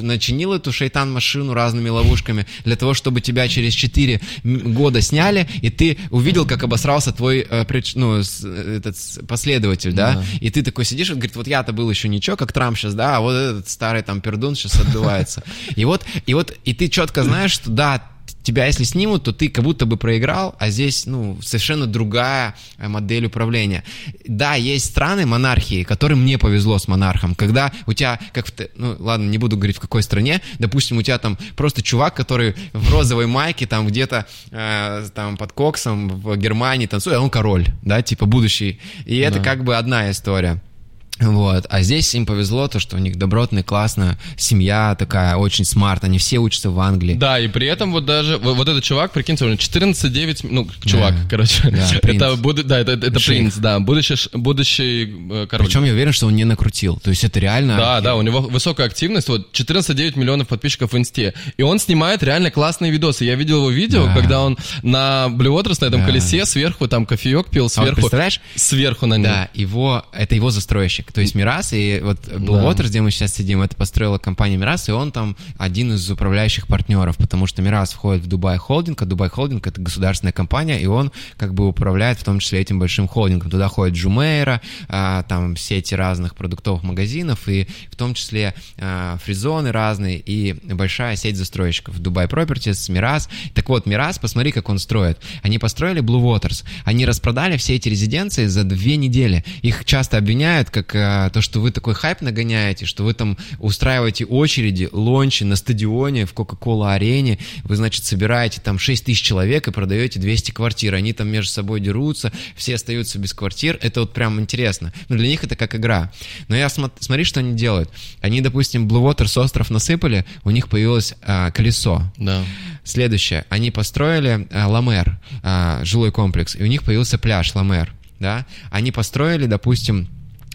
начинил эту шайтан-машину разными ловушками для того, чтобы тебя через 4 м- года сняли, и ты увидел, как обосрался твой э, ну, с- этот последователь, да? Да. И ты такой сидишь и говорит, вот я-то был еще ничего, как Трамп сейчас, да, а вот этот старый там пердун сейчас отдувается. <laughs> И вот, и вот, и ты четко знаешь, что да, тебя если снимут, то ты как будто бы проиграл, а здесь, ну, совершенно другая э, модель управления. Да, есть страны, монархии, которым не повезло с монархом, когда у тебя, как в, ну, ладно, не буду говорить в какой стране, допустим, у тебя там просто чувак, который в розовой майке там где-то э, там под коксом в Германии танцует, а он король, да, типа будущий. И это Да. как бы одна история. Вот. А здесь им повезло, то, что у них добротная, классная семья такая, очень смарт, они все учатся в Англии. Да, и при этом вот даже вот, вот этот чувак, прикиньте, он 14-9, ну, чувак, Да. короче. Да, это, буду- да, это, это Шейх. принц, да, будущий, будущий э, король. Причем я уверен, что он не накрутил. То есть это реально... Да, да, у него высокая активность, вот 14,9 миллионов подписчиков в инсте. И он снимает реально классные видосы. Я видел его видео, Да. когда он на Blue Waters, на этом Да. колесе, сверху там кофеек пил, А вот сверху, представляешь, сверху на нем. Да, его, это его застройщик, то есть Meraas, и вот Blue Да. Waters, где мы сейчас сидим, это построила компания Meraas, и он там один из управляющих партнеров, потому что Meraas входит в Dubai Holding, а Dubai Holding это государственная компания, и он как бы управляет в том числе этим большим холдингом. Туда входит Джумейра, а, там сети разных продуктовых магазинов, и в том числе а, фризоны разные, и большая сеть застройщиков. Dubai Properties, Meraas. Так вот, Meraas, посмотри, как он строит. Они построили Blue Waters, они распродали все эти резиденции за две недели. Их часто обвиняют, как а, то, что вы такой хайп нагоняете, что вы там устраиваете очереди, лончи на стадионе, в Кока-Кола арене, вы, значит, собираете там 6 тысяч человек и продаете 200 квартир, они там между собой дерутся, все остаются без квартир, это вот прям интересно. Ну, для них это как игра. Но я смо- смотри, что они делают. Они, допустим, Blue Waters остров насыпали, у них появилось а, колесо. Да. Следующее. Они построили а, Ламер, а, жилой комплекс, и у них появился пляж Ламер. Да? Они построили, допустим,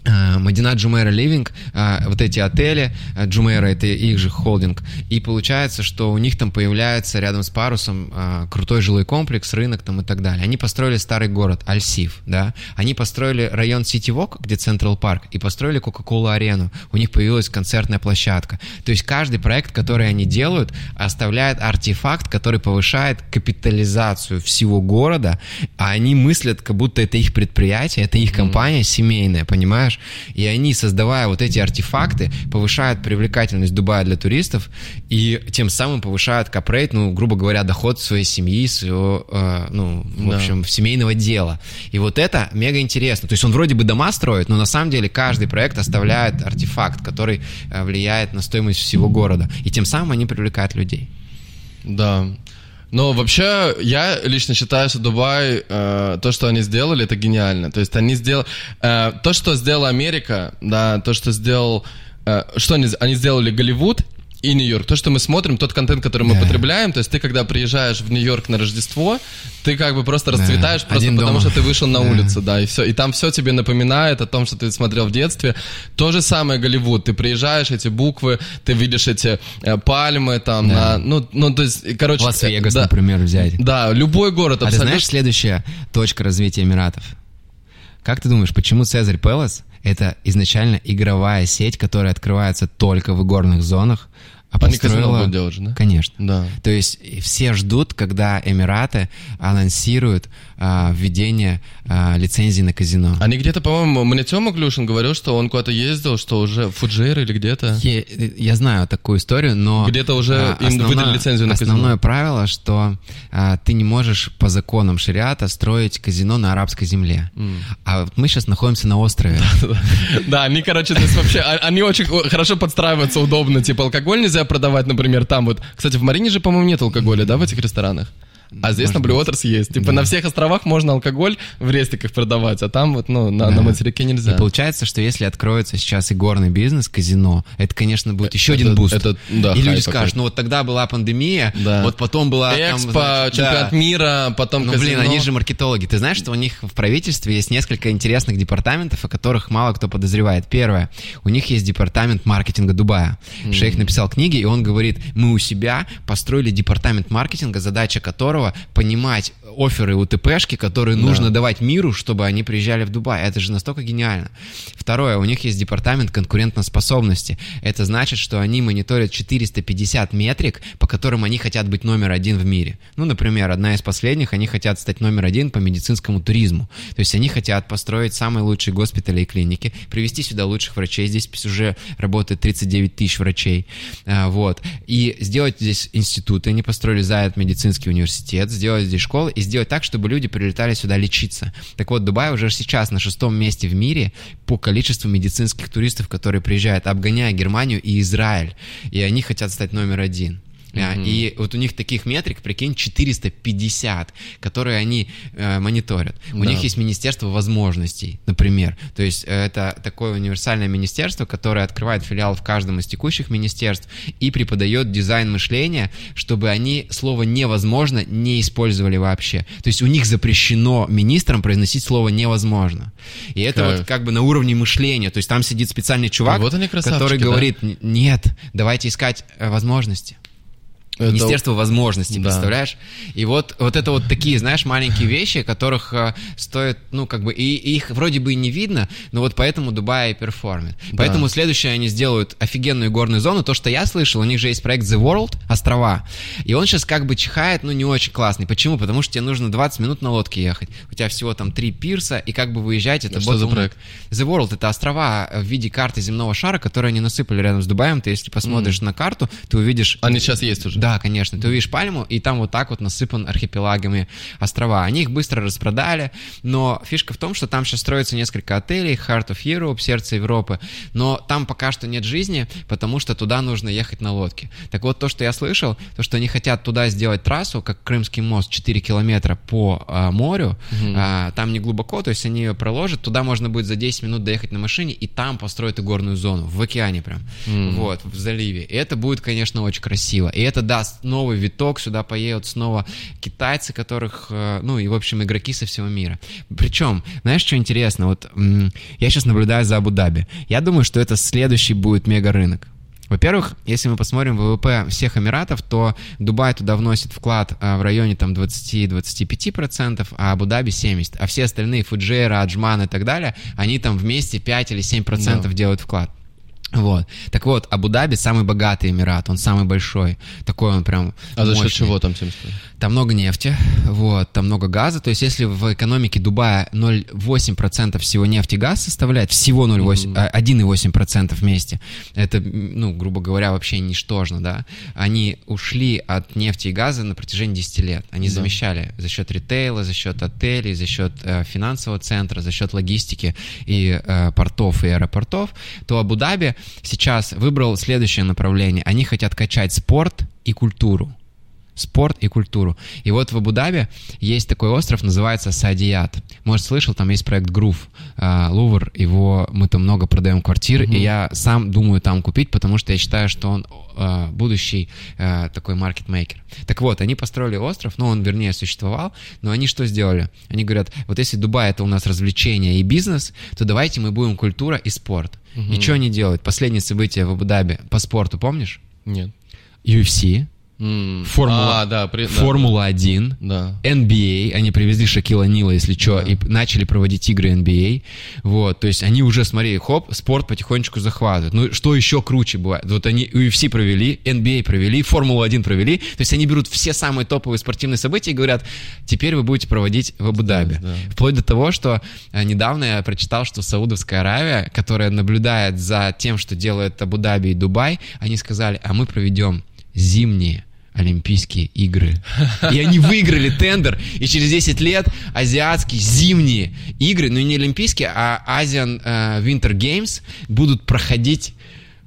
Madinat Jumeirah Living, а, вот эти отели, а, Джумейра это их же холдинг, и получается, что у них там появляется рядом с парусом крутой жилой комплекс, рынок там и так далее. Они построили старый город Al Seef, да, они построили район City Walk, где Central Park, и построили Coca-Cola арену. У них появилась концертная площадка. То есть каждый проект, который они делают, оставляет артефакт, который повышает капитализацию всего города, а они мыслят, как будто это их предприятие, это их компания семейная, понимаешь? И они, создавая вот эти артефакты, повышают привлекательность Дубая для туристов и тем самым повышают капрейт, ну, грубо говоря, доход своей семьи, своего, э, ну, в Да. общем, семейного дела. И вот это мега интересно. То есть он вроде бы дома строит, но на самом деле каждый проект оставляет артефакт, который э, влияет на стоимость всего города. И тем самым они привлекают людей. Да. Но вообще, я лично считаю, что Дубай, э, то, что они сделали, это гениально. То есть они сделали... э, то, что сделала Америка, да, то, что сделал... э, что они, они сделали Голливуд и Нью-Йорк. То, что мы смотрим, тот контент, который мы Да. потребляем, то есть ты, когда приезжаешь в Нью-Йорк на Рождество, ты как бы просто Да. расцветаешь, просто Один потому дома. что ты вышел на Да. улицу, да, и все. И там все тебе напоминает о том, что ты смотрел в детстве. То же самое Голливуд. Ты приезжаешь, эти буквы, ты видишь эти э, пальмы там, Да. на, ну, ну, то есть, короче... Лас-Вегас, да, например, взять. Да, любой город А ты абсолютно... знаешь следующая точка развития Эмиратов? Как ты думаешь, почему Цезарь Пелос — это изначально игровая сеть, которая открывается только в игорных зонах, А построила... будут делать же, да? Конечно. Да. То есть все ждут, когда Эмираты анонсируют а, введение а, лицензии на казино. Они где-то, по-моему, мне Тёма Глюшин говорил, что он куда-то ездил, что уже в Фуджейр или где-то. Я, я знаю такую историю, но... Где-то уже а, им выдали лицензию на казино. Основное правило, что а, ты не можешь по законам шариата строить казино на арабской земле. А вот мы сейчас находимся на острове. <laughs> Да, они, короче, здесь вообще, а- они очень хорошо подстраиваются удобно. Типа алкоголь нельзя продавать, например, там вот. Кстати, в Марине же, по-моему, нет алкоголя, да, в этих ресторанах? А здесь на Может Blue Waters есть. Типа на всех островах можно алкоголь в рестиках продавать, а там вот, ну, на, на материке нельзя. И получается, что если откроется сейчас игорный бизнес, казино, это, конечно, будет еще Это- один boost. это, да, и люди скажут, ну вот тогда была пандемия, Да. вот потом была... там, Экспо, значит, чемпионат да. мира, потом Ну, казино. блин, они же маркетологи. Ты знаешь, что у них в правительстве есть несколько интересных департаментов, о которых мало кто подозревает. Первое, у них есть департамент маркетинга Дубая. Шейх написал книги, и он говорит, мы у себя построили департамент маркетинга, задача которого понимать офферы УТПшки, которые нужно давать миру, чтобы они приезжали в Дубай. Это же настолько гениально. Второе, у них есть департамент конкурентоспособности. Это значит, что они мониторят 450 метрик, по которым они хотят быть номер один в мире. Ну, например, одна из последних, они хотят стать номер один по медицинскому туризму. То есть они хотят построить самые лучшие госпитали и клиники, привести сюда лучших врачей. Здесь уже работает 39 тысяч врачей. А, Вот. И сделать здесь институты. Они построили Заяд медицинский университет, сделать здесь школы и сделать так, чтобы люди прилетали сюда лечиться. Так вот, Дубай уже сейчас на шестом месте в мире по количеству медицинских туристов, которые приезжают, обгоняя Германию и Израиль. И они хотят стать номер один. А, И вот у них таких метрик, прикинь, 450, которые они э, мониторят. У Да. них есть Министерство возможностей, например. То есть э, это такое универсальное министерство, которое открывает филиал в каждом из текущих министерств и преподает дизайн мышления, чтобы они слово «невозможно» не использовали вообще. То есть у них запрещено министрам произносить слово «невозможно». И это Кайф. вот как бы на уровне мышления. То есть там сидит специальный чувак, А вот который да? говорит, «Н- нет, давайте искать э, возможности. Это- Министерство возможностей, Да. представляешь? И вот, вот это вот такие, знаешь, маленькие вещи, которых э, стоит, ну, как бы, и, и их вроде бы и не видно, но вот поэтому Дубай и perform ит. Поэтому следующее они сделают офигенную игорную зону. То, что я слышал, у них же есть проект The World, острова, и он сейчас как бы чихает, ну, не очень классный. Почему? Потому что тебе нужно 20 минут на лодке ехать. У тебя всего там три пирса, и как бы выезжать, это А что за проект? The World — это острова в виде карты земного шара, которые они насыпали рядом с Дубаем. Ты, если посмотришь на карту, ты увидишь... Они сейчас есть уже. Да, конечно. Ты увидишь пальму, и там вот так вот насыпан архипелагами острова. Они их быстро распродали, но фишка в том, что там сейчас строится несколько отелей, Heart of Europe, сердце Европы, но там пока что нет жизни, потому что туда нужно ехать на лодке. Так вот, то, что я слышал, то, что они хотят туда сделать трассу, как Крымский мост, 4 километра по а, морю, а, там не глубоко, то есть они ее проложат, туда можно будет за 10 минут доехать на машине, и там построят и горную зону, в океане прям, вот, в заливе. И это будет, конечно, очень красиво. И это даст новый виток, сюда поедут снова китайцы, которых, э, ну и, в общем, игроки со всего мира. Причем, знаешь, что интересно? Вот я сейчас наблюдаю за Абу-Даби. Я думаю, что это следующий будет мега-рынок. Во-первых, если мы посмотрим ВВП всех Эмиратов, то Дубай туда вносит вклад а, в районе там 20-25%, а Абу-Даби 70%. А все остальные, Фуджейра, Аджман и так далее, они там вместе 5 или 7% Да. делают вклад. Вот. Так вот, Абу-Даби самый богатый Эмират, он самый большой. Такой он прям А за счет мощный. чего там 70? Там много нефти, вот, там много газа. То есть, если в экономике Дубая 0,8% всего нефти и газ составляет, всего 0,8, а, 1,8% вместе, это, ну, грубо говоря, вообще ничтожно, да. Они ушли от нефти и газа на протяжении 10 лет. Они Да. замещали за счет ритейла, за счет отелей, за счет э, финансового центра, за счет логистики и э, портов и аэропортов, то Абу-Даби сейчас выбрал следующее направление. Они хотят качать спорт и культуру спорт и культуру. И вот в Абу-Даби есть такой остров, называется Садият. Может, слышал, там есть проект Грув, а, Лувр, его мы там много продаем квартир, и я сам думаю там купить, потому что я считаю, что он а, будущий а, такой маркетмейкер. Так вот, они построили остров, ну, он, вернее, существовал, но они что сделали? Они говорят, вот если Дубай — это у нас развлечение и бизнес, то давайте мы будем культура и спорт. И что они делают? Последнее событие в Абу-Даби по спорту, помнишь? Нет. UFC, Формула, А, да, при- да, Формула-1, Да. NBA, они привезли Шакила Нила, если что, и п- начали проводить игры NBA. Вот, то есть они уже, смотри, хоп, спорт потихонечку захватывают. Ну, что еще круче бывает? Вот они UFC провели, NBA провели, Формулу-1 провели. То есть они берут все самые топовые спортивные события и говорят, теперь вы будете проводить в Абу-Даби. Да. Вплоть до того, что э, недавно я прочитал, что Саудовская Аравия, которая наблюдает за тем, что делают Абу-Даби и Дубай, они сказали, а мы проведем зимние Олимпийские игры. И они выиграли тендер, и через 10 лет азиатские зимние игры, ну не олимпийские, а Asian э, Winter Games будут проходить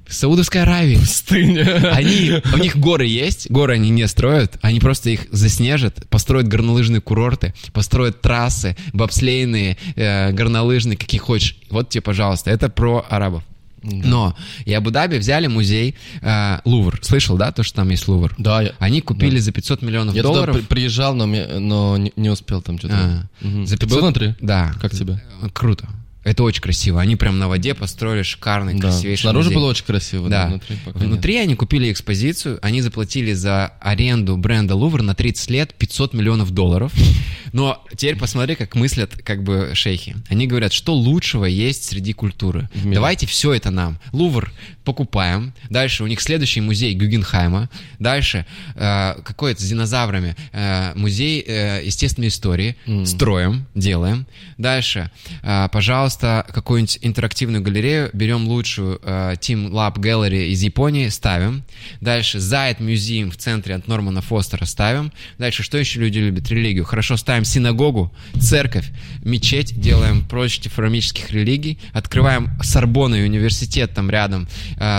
в Саудовской Аравии. Пустыня. Они, у них горы есть, горы они не строят, они просто их заснежат, построят горнолыжные курорты, построят трассы, бобслейные, э, горнолыжные, какие хочешь. Вот тебе, пожалуйста, это про арабов. Но и Абу-Даби взяли музей э, Лувр. Слышал, да, то, что там есть Лувр? Да, я, Они купили за 500 миллионов я туда долларов. при- приезжал, но, но не, не успел там что-то. А, Мгм. за Ты был 500 внутри? Да. Как тебе? Круто. Это очень красиво. Они прям на воде построили шикарный, Да. красивейший Снаружи музей. было очень красиво, да, Да. внутри пока нет. Внутри они купили экспозицию, они заплатили за аренду бренда Лувр на 30 лет 500 миллионов долларов. <laughs> Но теперь посмотри, как мыслят как бы шейхи. Они говорят, что лучшего есть среди культуры. Давайте все это нам. Лувр покупаем. Дальше у них следующий музей Гюгенхайма. Дальше э, какой-то с динозаврами э, музей э, естественной истории. М. Строим, делаем. Дальше, э, пожалуйста, какую-нибудь интерактивную галерею берем лучшую э, Team Lab Gallery из Японии, ставим. Дальше Зайд Музеум в центре от Нормана Фостера ставим. Дальше, что еще люди любят? Религию. Хорошо, ставим синагогу, церковь, мечеть, делаем против фарамических религий, открываем Сорбонну и университет там рядом,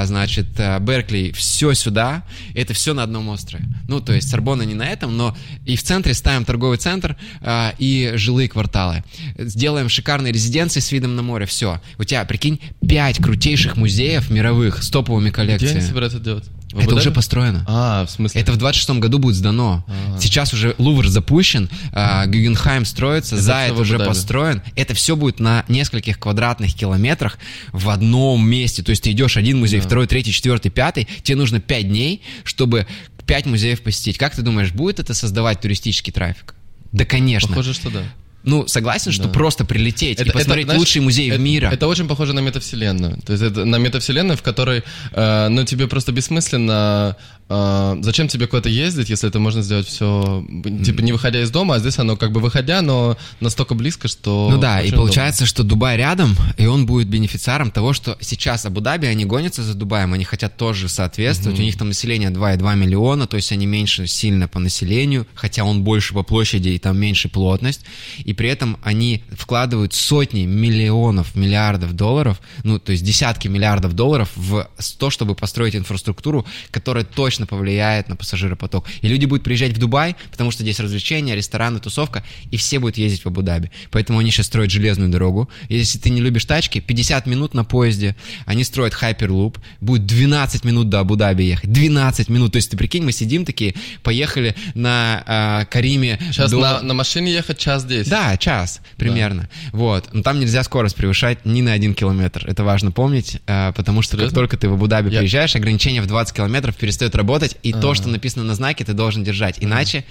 значит, э, Беркли, все сюда, это все на одном острове. Ну, то есть Сорбонна не на этом, но и в центре ставим торговый центр э, и жилые кварталы. Сделаем шикарные резиденции с видом на море, все. У тебя, прикинь, пять крутейших музеев мировых с топовыми Где они коллекциями. собираются делать? В Это уже построено. А, в смысле? Это в 26 году будет сдано. А. Сейчас уже Лувр запущен, а, Гюгенхайм строится, Это в уже построен. Это все будет на нескольких квадратных километрах в одном месте. То есть ты идешь один музей, Да. второй, третий, четвертый, пятый. Тебе нужно пять дней, чтобы пять музеев посетить. Как ты думаешь, будет это создавать туристический трафик? Да, конечно. Похоже, что да. Ну, согласен, что Да. просто прилететь и посмотреть знаешь, лучший музей это- мира. Это очень похоже на метавселенную. То есть это на метавселенную, в которой, э, ну, тебе просто бессмысленно... э, зачем тебе куда-то ездить, если это можно сделать все, типа, не выходя из дома, а здесь оно как бы выходя, но настолько близко, что... Ну да, и получается, что Дубай рядом, и он будет бенефициаром того, что сейчас Абу-Даби, они гонятся за Дубаем, они хотят тоже соответствовать. У них там население 2,2 миллиона, то есть они меньше сильно по населению, хотя он больше по площади и там меньше плотность. И при этом они вкладывают сотни миллионов, миллиардов долларов, ну то есть десятки миллиардов долларов в то, чтобы построить инфраструктуру, которая точно повлияет на пассажиропоток. И люди будут приезжать в Дубай, потому что здесь развлечения, рестораны, тусовка, и все будут ездить в Абу-Даби. Поэтому они сейчас строят железную дорогу. Если ты не любишь тачки, 50 минут на поезде. Они строят хайперлуп. Будет 12 минут до Абу-Даби ехать. 12 минут. То есть ты прикинь, мы сидим такие, поехали на а, Кариме. Сейчас до- на, на машине ехать час десять. да, час примерно. Вот. Но там нельзя скорость превышать ни на один километр. Это важно помнить, э, потому что как Серьезно? только ты в Абу-Даби Я- приезжаешь, ограничение в 20 километров перестает работать, и то, А. что написано на знаке, ты должен держать. Иначе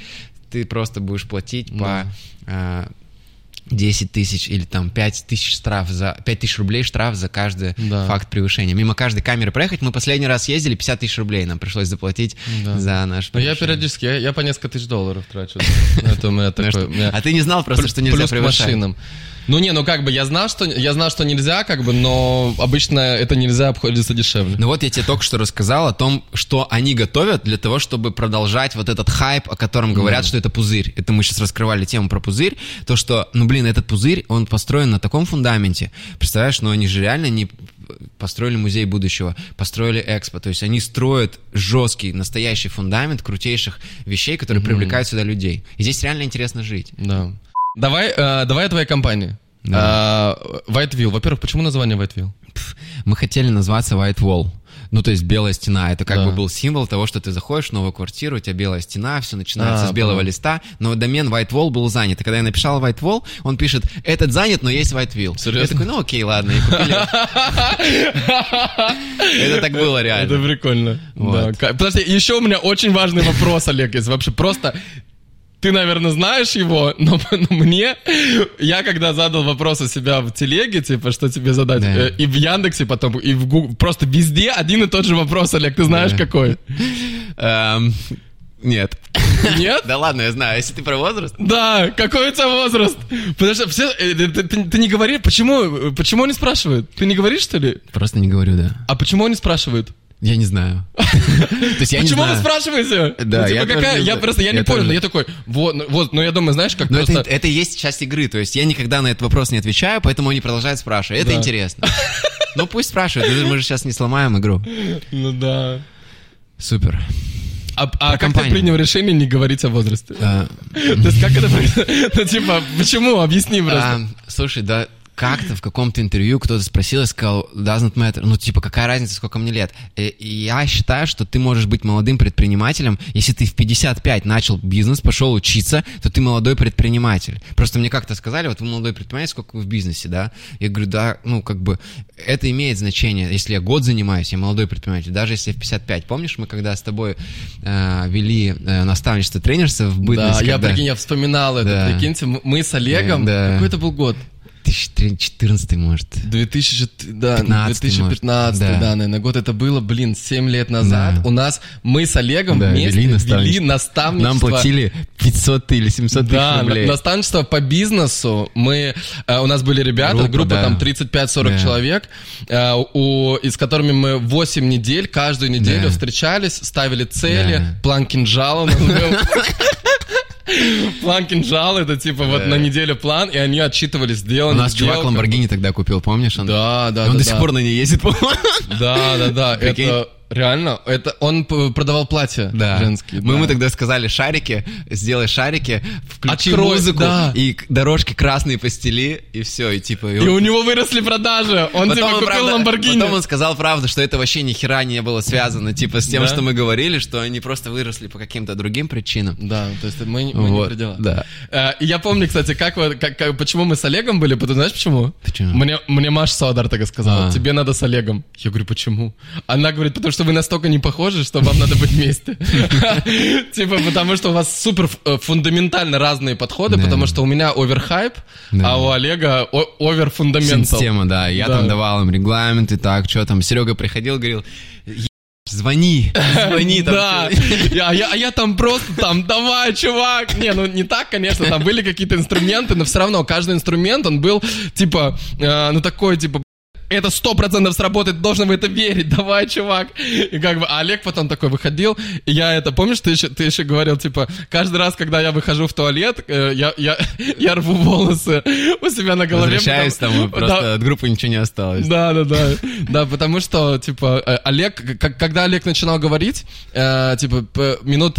ты просто будешь платить по э, 10 тысяч или там 5 тысяч штраф за 5 тысяч рублей штраф за каждый Да. факт превышения. Мимо каждой камеры проехать. Мы последний раз ездили, 50 тысяч рублей нам пришлось заплатить Да. за наш Ну, я периодически, я, я по несколько тысяч долларов трачу. <laughs> Это у меня такое... у меня- А ты не знал просто, что нельзя превышать? машинам. Ну не, ну как бы я знал, что я знал, что нельзя, как бы, но обычно это нельзя обходится дешевле. Ну вот я тебе только что рассказал о том, что они готовят для того, чтобы продолжать вот этот хайп, о котором говорят, что это пузырь. Это мы сейчас раскрывали тему про пузырь. То, что, ну блин, этот пузырь, он построен на таком фундаменте. Представляешь, ну они же реально не построили музей будущего, построили экспо. То есть они строят жесткий, настоящий фундамент крутейших вещей, которые привлекают сюда людей. И здесь реально интересно жить. Да. Давай, э, давай о твоей компании. Да. Э, Whiteville. Во-первых, почему название Whiteville? Мы хотели назваться White Wall. Ну, то есть белая стена, это как Да. бы был символ того, что ты заходишь в новую квартиру, у тебя белая стена, все начинается А, с белого понял. листа, но домен White Wall был занят. И когда я написал White Wall, он пишет, этот занят, но есть White Wall. Серьезно? Я такой, ну окей, ладно, и купили. <laughs> Это так было Это реально. прикольно. Да. Ка- Подожди, еще у меня очень важный вопрос, Олег, есть вообще просто... Ты, наверное, знаешь его, но, <laughs> но мне, я когда задал вопрос у себя в телеге, типа, что тебе задать, Да. э, и в Яндексе потом, и в Google, просто везде один и тот же вопрос, Олег, ты знаешь Да. какой? Эм, Нет. Нет? <laughs> Да ладно, я знаю. Если ты про возраст, Да, какой у тебя возраст? Потому что все, э, ты, ты- ты не говори, почему, почему он не спрашивает? Ты не говоришь, что ли? просто не говорю, да. А почему он не спрашивает? Я не знаю. <laughs> Почему вы спрашиваете? Да, Ну, типа, я какая- я просто, я не понял, тоже. я такой, вот, ну, вот, ну я думаю, знаешь, как Но это, просто... это и есть часть игры, то есть я никогда на этот вопрос не отвечаю, поэтому они продолжают спрашивать. Это интересно. <laughs> Ну пусть спрашивают, мы же сейчас не сломаем игру. Ну да. Супер. А, а как ты компанию. принял решение не говорить о возрасте? А, <laughs> То есть как это? Ну типа, почему? Объясни просто. а, Слушай, да как-то в каком-то интервью кто-то спросил и сказал, doesn't matter, ну типа какая разница, сколько мне лет. И- и я считаю, что ты можешь быть молодым предпринимателем, если ты в 55 начал бизнес, пошел учиться, то ты молодой предприниматель. Просто мне как-то сказали, вот вы молодой предприниматель, сколько вы в бизнесе, да? Я говорю, да, ну как бы это имеет значение. Если я год занимаюсь, я молодой предприниматель, даже если я в 55. Помнишь, мы когда с тобой э, вели э, наставничество тренерства в бытность, Да, я, когда- прикинь, я вспоминал это. Да. Прикиньте, мы с Олегом... Да. Какой это был год? 2014, может. 2000, да, 15, 2015, может. да. Да. наверное, год это было, блин, 7 лет назад. Да. У нас, мы с Олегом Да, вместе вели вели наставничество. наставничество. Нам платили 500 или 700 тысяч Да, рублей. на- наставничество по бизнесу. Мы, э, у нас были ребята, Группа, группа, да. там 35-40 Да. человек, э, у, и с которыми мы 8 недель, каждую неделю Да. встречались, ставили цели, Да. план кинжала. <laughs> <laughs> План кинжала, это типа вот Да. на неделю план, и они отчитывались, сделано, У нас чувак. Ламборгини тогда купил, помнишь? Да, да, И он да, до сих да. пор на ней ездит, <laughs> по-моему. Да, да, да, это реально, это он продавал платья Да. женские. Мы да. ему тогда сказали шарики, сделай шарики, включи Открой, музыку, да. и дорожки красные постели, и все, и типа... И он- у него выросли продажи, он Потом типа он, купил правда, Ламборгини. потом он сказал правду, что это вообще ни хера не было связано, типа, с тем, Да? что мы говорили, что они просто выросли по каким-то другим причинам. Да, то есть мы, не- мы не Вот, при делах. да. Э, И я помню, кстати, как, вот- как, как- почему мы с Олегом были, потому знаешь почему? Почему? Мне, мне Маша Саудар так и сказала, А. тебе надо с Олегом. Я говорю, почему? Она говорит, потому что вы настолько не похожи, что вам надо быть вместе. <laughs> Типа, потому что у вас супер э, фундаментально разные подходы, потому что у меня оверхайп, а у Олега овер фундаментал. Система, да. Я там давал им регламенты, так, что там. Серега приходил, говорил, «Е- звони, звони там. Да, всё». Я- а я, а я там просто там, давай, чувак. Не, ну не так, конечно, там были какие-то инструменты, но все равно каждый инструмент, он был, типа, э, ну такой, типа, это сто процентов сработает, должен в это верить, <laughs> давай, чувак. И как бы, а Олег потом такой выходил, и я это, помнишь, ты еще, ты еще говорил, типа, каждый раз, когда я выхожу в туалет, э, я, я, <laughs> я рву волосы у себя на голове. Возвращаюсь потому- там, просто Да, от группы ничего не осталось. да, да, да. Да, потому что, типа, э, Олег, когда Олег начинал говорить, э, типа, минут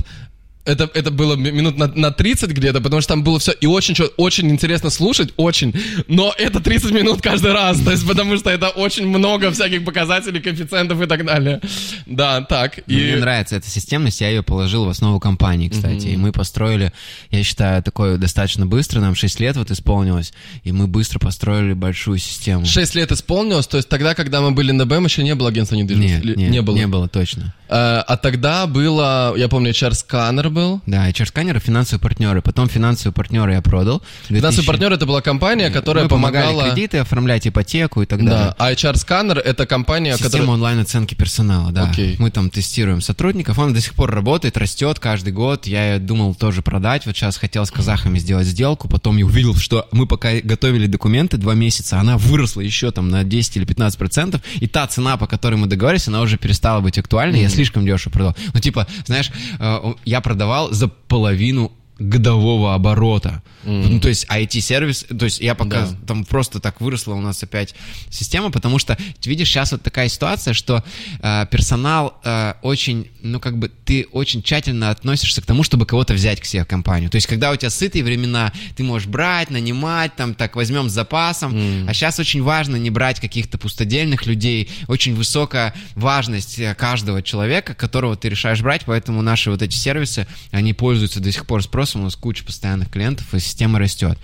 это, это было ми- минут на, на 30 где-то, потому что там было все и очень, очень интересно слушать, очень, но это 30 минут каждый раз, то есть потому что это очень много всяких показателей, коэффициентов и так далее. Да, так. И... Мне нравится эта системность, я ее положил в основу компании, кстати. И мы построили, я считаю, такое достаточно быстро, нам 6 лет вот исполнилось, и мы быстро построили большую систему. 6 лет исполнилось, то есть тогда, когда мы были на БМ, еще не было агентства недвижимости? Нет, Или- нет, не было. Не было, точно. Э, а тогда было, я помню, HR-сканер был. Да, HR-сканеры, финансовые партнеры. Потом финансовые партнеры я продал. Финансовый 2000 партнер это была компания, которая мы помогали помогала. кредиты оформлять, ипотеку и так Да, далее. а HR-сканер это компания, Система которая... онлайн-оценки персонала, да. Окей. Мы там тестируем сотрудников, он до сих пор работает, растет каждый год. Я думал тоже продать, вот сейчас хотел с казахами сделать сделку, потом я увидел, что мы пока готовили документы два месяца, она выросла еще там на 10 или 15 процентов, и та цена, по которой мы договорились, она уже перестала быть актуальной, я слишком дешево продал. Ну, типа, знаешь, э, я продавал за половину годового оборота. Ну, то есть IT-сервис, то есть я пока Да. там просто так выросла у нас опять система, потому что, видишь, сейчас вот такая ситуация, что э, персонал э, очень, ну, как бы, ты очень тщательно относишься к тому, чтобы кого-то взять к себе в компанию. То есть, когда у тебя сытые времена, ты можешь брать, нанимать, там, так, возьмем с запасом, а сейчас очень важно не брать каких-то пустодельных людей, очень высокая важность э, каждого человека, которого ты решаешь брать, поэтому наши вот эти сервисы, они пользуются до сих пор спросом, у нас куча постоянных клиентов, и система растет.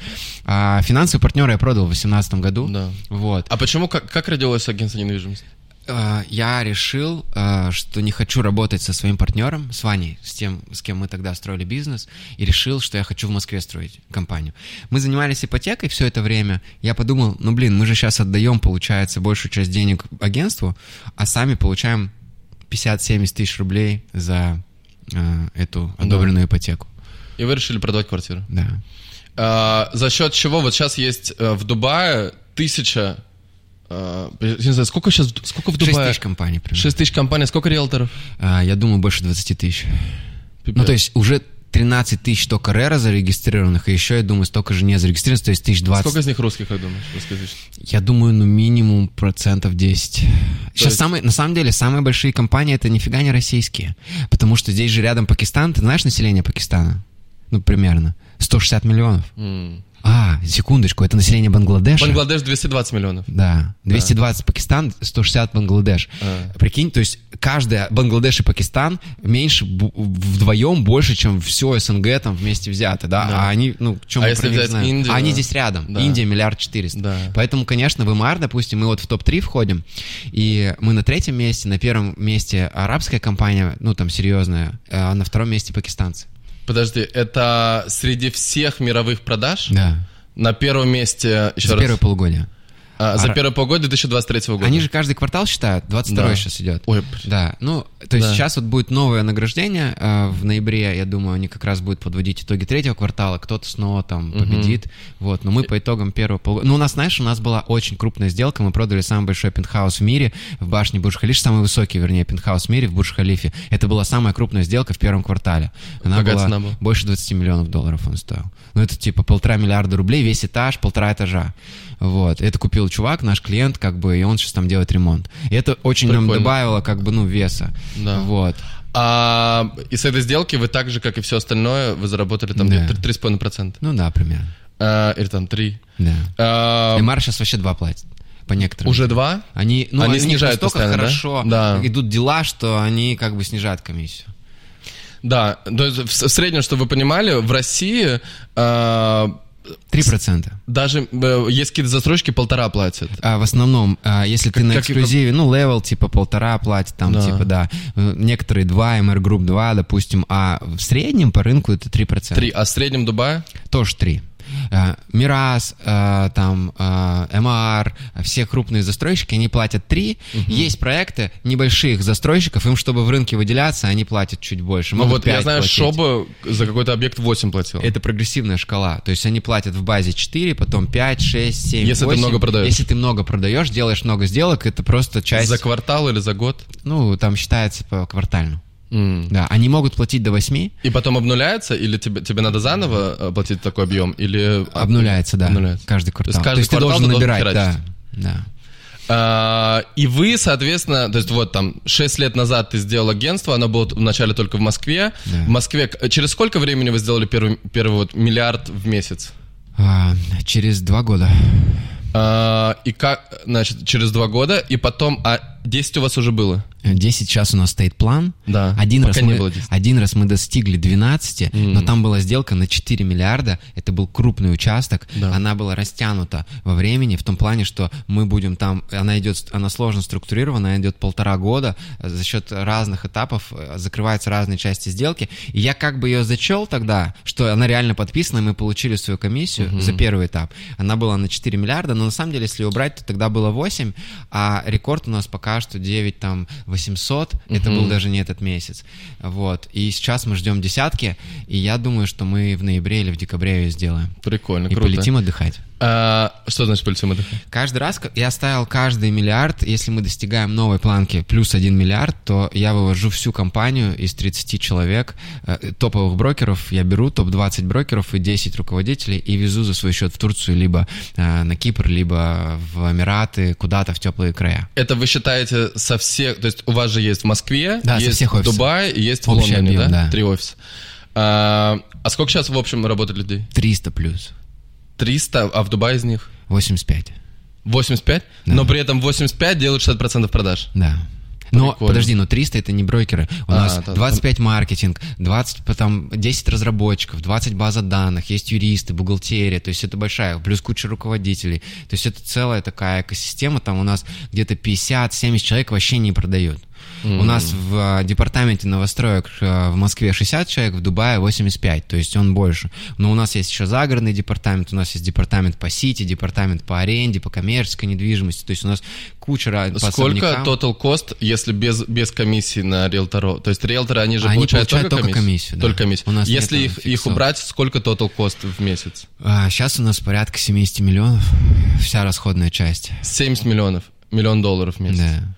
А финансовые партнеры я продал в 2018 году. Да. Вот. А почему, как, как родилось агентство недвижимости? Э, Я решил, э, что не хочу работать со своим партнером, с Ваней, с тем, с кем мы тогда строили бизнес, и решил, что я хочу в Москве строить компанию. Мы занимались ипотекой все это время. Я подумал, ну блин, мы же сейчас отдаем, получается, большую часть денег агентству, а сами получаем 50-70 тысяч рублей за э, эту одобренную ипотеку. И вы решили продавать квартиру. Да. А, за счет чего? Вот сейчас есть э, в Дубае тысяча... э, не знаю, сколько сейчас... Сколько в 6 Дубае? тысяч компаний примерно. 6 тысяч компаний. Сколько риэлторов? А, Я думаю, больше 20 тысяч. Ну, то есть уже 13 тысяч только РЭРа зарегистрированных, и еще, я думаю, столько же не зарегистрированных, то есть 1020. Сколько из них русских, как думаешь, русскоязычных? Я думаю, ну, минимум процентов 10. Сейчас есть- самые, на самом деле, самые большие компании это нифига не российские. Потому что здесь же рядом Пакистан. Ты знаешь население Пакистана? Ну, примерно. 160 миллионов. М. А, секундочку, это население Бангладеша. Бангладеш 220 миллионов. Да, 220 Пакистан, 160 Бангладеш. А. Прикинь, то есть каждая Бангладеш и Пакистан меньше вдвоем больше, чем все СНГ там вместе взято, да? Да. А они, ну, чем А если взять знаем? Индию? А они здесь рядом. Да. Индия миллиард четыреста. Да. Поэтому, конечно, в МР, допустим, мы вот в топ-3 входим, и мы на третьем месте, на первом месте арабская компания, ну, там, серьезная, а на втором месте пакистанцы. Подожди, это среди всех мировых продаж? Да. На первом месте, еще За раз, первое полугодие. А, за первое полгода 2023 года. Они же каждый квартал считают, 22 Да. сейчас идет. Ой. Да, ну, то есть Да. сейчас вот будет новое награждение э, в ноябре, я думаю, они как раз будут подводить итоги третьего квартала, кто-то снова там победит, вот, но мы по итогам первого полугодия, ну, у нас, знаешь, у нас была очень крупная сделка, мы продали самый большой пентхаус в мире в башне Бурж-Халиф, самый высокий, вернее, пентхаус в мире в Бурж-Халифе, это была самая крупная сделка в первом квартале, она Какая была цена была? больше 20 миллионов долларов он стоил, ну, это типа полтора миллиарда рублей, весь этаж, полтора этажа, вот, это купил чувак, наш клиент, как бы, и он сейчас там делает ремонт, и это очень нам Прикольно. добавило, как бы, ну, веса, Да. вот. А и с этой сделки вы так же, как и все остальное, вы заработали там Да. где-то 3,5%. Ну да, примерно. А, или там 3. Да. А, Эмар сейчас вообще два платит. По некоторым. уже 2? Они, ну, Они они, снижают настолько постоянно, да? хорошо Да. идут дела, что они как бы снижают комиссию. Да, то есть в, среднем, чтобы вы понимали, в России а, Три процента. Даже э, есть какие-то застройщики, полтора платят. А, в основном, а, если как, ты на эксклюзиве, как... ну, level, типа, полтора платит, там, да. типа, да. Э, некоторые два, MR Group 2, допустим, а в среднем по рынку это 3%. 3, а в среднем Дубае? Тоже три. Мирас, э, там, э, МАР, все крупные застройщики, они платят 3. Есть проекты небольших застройщиков, им, чтобы в рынке выделяться, они платят чуть больше. Ну вот я 5 знаю, платить. Шоба за какой-то объект 8 платил. Это прогрессивная шкала. То есть они платят в базе 4, потом 5, 6, 7, Если ты 8. много продаешь. Если ты много продаешь, делаешь много сделок, это просто часть... За квартал или за год? Ну, там считается по квартально. М. Да, они могут платить до 8, И потом обнуляется, или тебе, тебе надо заново э, платить такой объем, или... обнуляется, да, Обнуляется. каждый квартал. То есть каждый ты квартал должен ты должен набирать, да. херачить. да. А, и вы, соответственно, то есть вот там 6 лет назад ты сделал агентство, оно было вначале только в Москве. Да. В Москве, через сколько времени вы сделали первый, первый вот миллиард в месяц? А, через два года. А, и как, значит, через два года, и потом, а 10 у вас уже было? 10 сейчас у нас стоит план. Да, Один, раз не мы, было 10. один раз мы достигли 12, но там была сделка на 4 миллиарда. Это был крупный участок. Да. Она была растянута во времени в том плане, что мы будем там... Она идет, она сложно структурирована, она идет полтора года. э, За счет разных этапов э, закрываются разные части сделки. И я как бы ее зачел тогда, что она реально подписана, и мы получили свою комиссию за первый этап. Она была на 4 миллиарда, но на самом деле, если убрать, то тогда было 8, а рекорд у нас пока что 9 там 800, это был даже не этот месяц. Вот. И сейчас мы ждем десятки, и я думаю, что мы в ноябре или в декабре ее сделаем. Прикольно, И круто. полетим отдыхать. А, что значит по лицевым отдыхать? Каждый раз я ставил каждый миллиард, если мы достигаем новой планки плюс один миллиард, то я вывожу всю компанию из 30 человек, э, топовых брокеров, я беру топ-20 брокеров и 10 руководителей и везу за свой счет в Турцию, либо э, на Кипр, либо в Эмираты, куда-то в теплые края. Это вы считаете со всех, то есть у вас же есть в Москве, Да, есть всех в. Дубае есть в Общий Лондоне, объем, да? да. Три офиса. А, а сколько сейчас в общем работает людей? 300 плюс, 300, а в Дубае из них? 85, 85? Но при этом 85 делают 60% продаж. да. Но, Прикольно. подожди, но 300 это не брокеры. У А, нас да, 25 маркетинг, 20, потом 10 разработчиков, 20 база данных, есть юристы, бухгалтерия, то есть это большая, плюс куча руководителей. То есть это целая такая экосистема, там у нас где-то 50-70 человек вообще не У нас в э, департаменте новостроек э, в Москве 60 человек, в Дубае 85, то есть он больше. Но у нас есть еще загородный департамент, у нас есть департамент по сити, департамент по аренде, по коммерческой недвижимости, то есть у нас куча по Сколько total cost, если без, без комиссии на риэлторов? То есть риэлторы, они же Они получают, получают только, только комиссию? комиссию, да. Только комиссию. У нас если их, их убрать, сколько total cost в месяц? А, сейчас у нас порядка 70 миллионов, вся расходная часть. 70 миллионов. Миллион долларов в месяц. Да.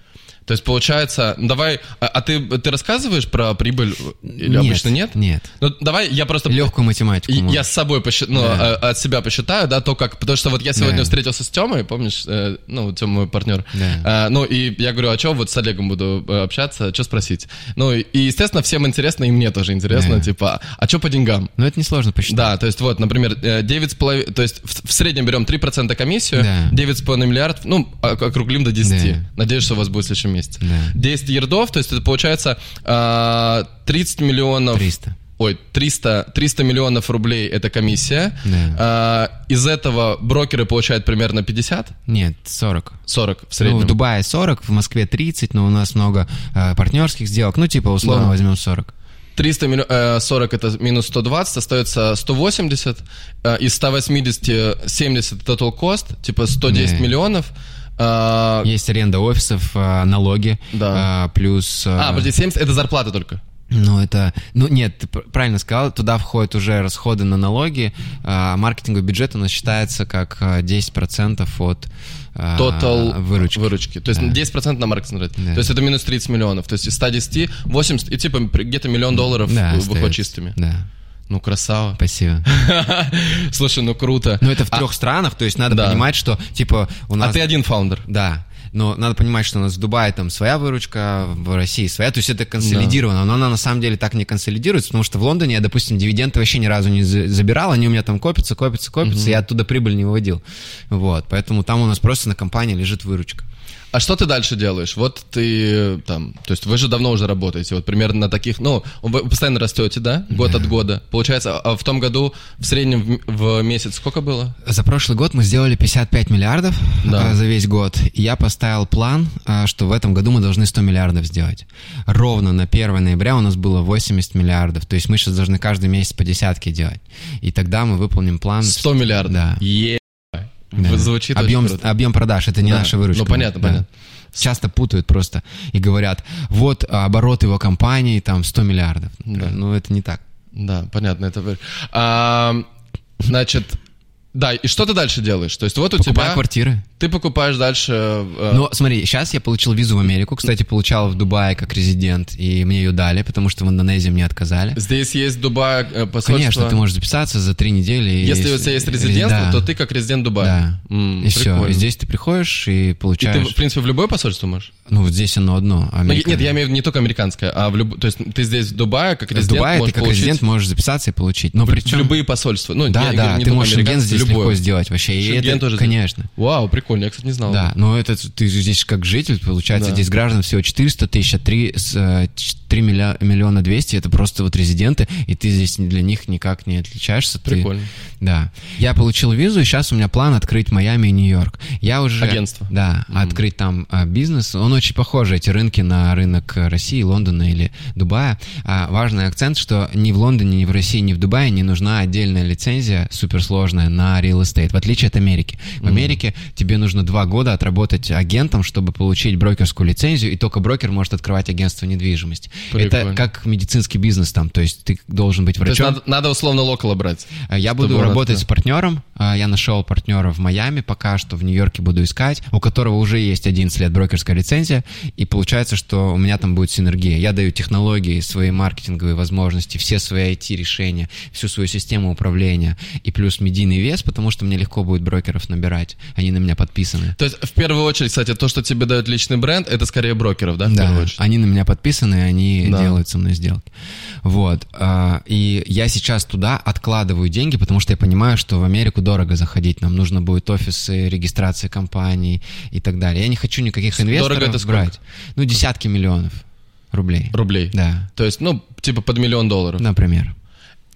То есть получается, ну, давай, а, а ты, ты рассказываешь про прибыль или Нет, обычно нет? нет. Ну давай я просто... Легкую математику. Можно. Я с собой посчит- ну, Да. а- от себя посчитаю, да, то как, потому что вот я сегодня Да. встретился с Тёмой, помнишь, э, ну, Тёма мой партнер, Да. А, ну, и я говорю, а что, вот с Олегом буду э, общаться, что спросить? Ну, и, естественно, всем интересно, и мне тоже интересно, Да. типа, а что по деньгам? Но это несложно посчитать. Да, то есть вот, например, э, 9,5, то есть в, в среднем берем 3% комиссию, Да. 9,5 миллиардов, ну, округлим до 10. Да. Надеюсь, что у вас будет в следующем месяце. Да. 10 ярдов, то есть это получается а, 30 миллионов... 300. Ой, 300, 300 миллионов рублей это комиссия. Да. А, из этого брокеры получают примерно 50, Нет, 40. 40 в Ну, среднем. в Дубае 40, в Москве 30, но у нас много э, партнерских сделок. Ну, типа, условно Да. возьмем 40. 300 миллио- э, 40 это минус 120, остается 180. э, Из 180 70 это total cost, типа 110 Да. миллионов. А, Есть аренда офисов, э, налоги, Да. э, плюс... э, А, подожди, 70 это зарплата только. Ну, это... Ну, нет, ты пр- правильно сказал, туда входят уже расходы на налоги. а маркетинговый бюджет у нас считается как э, 10% от Total выручки. То есть Да. 10% на маркетинг. Да. То есть это минус 30 миллионов. То есть из 110, 80, и типа где-то миллион долларов Да, выходит чистыми. Да, Ну, красава. спасибо. <laughs> Слушай, ну круто. Но это в А- трех странах, то есть надо Да. понимать, что, типа, у А нас... ты один фаундер. Да. Но надо понимать, что у нас в Дубае там своя выручка, в России своя, то есть это консолидировано, но она на самом деле так не консолидируется, потому что в Лондоне я, допустим, дивиденды вообще ни разу не за- забирал, они у меня там копятся, копятся, копятся, и я оттуда прибыль не выводил. Вот, поэтому там у нас просто на компании лежит выручка. А что ты дальше делаешь? Вот ты там, то есть вы же давно уже работаете, вот примерно на таких, ну, вы постоянно растете, да, год от года. Получается, а в том году в среднем в в месяц сколько было? За прошлый год мы сделали 55 миллиардов Да. э, за весь год. И я поставил план, э, что в этом году мы должны 100 миллиардов сделать. Ровно на 1 ноября у нас было 80 миллиардов. То есть мы сейчас должны каждый месяц по десятке делать. И тогда мы выполним план... 100 миллиардов. Да. Е- Да. Звучит объем, объем продаж, это не Да. наша выручка. Ну, понятно, Да. понятно. Часто путают просто и говорят, вот оборот его компании там 100 миллиардов. Да. Ну, это не так. Да, понятно, это... А, значит, да, и что ты дальше делаешь? То есть вот у Покупаю тебя... квартиры. Ты покупаешь дальше... э, Но смотри, сейчас я получил визу в Америку. Кстати, получал в Дубае как резидент, и мне ее дали, потому что в Индонезии мне отказали. Здесь есть Дубай э, посольство. Конечно, ты можешь записаться за три недели. и Если у тебя есть резидентство, Да. то ты как резидент Дубая. Да. М, и все. прикольно. И здесь ты приходишь и И получаешь... ты, в принципе, в любое посольство можешь? Ну, вот здесь оно одно. Ну, Америка- Нет, я имею в виду не только американское, а в люб... То есть ты здесь в Дубае как В резидент ты можешь как получить резидент можешь записаться и получить. Но в, причем... в любые посольства. Ну, Да, я да, говорю, не ты можешь шенген американское, здесь любое. легко сделать вообще. И это, тоже здесь? конечно. Вау, прикольно, я, кстати, не знал. Да, но это ты здесь как житель, получается, Да. здесь граждан всего 400 тысяч, а 3, 3 миллиона 200 это просто вот резиденты, и ты здесь для них никак не отличаешься. ты- Прикольно. Да. Я получил визу, и сейчас у меня план открыть Майами и Нью-Йорк. Я уже... Агентство. Да, открыть там а, бизнес. Он очень похож, эти рынки, на рынок России, Лондона или Дубая. А, важный акцент, что ни в Лондоне, ни в России, ни в Дубае не нужна отдельная лицензия суперсложная на на real estate, в отличие от Америки. В Америке тебе нужно два года отработать агентом, чтобы получить брокерскую лицензию, и только брокер может открывать агентство недвижимости. Это Прикольно. как медицинский бизнес там, то есть ты должен быть То есть врачом. надо, надо условно локала брать. А Я буду работать открыл. с партнером. А, Я нашел партнера в Майами, пока что в Нью-Йорке буду искать, у которого уже есть 11 лет брокерская лицензия, и получается, что у меня там будет синергия. Я даю технологии, свои маркетинговые возможности, все свои IT-решения, всю свою систему управления, и плюс медийный вес, потому что мне легко будет брокеров набирать, они на меня подписаны. То есть, в первую очередь, кстати, то, что тебе дает личный бренд, это скорее брокеров, да, Да, они на меня подписаны, они Да. делают со мной сделки. Вот. а, И я сейчас туда откладываю деньги, потому что я понимаю, что в Америку дорого заходить. Нам нужно будет офисы, регистрация компаний и так далее. Я не хочу никаких Дорого инвесторов это сколько? брать. Ну, десятки миллионов рублей. Рублей. Да, То есть, ну, типа под миллион долларов. например.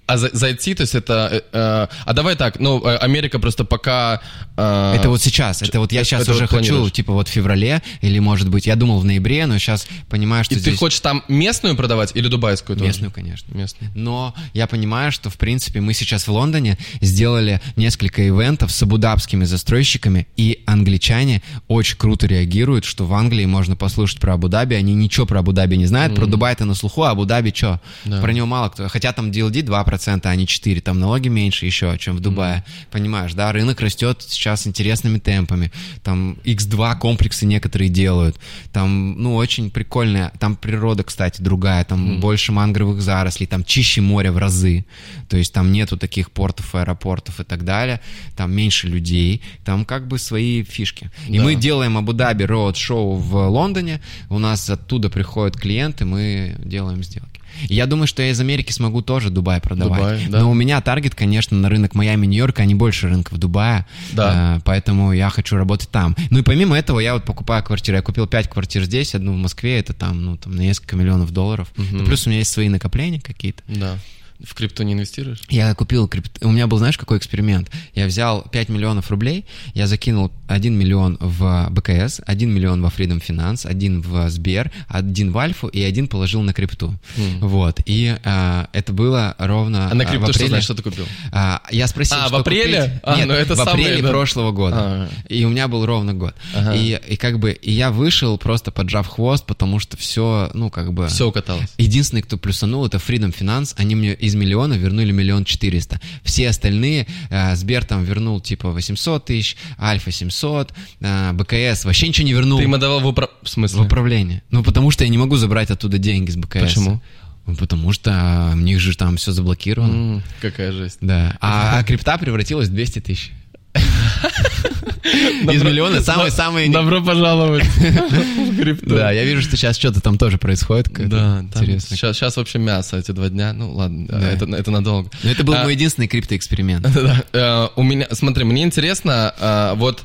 А за- зайти, то есть это... э, э, а давай так, ну, э, Америка просто пока... э, Это вот сейчас, это вот я это- сейчас это уже вот хочу, планируешь? типа вот в феврале, или может быть, я думал в ноябре, но сейчас понимаю, что И ты здесь... хочешь там местную продавать или дубайскую тоже? Местную, конечно. Местную. Но я понимаю, что, в принципе, мы сейчас в Лондоне сделали несколько ивентов с абудабскими застройщиками, и англичане очень круто реагируют, что в Англии можно послушать про Абу-Даби, они ничего про Абу-Даби не знают, про Дубай-то на слуху, а Абу-Даби что? Да. Про него мало кто. Хотя там DLD 2%, а не 4%, там налоги меньше еще, чем в Дубае. Понимаешь, да, рынок растет сейчас интересными темпами. Там X2 комплексы некоторые делают. Там, ну, очень прикольная. Там природа, кстати, другая. Там больше мангровых зарослей, там чище море в разы. То есть там нету таких портов, аэропортов и так далее. Там меньше людей. Там как бы свои фишки. И Да. мы делаем Абу-Даби роуд-шоу в Лондоне. У нас оттуда приходят клиенты, мы делаем сделки. Я думаю, что я из Америки смогу тоже Дубай продавать. Дубай, да. Но у меня таргет, конечно, на рынок Майами, Нью-Йорка, а не больше рынков Дубая. Да. Э, поэтому я хочу работать там. Ну и помимо этого, я вот покупаю квартиры. Я купил пять квартир здесь, одну в Москве, это там, ну, там на несколько миллионов долларов. Ну, плюс у меня есть свои накопления какие-то. Да. В крипту не инвестируешь? Я купил крипт... У меня был, знаешь, какой эксперимент? Я взял 5 миллионов рублей, я закинул 1 миллион в БКС, 1 миллион во Freedom Finance, 1 в Сбер, 1 в Альфу и один положил на крипту. Вот. И а, это было ровно А на в крипту что апреле. значит, что ты купил? А, я спросил, А, в что апреле? купить. А, Нет, ну это в апреле да. прошлого года. А. И у меня был ровно год. Ага. И, и как бы и я вышел просто поджав хвост, потому что все, ну как бы... Все укаталось. Единственный, кто плюсанул, это Freedom Finance. Они мне из миллиона вернули миллион четыреста. Все остальные, э, Сбер там вернул типа 800 тысяч, Альфа 700, э, БКС вообще ничего не вернул Ты им отдавал в, упра- в в смысле? управление. Ну, потому что я не могу забрать оттуда деньги с БКС. Почему? Ну, Потому что а, у них же там все заблокировано. М, Какая жесть. Да. А, а крипта превратилась в 200 тысяч. <laughs> Из миллиона самые-самые... Добро пожаловать в крипту. Да, я вижу, что сейчас что-то там тоже происходит. Да, там интересное. сейчас, сейчас вообще мясо эти два дня. Ну ладно, Да. это, это надолго. Но это был А, мой единственный криптоэксперимент. <laughs> Да, э, у меня, смотри, мне интересно, вот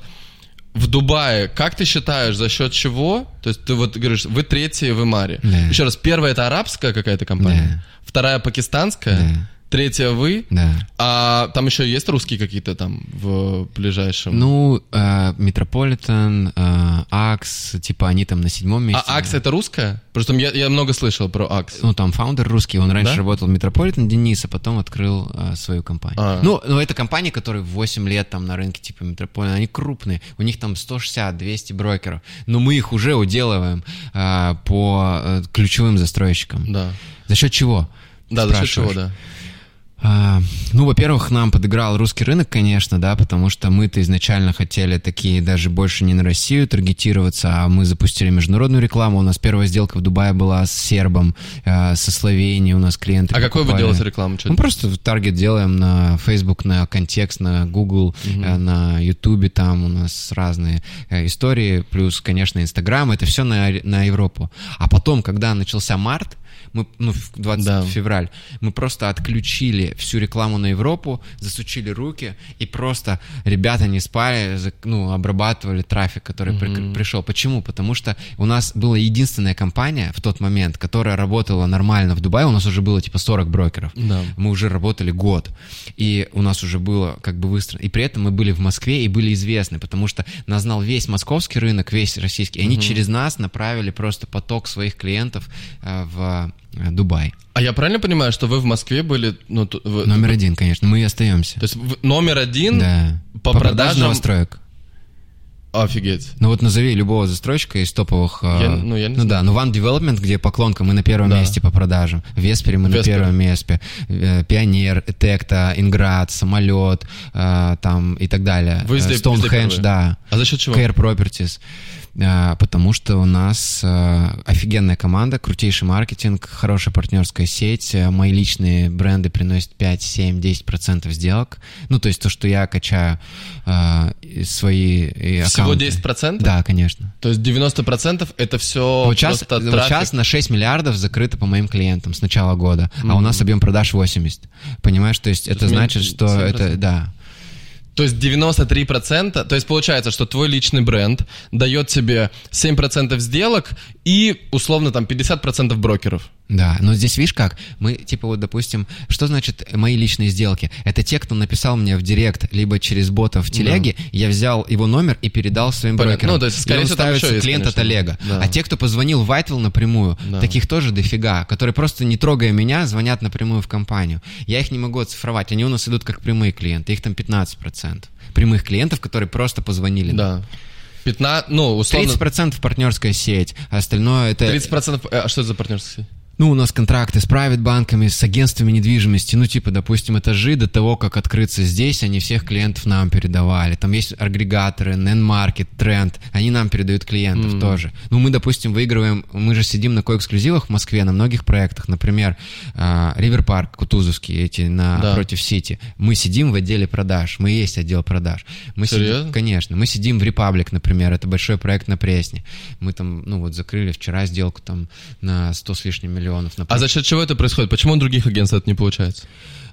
в Дубае, как ты считаешь, за счет чего? То есть ты вот говоришь, вы третьи в Emaar е. Да. Еще раз, первая это арабская какая-то компания, Да. вторая пакистанская, Да. Третья вы, Да. а там еще есть русские какие-то там в ближайшем? Ну, э, Метрополитен, э, AX, типа они там на седьмом месте. а AX это русская? Просто я, я много слышал про AX. Ну, там founder русский, он раньше Да? работал в Метрополитен, Денис, а потом открыл э, свою компанию. А. Ну, ну, это компании, которые 8 лет там на рынке типа Метрополитен, они крупные, у них там 160-200 брокеров, но мы их уже уделываем э, по э, ключевым застройщикам. Да. За счет чего? Да, за счет чего, да. А, ну, во-первых, нам подыграл русский рынок, конечно, да, потому что мы-то изначально хотели такие даже больше не на Россию таргетироваться, а мы запустили международную рекламу. У нас первая сделка в Дубае была с сербом, э, со Словенией у нас клиенты. А какой вы делаете рекламу? Мы просто таргет делаем на Facebook, на контекст, на Google, э, на YouTube, там у нас разные э, истории, плюс, конечно, Инстаграм, это все на, на Европу. А потом, когда начался март, мы, ну, в 20 Да. февраль, мы просто отключили всю рекламу на Европу, засучили руки, и просто ребята не спали, ну, обрабатывали трафик, который при- пришел. Почему? Потому что у нас была единственная компания в тот момент, которая работала нормально в Дубае, у нас уже было типа 40 брокеров. Да. Мы уже работали год, и у нас уже было как бы выстроено. И при этом мы были в Москве и были известны, потому что нас знал весь московский рынок, весь российский. И они через нас направили просто поток своих клиентов э, в Дубай. А я правильно понимаю, что вы в Москве были... Ну, вы- Номер один, конечно, мы и остаемся. То есть номер один Да. по, продаже продажам... новостроек. Офигеть. Ну вот назови любого застройщика из топовых... э, Я- ну, я не ну знаю. да, ну One Development, где поклонка, мы на первом Да. месте по продажам. Веспере мы на Веспер. первом месте. Э, Пионер, Текта, Инград, Самолет, э, там и так далее. Вы Э, Stonehenge, да. А за счет чего? Care Properties. Э, Потому что у нас э, офигенная команда, крутейший маркетинг, хорошая партнерская сеть. Э, Мои личные бренды приносят 5, 7, 10% сделок. Ну, то есть то, что я качаю свои э, Всего аккаунты. 10%? Да, конечно. То есть 90% это все Вот сейчас, просто вот трафик? сейчас на 6 миллиардов закрыто по моим клиентам с начала года, а у нас объем продаж 80. Понимаешь, то есть это есть значит, что 7%. это, да, То есть 93%, то есть получается, что твой личный бренд дает тебе 7% сделок и условно там 50% брокеров. Да, но здесь видишь как, мы типа вот допустим, что значит мои личные сделки? Это те, кто написал мне в директ, либо через бота в телеге, я взял его номер и передал своим Понятно. брокерам. Ну, то есть, скорее всего, ставится еще есть, клиент от конечно. Олега. Да. А те, кто позвонил в напрямую, Да. таких тоже дофига, которые просто не трогая меня, звонят напрямую в компанию. Я их не могу оцифровать, они у нас идут как прямые клиенты, их там 15%. Прямых клиентов, которые просто позвонили. Да. 15, ну, условно... 30% партнерская сеть, а остальное это... 30%, э, а что это за партнерская сеть? Ну, у нас контракты с private банками, с агентствами недвижимости. Ну, типа, допустим, этажи до того, как открыться здесь, они всех клиентов нам передавали. Там есть агрегаторы, Nendmarket, Trend. Они нам передают клиентов тоже. Ну, мы, допустим, выигрываем... Мы же сидим на коэксклюзивах в Москве на многих проектах. Например, Ривер Парк, Кутузовский, эти на, Да. против Сити. Мы сидим в отделе продаж. Мы есть отдел продаж. Мы сидим- Серьезно? конечно. Мы сидим в Republic, например. Это большой проект на Пресне. Мы там, ну, вот закрыли вчера сделку там на 100 с лишним миллионов. На А за счет чего это происходит? Почему у других агентств это не получается?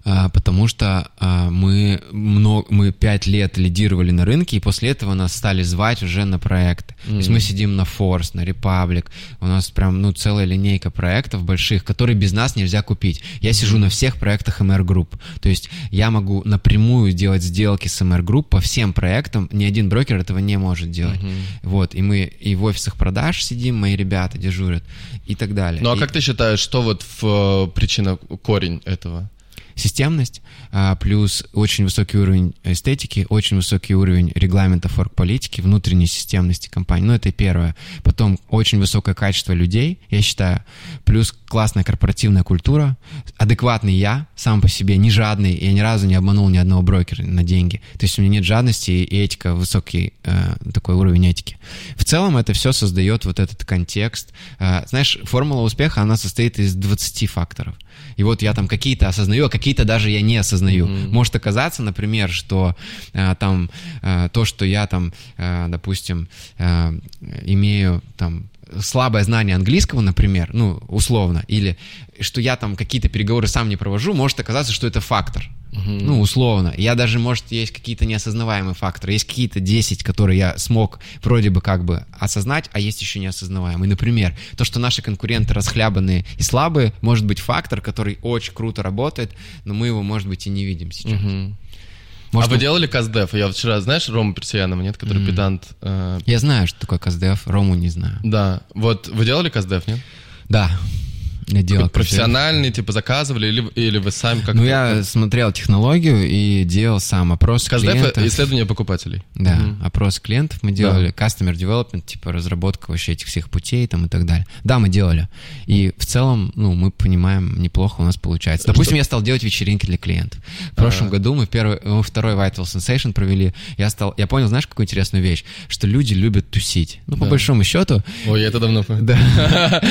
А, потому что а, мы, много, мы пять лет лидировали на рынке, и после этого нас стали звать уже на проекты. То есть мы сидим на Force, на Republic, у нас прям, ну, целая линейка проектов больших, которые без нас нельзя купить. Я сижу на всех проектах MR Group, то есть я могу напрямую делать сделки с MR Group по всем проектам, ни один брокер этого не может делать. Вот, и мы и в офисах продаж сидим, мои ребята дежурят и так далее. Ну, а И- как ты считаешь, что вот в э, причина, корень этого? Системность, а, плюс очень высокий уровень эстетики, очень высокий уровень регламентов оргполитики, внутренней системности компании. Ну, это первое. Потом очень высокое качество людей, я считаю, плюс классная корпоративная культура, адекватный я сам по себе, не жадный, я ни разу не обманул ни одного брокера на деньги. То есть у меня нет жадности и этика, высокий э, такой уровень этики. В целом это все создает вот этот контекст. Э, знаешь, формула успеха, она состоит из 20 факторов. И вот я там какие-то осознаю, а какие-то даже я не осознаю. Может оказаться, например, что э, там э, то, что я там, э, допустим, э, имею там слабое знание английского, например, ну, условно, или что я там какие-то переговоры сам не провожу, может оказаться, что это фактор. Ну, условно. Я даже, может, есть какие-то неосознаваемые факторы. Есть какие-то 10, которые я смог вроде бы как бы осознать, а есть еще неосознаваемые. Например, то, что наши конкуренты расхлябанные и слабые, может быть фактор, который очень круто работает, но мы его, может быть, и не видим сейчас. Может, а вы он- делали каздев? Я вчера, знаешь, Рома Персиянова, нет, который педант? э, Я знаю, что такое КСДФ, Рому не знаю. да, вот вы делали каздев, нет? Да, делал профессиональный, типа заказывали, или, или вы сами как Ну, я смотрел технологию и делал сам опрос Каздев клиентов. — исследование покупателей. Да, Мгм. опрос клиентов мы делали, customer development, типа разработка вообще этих всех путей там и так далее. Да, мы делали. И в целом, ну, мы понимаем, неплохо у нас получается. Допустим, я стал делать вечеринки для клиентов. В прошлом году мы первый, мы второй Vital Sensation провели. Я стал, я понял, знаешь, какую интересную вещь? Что люди любят тусить. Ну, по Да. большому счету, Ой, я это давно понял. да. <laughs>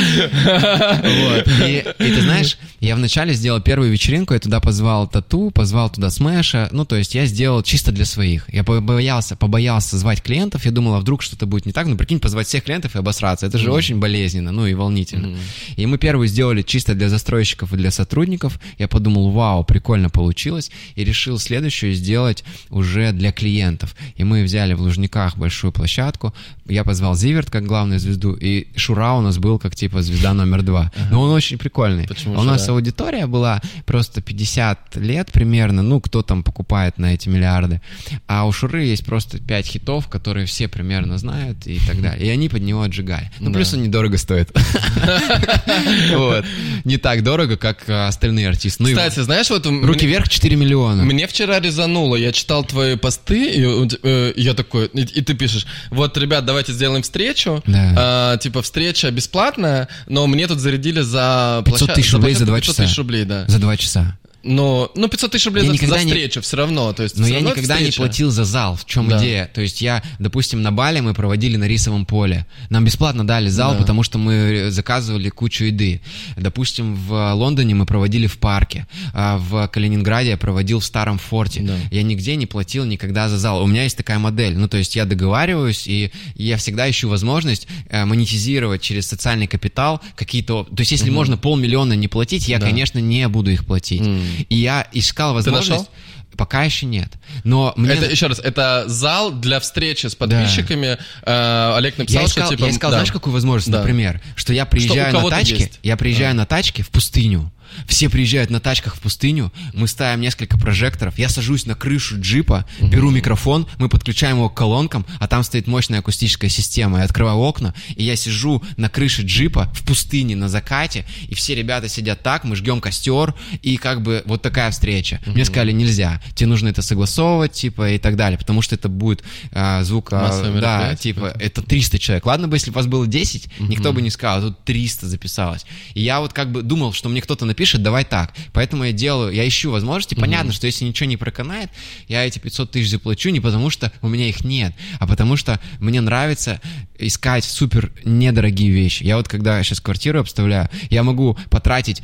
Вот. И, и ты знаешь, я вначале сделал первую вечеринку, я туда позвал Тату, позвал туда Смэша, ну, то есть я сделал чисто для своих. Я побоялся, побоялся звать клиентов, я думал, а вдруг что-то будет не так, ну, прикинь, позвать всех клиентов и обосраться, это же очень болезненно, ну, и волнительно. И мы первую сделали чисто для застройщиков и для сотрудников, я подумал, вау, прикольно получилось, и решил следующую сделать уже для клиентов. И мы взяли в Лужниках большую площадку, я позвал Зиверт как главную звезду, и Шура у нас был как типа звезда номер два. Но он очень прикольный. Почему А у нас Шура? аудитория была просто 50 лет примерно, ну, кто там покупает на эти миллиарды. А у Шуры есть просто 5 хитов, которые все примерно знают и так далее. И они под него отжигали. Ну, Да. плюс он недорого стоит. <laughs> Вот. Не так дорого, как э, остальные артисты. Ну, Кстати, знаешь, вот... Руки вверх 4 миллиона. Мне вчера резануло, я читал твои посты, и э, я такой, и, ты пишешь, вот, ребят, давайте сделаем встречу, Да. А, типа встреча бесплатная, но мне тут зарядили за 500 тысяч рублей за площадку два 500 часа. тысяч рублей, да. За 2 часа. Но, ну, 500 тысяч рублей Я за, за не- встречу все равно, то есть Но я никогда не встреча. платил за зал. В чем Да. идея? То есть я, допустим, на Бали мы проводили на рисовом поле. Нам бесплатно дали зал, Да. потому что мы заказывали кучу еды. Допустим, в Лондоне мы проводили в парке. А в Калининграде я проводил в старом форте. Да. Я нигде не платил никогда за зал. У меня есть такая модель. Ну, то есть я договариваюсь, и я всегда ищу возможность э, монетизировать через социальный капитал какие-то... То есть если можно полмиллиона не платить, я, Да. конечно, не буду их платить. М. И я искал Ты возможность... нашел? Пока еще нет. Но мне... Это, еще раз, это зал для встречи с подписчиками. Э, Олег написал, Я искал, что типа... я искал да. знаешь, какую возможность, Да. например, что я приезжаю на кого-то тачке, есть. я приезжаю на тачке в пустыню. Все приезжают на тачках в пустыню, мы ставим несколько прожекторов, я сажусь на крышу джипа, беру микрофон, мы подключаем его к колонкам, а там стоит мощная акустическая система, я открываю окна, и я сижу на крыше джипа в пустыне на закате, и все ребята сидят так, мы жгем костер, и как бы вот такая встреча. Мне сказали, нельзя, тебе нужно это согласовывать, типа, и так далее, потому что это будет а, звук... а, да, типа, это 300 человек. Ладно бы, если бы вас было 10, никто бы не сказал, а тут 300 записалось. И я вот как бы думал, что мне кто-то напишет, давай так. Поэтому я делаю, я ищу возможности. Понятно, что если ничего не проканает, я эти 500 тысяч заплачу не потому, что у меня их нет, а потому что мне нравится искать супер недорогие вещи. Я вот когда сейчас квартиру обставляю, я могу потратить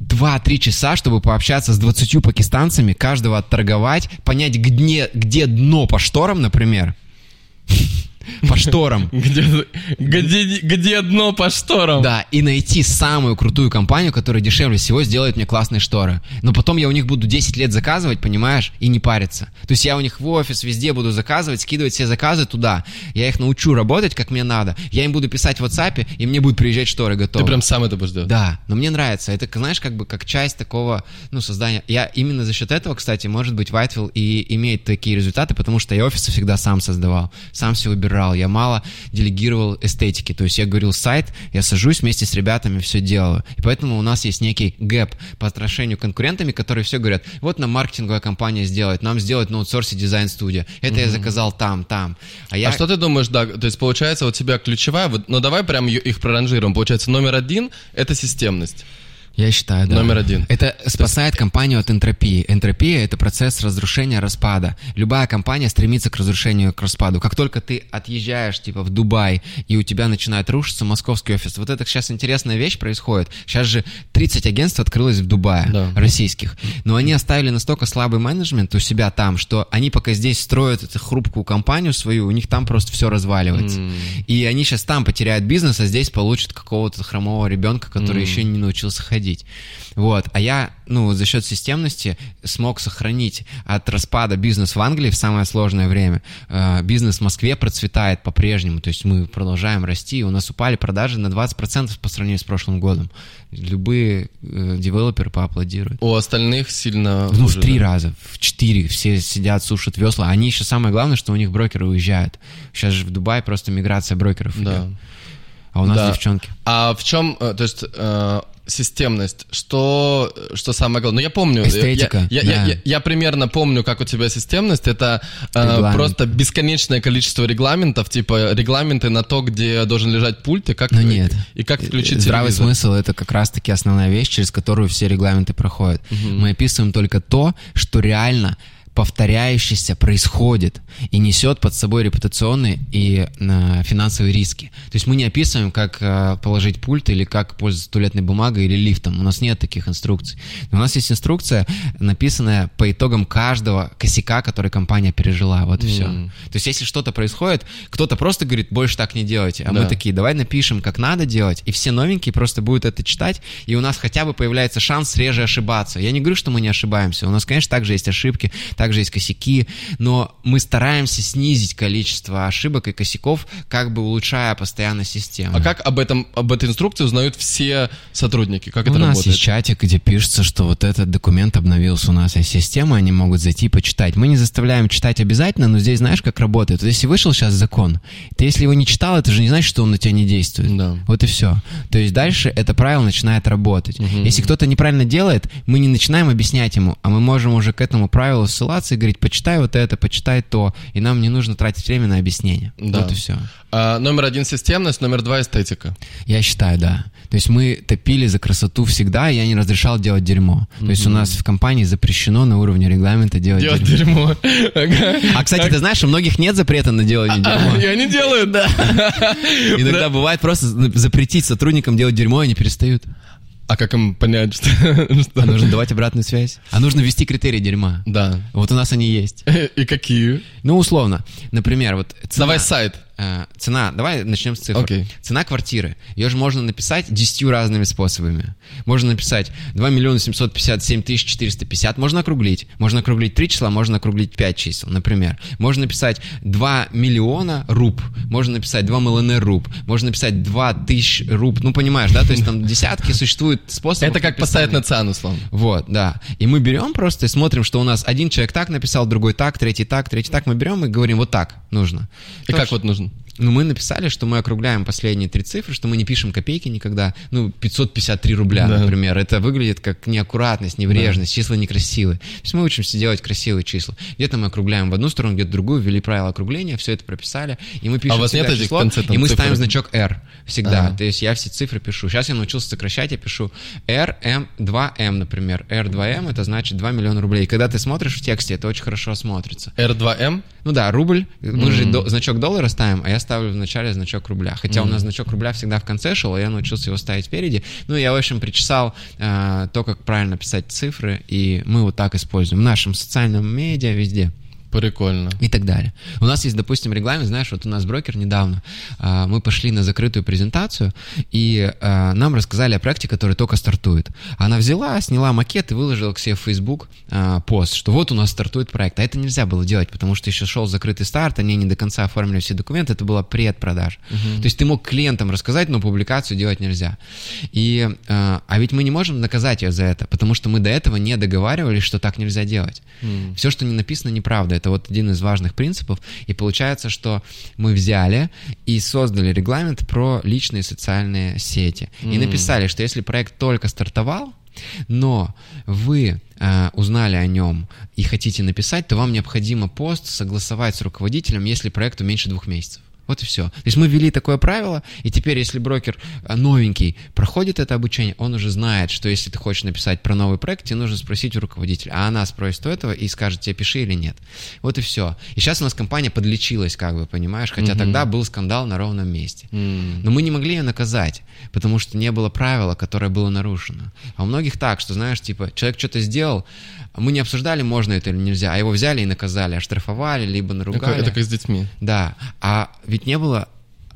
2-3 часа, чтобы пообщаться с 20 пакистанцами, каждого отторговать, понять, где, где дно по шторам, например. По шторам. <laughs> Где, где, где дно по шторам? Да, и найти самую крутую компанию, которая дешевле всего сделает мне классные шторы. Но потом я у них буду 10 лет заказывать, понимаешь, и не париться. То есть я у них в офис везде буду заказывать, скидывать все заказы туда. Я их научу работать, как мне надо. Я им буду писать в WhatsApp, и мне будут приезжать шторы Ты готовы. прям сам это будешь делать? Да, но мне нравится. Это, знаешь, как бы как часть такого, ну, создания. Я именно за счет этого, кстати, может быть, Whitefield и имеет такие результаты, потому что я офисы всегда сам создавал, сам все убирал. Я мало делегировал эстетики. То есть я говорил сайт, я сажусь вместе с ребятами, все делаю. И поэтому у нас есть некий gap по отношению к конкурентами, которые все говорят, вот нам маркетинговая компания сделает, нам сделать на аутсорсе дизайн-студия. Это я заказал там, там. А я... А что ты думаешь, да, то есть получается у тебя ключевая, вот, ну давай прям их проранжируем. Получается, номер один — это системность. Я считаю, да. Номер один. Это спасает компанию от энтропии. Энтропия — это процесс разрушения, распада. Любая компания стремится к разрушению, к распаду. Как только ты отъезжаешь, типа, в Дубай, и у тебя начинает рушиться московский офис, вот это сейчас интересная вещь происходит. Сейчас же 30 агентств открылось в Дубае, Да. российских. Но они оставили настолько слабый менеджмент у себя там, что они пока здесь строят эту хрупкую компанию свою, у них там просто все разваливается. И они сейчас там потеряют бизнес, а здесь получат какого-то хромого ребенка, который еще не научился ходить. Вот. А я, ну, за счет системности смог сохранить от распада бизнес в Англии в самое сложное время. Э, Бизнес в Москве процветает по-прежнему. То есть мы продолжаем расти. У нас упали продажи на 20% по сравнению с прошлым годом. Любые э, девелоперы поаплодируют. У остальных сильно Ну, в хуже, три да? раза, в четыре все сидят, сушат весла. Они еще самое главное, что у них брокеры уезжают. Сейчас же в Дубае просто миграция брокеров Да. идет. А у нас Да. девчонки. А в чем, э, то есть, э, системность? Что, что самое главное? Ну, я помню. Эстетика, Я, я, да. я, я- я примерно помню, как у тебя системность. Это э, просто бесконечное количество регламентов, типа регламенты на то, где должен лежать пульт, и как, Но нет. и как включить Здравый телевизор. смысл это как раз-таки основная вещь, через которую все регламенты проходят. Мы описываем только то, что реально повторяющееся происходит и несет под собой репутационные и э, финансовые риски. То есть мы не описываем, как э, положить пульт или как пользоваться туалетной бумагой или лифтом. У нас нет таких инструкций. Но у нас есть инструкция, написанная по итогам каждого косяка, который компания пережила. Вот и все. М. То есть если что-то происходит, кто-то просто говорит, больше так не делайте. А мы Да. такие, давай напишем, как надо делать, и все новенькие просто будут это читать, и у нас хотя бы появляется шанс реже ошибаться. Я не говорю, что мы не ошибаемся. У нас, конечно, также есть ошибки, также также есть косяки, но мы стараемся снизить количество ошибок и косяков, как бы улучшая постоянно систему. А как об этом, об этой инструкции узнают все сотрудники? Как у это нас работает? есть чатик, где пишется, что вот этот документ обновился у нас из системы, они могут зайти и почитать. Мы не заставляем читать обязательно, но здесь знаешь, как работает. Вот если вышел сейчас закон, ты если его не читал, это же не значит, что он на тебя не действует. Да. Вот и все. То есть дальше это правило начинает работать. Мгм. Если кто-то неправильно делает, мы не начинаем объяснять ему, а мы можем уже к этому правилу ссылаться и говорить, почитай вот это, почитай то, и нам не нужно тратить время на объяснение. Да. Вот и все. А, номер один системность, номер два эстетика. Я считаю, да. То есть мы топили за красоту всегда, и я не разрешал делать дерьмо. То есть у нас в компании запрещено на уровне регламента делать, Делать дерьмо. дерьмо. Ага. <laughs> А, кстати, ты знаешь, у многих нет запрета на делание дерьма. И они делают, да. <laughs> Иногда бывает просто запретить сотрудникам делать дерьмо, и они перестают. А как им понять, <laughs> что... А нужно давать обратную связь. А нужно ввести критерии дерьма. Да. Вот у нас они есть. <laughs> И какие? Ну, условно. Например, вот цена, Давай сайт. Э, цена, давай начнем с цифр. Окей. Цена квартиры. Ее же можно написать десятью разными способами. Можно написать 2 миллиона 757 тысяч 450. Можно округлить. Можно округлить 3 числа, можно округлить 5 чисел, например. Можно написать 2 миллиона руб. Можно написать 2 миллиона руб. Можно написать 2 тысяч руб. Ну, понимаешь, да? То есть там <laughs> десятки существует способов. Это как поставить на ЦАН, условно. Вот, да. И мы берем просто и смотрим, что у нас один человек так написал, другой так, третий так, третий так. Мы берем и говорим, вот так нужно. И как вот нужно? Ну, мы написали, что мы округляем последние три цифры, что мы не пишем копейки никогда. Ну, 553 рубля, Да. например. Это выглядит как неаккуратность, неврежность, числа некрасивые. То есть мы учимся делать красивые числа. Где-то мы округляем в одну сторону, где-то в другую, ввели правила округления, все это прописали, и мы пишем А у вас нет этих число, конце там и мы цифр? ставим значок R всегда. Ага. То есть я все цифры пишу. Сейчас я научился сокращать, я пишу R, M, 2M, например. R, 2M, это значит 2 миллиона рублей. И когда ты смотришь в тексте, это очень хорошо смотрится. R2M? Ну да, рубль. Мы же Мгм. до- значок доллара ставим, а я ставлю в начале значок рубля. Хотя у нас значок рубля всегда в конце шел, а я научился его ставить спереди. Ну, я, в общем, причесал э, то, как правильно писать цифры, и мы вот так используем в нашем социальном медиа везде Прикольно. и так далее. У нас есть, допустим, регламент, знаешь, вот у нас брокер недавно, а, мы пошли на закрытую презентацию, и а, нам рассказали о проекте, который только стартует. Она взяла, сняла макет и выложила к себе в Facebook а, пост, что вот у нас стартует проект. А это нельзя было делать, потому что еще шел закрытый старт, они не до конца оформили все документы, это была предпродажа. То есть ты мог клиентам рассказать, но публикацию делать нельзя. И, а, а ведь мы не можем наказать ее за это, потому что мы до этого не договаривались, что так нельзя делать. М. Все, что не написано, неправда. Это вот один из важных принципов. И получается, что мы взяли и создали регламент про личные социальные сети. И М. написали, что если проект только стартовал, но вы э, узнали о нем и хотите написать, то вам необходимо пост согласовать с руководителем, если проекту меньше двух месяцев. Вот и все. То есть мы ввели такое правило, и теперь, если брокер а, новенький проходит это обучение, он уже знает, что если ты хочешь написать про новый проект, тебе нужно спросить у руководителя, а она спросит у этого и скажет тебе, пиши или нет. Вот и все. И сейчас у нас компания подлечилась, как бы, понимаешь, хотя Мгм. тогда был скандал на ровном месте. М. Но мы не могли ее наказать, потому что не было правила, которое было нарушено. А у многих так, что, знаешь, типа, человек что-то сделал, мы не обсуждали, можно это или нельзя, а его взяли и наказали, оштрафовали, либо Это, наругали. это как с детьми. Да, а ведь не было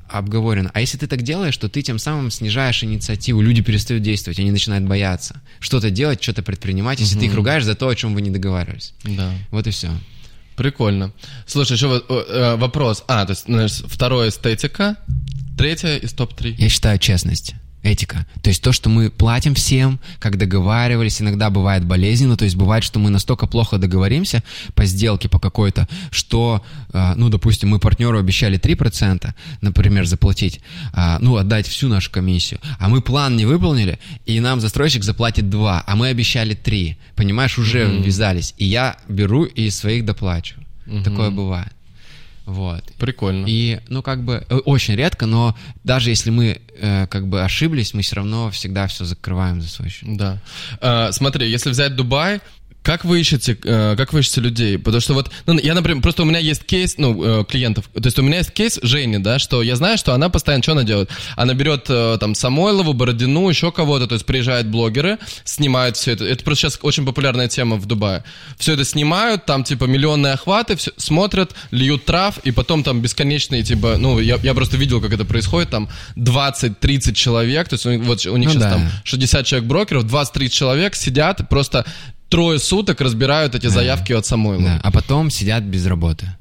обговорено. А если ты так делаешь, то ты тем самым снижаешь инициативу, люди перестают действовать, они начинают бояться что-то делать, что-то предпринимать, если ты их ругаешь за то, о чем вы не договаривались. Да. Вот и все. Прикольно. Слушай, еще э, вопрос. А, то есть, второе эстетика, третье из топ-3. Я считаю честность. Этика. То есть то, что мы платим всем, как договаривались, иногда бывает болезненно, то есть бывает, что мы настолько плохо договоримся по сделке по какой-то, что, э, ну, допустим, мы партнеру обещали 3%, например, заплатить, а, ну, отдать всю нашу комиссию, а мы план не выполнили, и нам застройщик заплатит 2, а мы обещали 3, понимаешь, уже Мгм. ввязались, и я беру и своих доплачу. Мгм. Такое бывает. Вот. Прикольно. И, ну, как бы, э, очень редко, но даже если мы, э, как бы, ошиблись, мы все равно всегда все закрываем за свой счет. Да. А, смотри, если взять Дубай, как вы ищете, э, как вы ищете людей? Потому что вот, ну, я, например, просто у меня есть кейс, ну, э, клиентов, то есть у меня есть кейс Жени, да, что я знаю, что она постоянно, что она делает? Она берет э, там Самойлову, Бородину, еще кого-то, то есть приезжают блогеры, снимают все это. Это просто сейчас очень популярная тема в Дубае. Все это снимают, там типа миллионные охваты, всё- смотрят, льют трав, и потом там бесконечные, типа, ну, я, я просто видел, как это происходит, там 20-30 человек, то есть вот у них Ну сейчас да. там 60 человек брокеров, 20-30 человек сидят, просто трое суток разбирают эти заявки от Самойла. Да, а потом сидят без работы.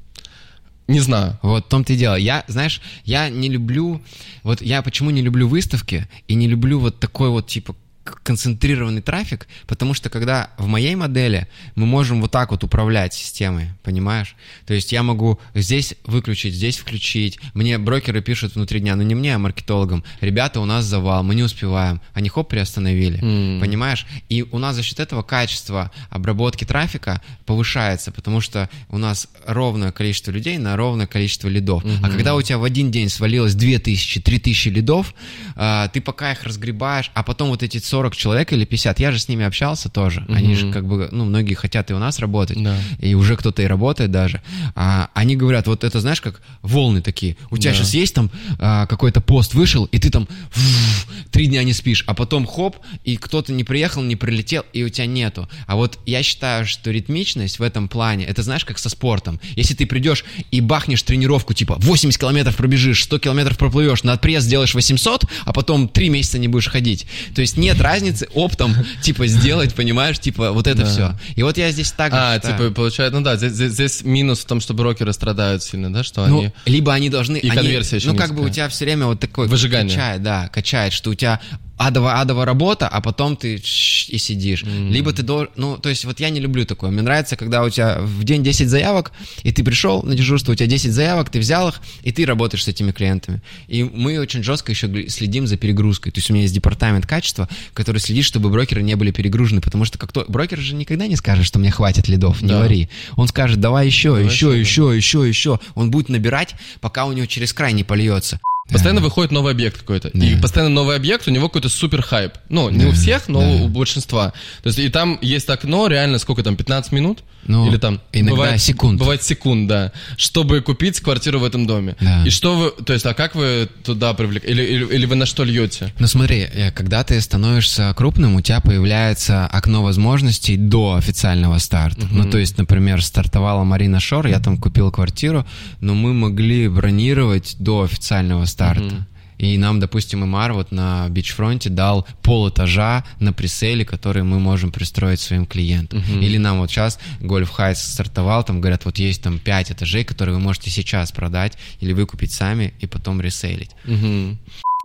Не знаю. Вот в том-то и дело. Я, знаешь, я не люблю... Вот я почему не люблю выставки и не люблю вот такой вот, типа, концентрированный трафик, потому что когда в моей модели мы можем вот так вот управлять системой, понимаешь? То есть я могу здесь выключить, здесь включить. Мне брокеры пишут внутри дня, ну не мне, а маркетологам. Ребята, у нас завал, мы не успеваем. Они хоп, приостановили, mm. понимаешь? И у нас за счет этого качество обработки трафика повышается, потому что у нас ровное количество людей на ровное количество лидов. Mm-hmm. А когда у тебя в один день свалилось 2000, 3000 лидов, э, ты пока их разгребаешь, а потом вот эти 40 человек или 50, я же с ними общался тоже. Угу. Они же как бы, ну, многие хотят и у нас работать, да. и уже кто-то и работает даже. А, они говорят, вот это знаешь, как волны такие. У тебя да. сейчас есть там а, какой-то пост вышел, и ты там <sniffs> три дня не спишь, а потом хоп, и кто-то не приехал, не прилетел, и у тебя нету. А вот я считаю, что ритмичность в этом плане, это знаешь, как со спортом. Если ты придешь и бахнешь тренировку, типа 80 километров пробежишь, 100 километров проплывешь, на пресс сделаешь 800, а потом 3 месяца не будешь ходить. То есть нет разницы оптом, типа, сделать, понимаешь, типа, вот это все. И вот я здесь так А, типа, получается, ну да, здесь, минус в том, что брокеры страдают сильно, да, что ну, они... Либо они должны... И конверсия еще Ну, как бы у тебя все время вот такой... Выжигание. Качает, да, качает, что у тебя адовая, адовая работа, а потом ты и сидишь. Mm. Либо ты должен... Ну, то есть вот я не люблю такое. Мне нравится, когда у тебя в день 10 заявок, и ты пришел на дежурство, у тебя 10 заявок, ты взял их, и ты работаешь с этими клиентами. И мы очень жестко еще следим за перегрузкой. То есть у меня есть департамент качества, который следит, чтобы брокеры не были перегружены, потому что как то... брокер же никогда не скажет, что мне хватит лидов, не да. вари. Он скажет, давай еще, давай еще, еще, еще, еще. Он будет набирать, пока у него через край не польется. Постоянно да. выходит новый объект какой-то. Да. И постоянно новый объект, у него какой-то супер хайп. Ну, не да. у всех, но да. у большинства. То есть, и там есть окно, реально, сколько там, 15 минут? Ну, Или там... Иногда бывает, секунд. Бывает секунд, да. Чтобы купить квартиру в этом доме. Да. И что вы... То есть, а как вы туда привлекаете? Или, или, или вы на что льете? Ну, смотри, э, когда ты становишься крупным, у тебя появляется окно возможностей до официального старта. Угу. Ну, то есть, например, стартовала Марина Шор, я там купил квартиру, но мы могли бронировать до официального старта. Угу. И нам, допустим, Имар вот на бичфронте дал пол этажа на преселе, который мы можем пристроить своим клиентам. Uh-huh. Или нам вот сейчас Гольф Хайтс стартовал, там говорят, вот есть там 5 этажей, которые вы можете сейчас продать или выкупить сами и потом реселить. Uh-huh.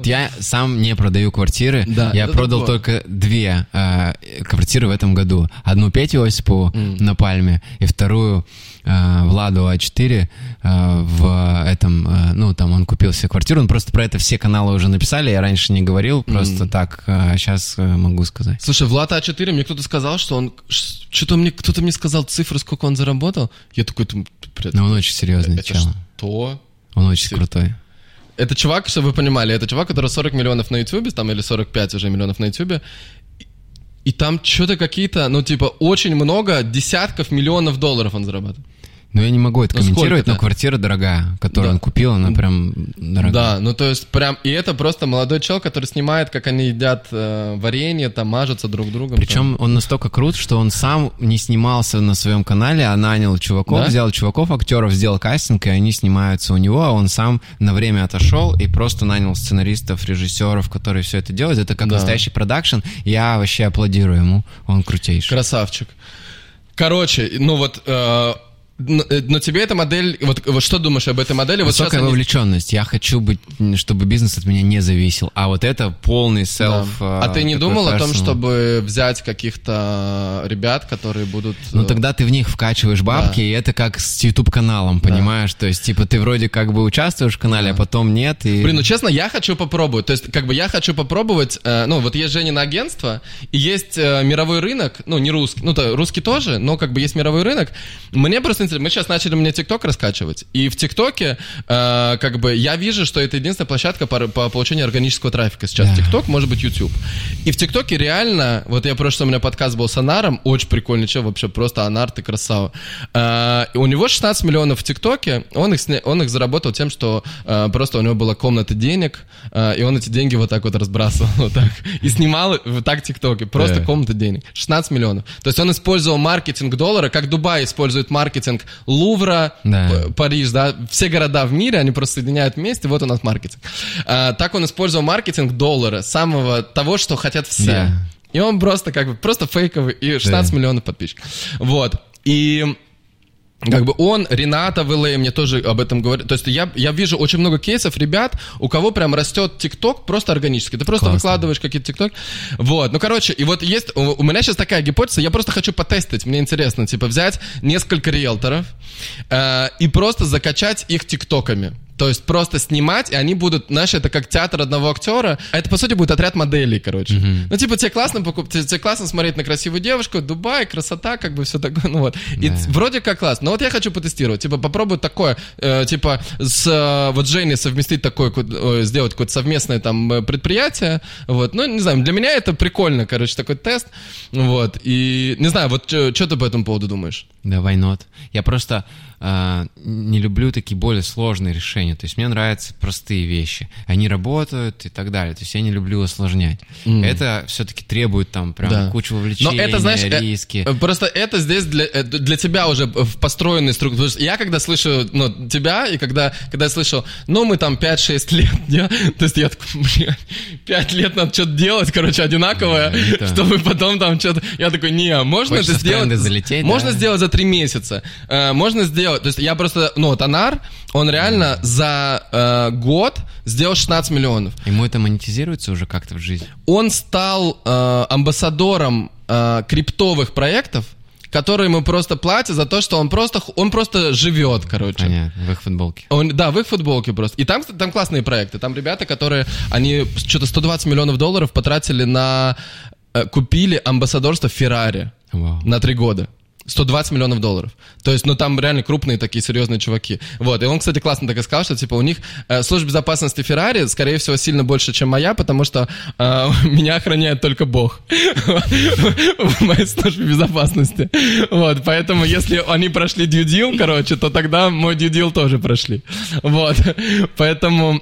Я сам не продаю квартиры. Да, я продал такое. только две э, квартиры в этом году. Одну Пете Осипову mm. на Пальме и вторую Владу А4 э, в этом, э, ну, там он купил себе квартиру. Он просто про это все каналы уже написали. Я раньше не говорил, просто mm. так э, сейчас э, могу сказать. Слушай, Влад А4, мне кто-то сказал, что он... Что-то мне кто-то мне сказал цифры, сколько он заработал. Я такой... Ну, он очень серьезный это чел. Что? Он очень крутой. Это чувак, чтобы вы понимали, это чувак, который 40 миллионов на YouTube, там, или 45 уже миллионов на YouTube, и там что-то какие-то, ну, типа, очень много, десятков миллионов долларов он зарабатывает. Ну, я не могу это ну, комментировать, но квартира дорогая, которую да. он купил, она прям дорогая. Да, ну то есть прям, и это просто молодой чел, который снимает, как они едят э, варенье, там мажутся друг другом. Причем там. он настолько крут, что он сам не снимался на своем канале, а нанял чуваков, да? взял чуваков, актеров, сделал кастинг, и они снимаются у него, а он сам на время отошел и просто нанял сценаристов, режиссеров, которые все это делают. Это как да. настоящий продакшн. Я вообще аплодирую ему, он крутейший. Красавчик. Короче, ну вот э, но, э, но тебе эта модель, вот, вот что думаешь об этой модели? Высокая вот вовлеченность. Они... Я хочу быть, чтобы бизнес от меня не зависел. А вот это полный self. Да. А ты не думал personal. о том, чтобы взять каких-то ребят, которые будут... Ну э, тогда ты в них вкачиваешь бабки, да. и это как с YouTube каналом, понимаешь? Да. То есть типа ты вроде как бы участвуешь в канале, да. а потом нет. И... Блин, ну честно, я хочу попробовать. То есть как бы я хочу попробовать. Э, ну вот есть Женина агентство и есть э, мировой рынок, ну не русский, ну то русский тоже, но как бы есть мировой рынок. Мне просто мы сейчас начали мне ТикТок раскачивать, и в ТикТоке, э, как бы, я вижу, что это единственная площадка по, по получению органического трафика сейчас. ТикТок, yeah. может быть, YouTube. И в ТикТоке реально, вот я просто, у меня подкаст был с Анаром, очень прикольный чел, вообще просто Анар, ты красава. Э, у него 16 миллионов в ТикТоке, он их, он их заработал тем, что э, просто у него была комната денег, э, и он эти деньги вот так вот разбрасывал, <laughs> вот так, и снимал вот так ТикТоке, просто yeah. комната денег. 16 миллионов. То есть он использовал маркетинг доллара, как Дубай использует маркетинг Лувра, да. Париж, да, все города в мире, они просто соединяют вместе, вот у нас маркетинг. А, так он использовал маркетинг доллара, самого того, что хотят все. Да. И он просто как бы, просто фейковый, и 16 Да. миллионов подписчиков. Вот. И как бы он, Рената в LA мне тоже об этом говорит. То есть я, я вижу очень много кейсов ребят, у кого прям растет ТикТок просто органически. Ты просто Классно. выкладываешь какие-то ТикТок. Вот, ну короче, и вот есть, у, у меня сейчас такая гипотеза, я просто хочу потестить, мне интересно, типа взять несколько риэлторов э, и просто закачать их ТикТоками. То есть просто снимать, и они будут, знаешь, это как театр одного актера. А Это, по сути, будет отряд моделей, короче. Ну, типа, тебе классно покуп... тебе, тебе классно смотреть на красивую девушку, Дубай, красота, как бы все такое, <laughs> ну вот. И вроде как классно. Но вот я хочу потестировать. Типа, попробовать такое, э, типа, с э, вот Женей совместить такое, сделать какое-то совместное там э, предприятие. Вот. Ну, не знаю, для меня это прикольно, короче, такой тест. Вот. И, не знаю, вот что ты по этому поводу думаешь? Да, why not? Я просто не люблю такие более сложные решения. То есть мне нравятся простые вещи. Они работают и так далее. То есть я не люблю усложнять. Это все-таки требует там прям Да. кучу Но вовлечения, это, знаешь, э, риски. э, просто это здесь для, э, для тебя уже в построенной структуре. Я когда слышу ну, тебя, и когда, когда я слышу, ну, мы там 5-6 лет, <laughs> не? то есть я такой, блин, 5 лет надо что-то делать, короче, одинаковое, Да, это- чтобы потом там что-то... Я такой, не, можно Хочется это сделать... залететь, можно да? сделать за 3 месяца. Э, можно сделать... То есть я просто... Ну, вот Анар, он реально за э, год сделал 16 миллионов Ему это монетизируется уже как-то в жизни. он стал э, амбассадором э, криптовых проектов, которые ему просто платят за то, что он просто, он просто живет, короче. Понятно, в их футболке. Он, да, в их футболке просто. И там, там классные проекты. Там ребята, которые, они что-то 120 миллионов долларов потратили на... э, купили амбассадорство Феррари Вау. на три года. 120 миллионов долларов. То есть, ну там реально крупные такие серьезные чуваки. Вот. И он, кстати, классно так и сказал, что типа у них э, служба безопасности Феррари, скорее всего, сильно больше, чем моя, потому что э, <laughs> меня охраняет только Бог <laughs> в моей службе безопасности. Вот. Поэтому, если они прошли deal, короче, то тогда мой deal тоже прошли. Вот. Поэтому...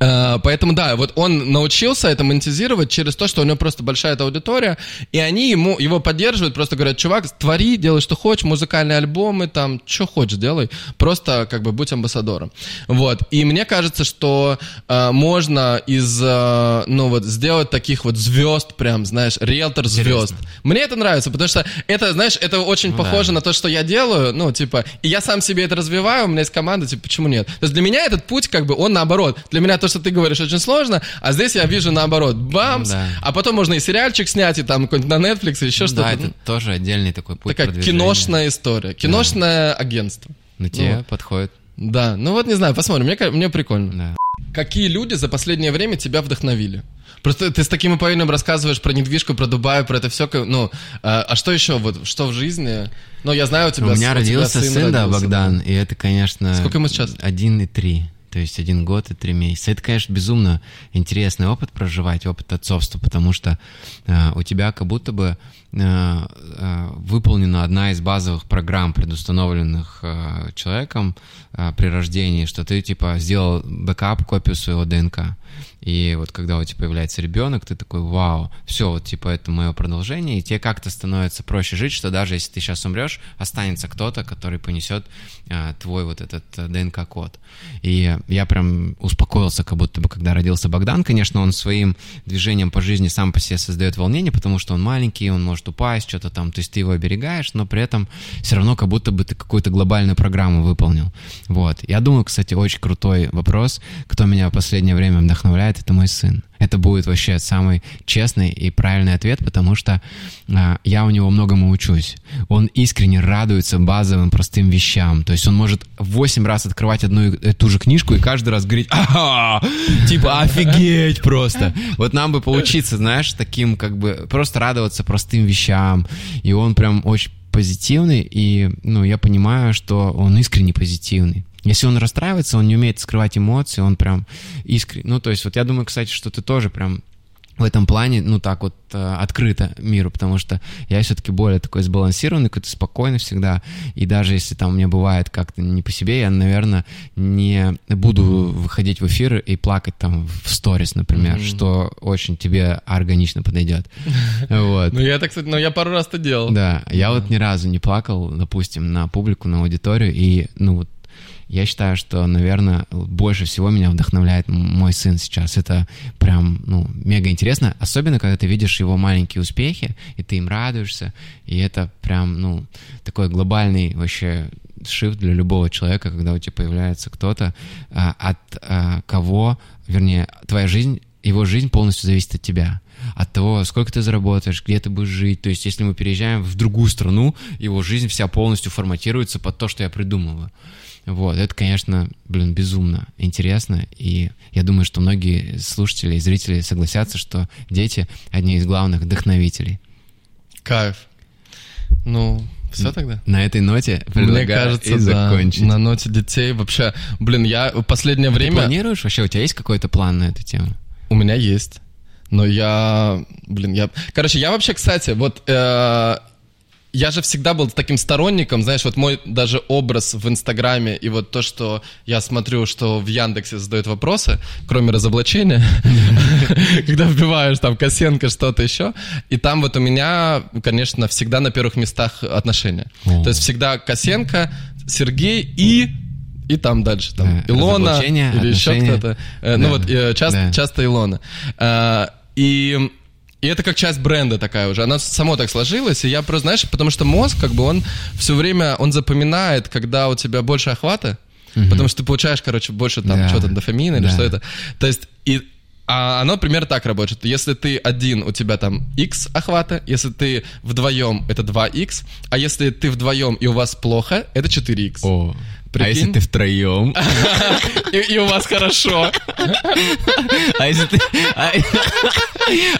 Э, Поэтому да, вот он научился это монетизировать через то, что у него просто большая эта аудитория, и они ему, его поддерживают, просто говорят, чувак, твори, делай, что хочешь, музыкальные альбомы, там, что хочешь, делай, просто как бы будь амбассадором. Вот, и мне кажется, что э, можно из, э, ну вот, сделать таких вот звезд прям, знаешь, риэлтор звезд. Мне это нравится, потому что это, знаешь, это очень Ну да. похоже на то, что я делаю, ну, типа, и я сам себе это развиваю, у меня есть команда, типа, почему нет? То есть для меня этот путь, как бы, он наоборот. Для меня то, что ты говоришь, очень сложно, а здесь я вижу наоборот, бамс, Да. а потом можно и сериальчик снять, и там какой-нибудь на Netflix, или еще что-то. Да, это тоже отдельный такой путь Такая продвижения. киношная история, киношное агентство. Но тебе Вот. подходит. Да, ну вот не знаю, посмотрим, мне, мне прикольно. Да. Какие люди за последнее время тебя вдохновили? Просто ты с таким упоением рассказываешь про недвижку, про Дубай, про это все. Ну, а, а что еще? Вот что в жизни? Ну, я знаю, у тебя У меня тебя родился сын, да, родился, Богдан, и это, конечно... Сколько ему сейчас? Один и три. То есть один год и три месяца. Это, конечно, безумно интересный опыт проживать, опыт отцовства, потому что э, у тебя как будто бы э, э, выполнена одна из базовых программ, предустановленных э, человеком э, при рождении, что ты типа сделал бэкап, копию своего ДНК. И вот когда у тебя появляется ребенок, ты такой, вау, все, вот типа это мое продолжение, и тебе как-то становится проще жить, что даже если ты сейчас умрешь, останется кто-то, который понесет а, твой вот этот а, ДНК-код. И я прям успокоился, как будто бы, когда родился Богдан. Конечно, он своим движением по жизни сам по себе создает волнение, потому что он маленький, он может упасть, что-то там, то есть ты его оберегаешь, но при этом все равно как будто бы ты какую-то глобальную программу выполнил. Вот. Я думаю, кстати, очень крутой вопрос, кто меня в последнее время вдохновляет, это мой сын. Это будет вообще самый честный и правильный ответ, потому что а, я у него многому учусь. Он искренне радуется базовым простым вещам. То есть он может 8 раз открывать одну и ту же книжку и каждый раз говорить «Ага!» Типа «Офигеть просто!» Вот нам бы поучиться, знаешь, таким как бы просто радоваться простым вещам. И он прям очень позитивный, и ну, я понимаю, что он искренне позитивный. Если он расстраивается, он не умеет скрывать эмоции, он прям искренне. Ну, то есть, вот я думаю, кстати, что ты тоже прям в этом плане, ну, так вот э, открыто миру, потому что я все-таки более такой сбалансированный, какой-то спокойный всегда, и даже если там мне бывает как-то не по себе, я, наверное, не буду выходить в эфир и плакать там в сторис, например, Мгм. что очень тебе органично подойдет. <laughs> Вот. Ну, я так, кстати, ну, я пару раз это делал. Да, я вот ни разу не плакал, допустим, на публику, на аудиторию, и, ну, вот, Я считаю, что, наверное, больше всего меня вдохновляет мой сын сейчас. Это прям, ну, мега интересно, особенно когда ты видишь его маленькие успехи, и ты им радуешься, и это прям, ну, такой глобальный вообще шифт для любого человека, когда у тебя появляется кто-то, а, от а, кого, вернее, твоя жизнь, его жизнь полностью зависит от тебя от того, сколько ты заработаешь, где ты будешь жить. То есть, если мы переезжаем в другую страну, его жизнь вся полностью форматируется под то, что я придумываю. Вот, это, конечно, блин, безумно интересно, и я думаю, что многие слушатели и зрители согласятся, что дети — одни из главных вдохновителей. Кайф. Ну, все тогда? На этой ноте Мне кажется, и закончить. Да, на ноте детей вообще... Блин, я в последнее а время... Ты планируешь вообще? У тебя есть какой-то план на эту тему? У меня есть. Но я... Блин, я... Короче, я вообще, кстати, вот... Э, я же всегда был таким сторонником, знаешь, вот мой даже образ в Инстаграме и вот то, что я смотрю, что в Яндексе задают вопросы, кроме разоблачения, <laughs> когда вбиваешь там Косенко, что-то еще, и там вот у меня, конечно, всегда на первых местах отношения. То есть всегда Косенко, Сергей и и там дальше, там, Илона или еще кто-то. Э, ну вот, э, часто Илона. Э, и и это как часть бренда такая уже. Она само так сложилась. И я просто, знаешь, потому что мозг, как бы, он все время, он запоминает, когда у тебя больше охвата. Угу. Потому что ты получаешь, короче, больше там да. что-то дофамина или да. что это. То есть, и а оно примерно так работает. Если ты один, у тебя там x охвата, если ты вдвоем, это 2x, а если ты вдвоем и у вас плохо, это 4x. О. Прикинь? А если ты втроем? <laughs> И, у вас хорошо. А если ты... А,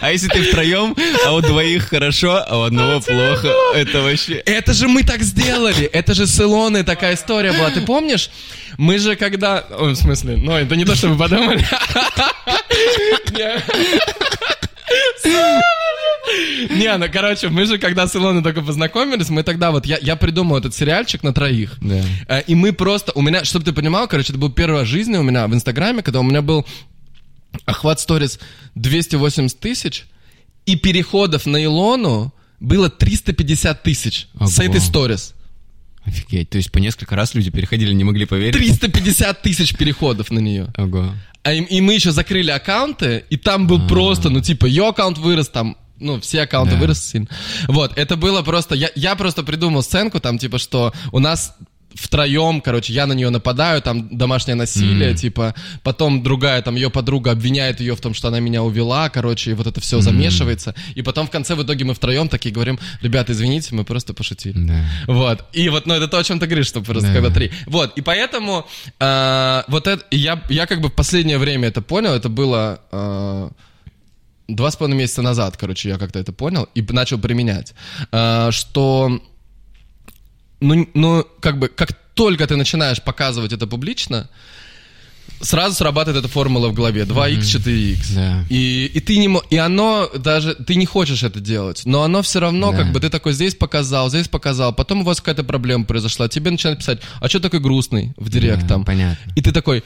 а если ты втроем, а у двоих хорошо, а у одного плохо, это вообще... Это же мы так сделали. Это же с Илоной такая история была. Ты <gasps> помнишь? Мы же когда... в смысле, ну, это не то, что вы подумали. <laughs> <laughs> Не, ну, короче, мы же, когда с Илоной только познакомились, мы тогда вот, я, я придумал этот сериальчик на троих. Да. Э, и мы просто, у меня, чтобы ты понимал, короче, это был первая жизнь у меня в Инстаграме, когда у меня был охват сторис 280 тысяч, и переходов на Илону было 350 тысяч с этой сторис. Офигеть, то есть по несколько раз люди переходили, не могли поверить? 350 тысяч переходов на нее. Ого. А, и, и мы еще закрыли аккаунты, и там был А-а-а. просто, ну типа, ее аккаунт вырос там, ну, все аккаунты да. выросли сильно. Вот, это было просто, я, я просто придумал сценку там, типа, что у нас втроем, короче, я на нее нападаю, там домашнее насилие, mm. типа, потом другая, там, ее подруга обвиняет ее в том, что она меня увела, короче, и вот это все mm. замешивается, и потом в конце в итоге мы втроем такие говорим, ребята, извините, мы просто пошутили. Да. Вот, и вот, ну, это то, о чем ты говоришь, что просто да. когда три. Вот, и поэтому э, вот это, я, я как бы в последнее время это понял, это было... Э, два с половиной месяца назад, короче, я как-то это понял и начал применять, э, что ну, ну, как бы, как только ты начинаешь показывать это публично, сразу срабатывает эта формула в голове 2х, 4х. Да. И, и ты не и оно даже ты не хочешь это делать, но оно все равно да. как бы ты такой здесь показал, здесь показал, потом у вас какая-то проблема произошла, тебе начинают писать, а что такой грустный в директ да, там, понятно. и ты такой,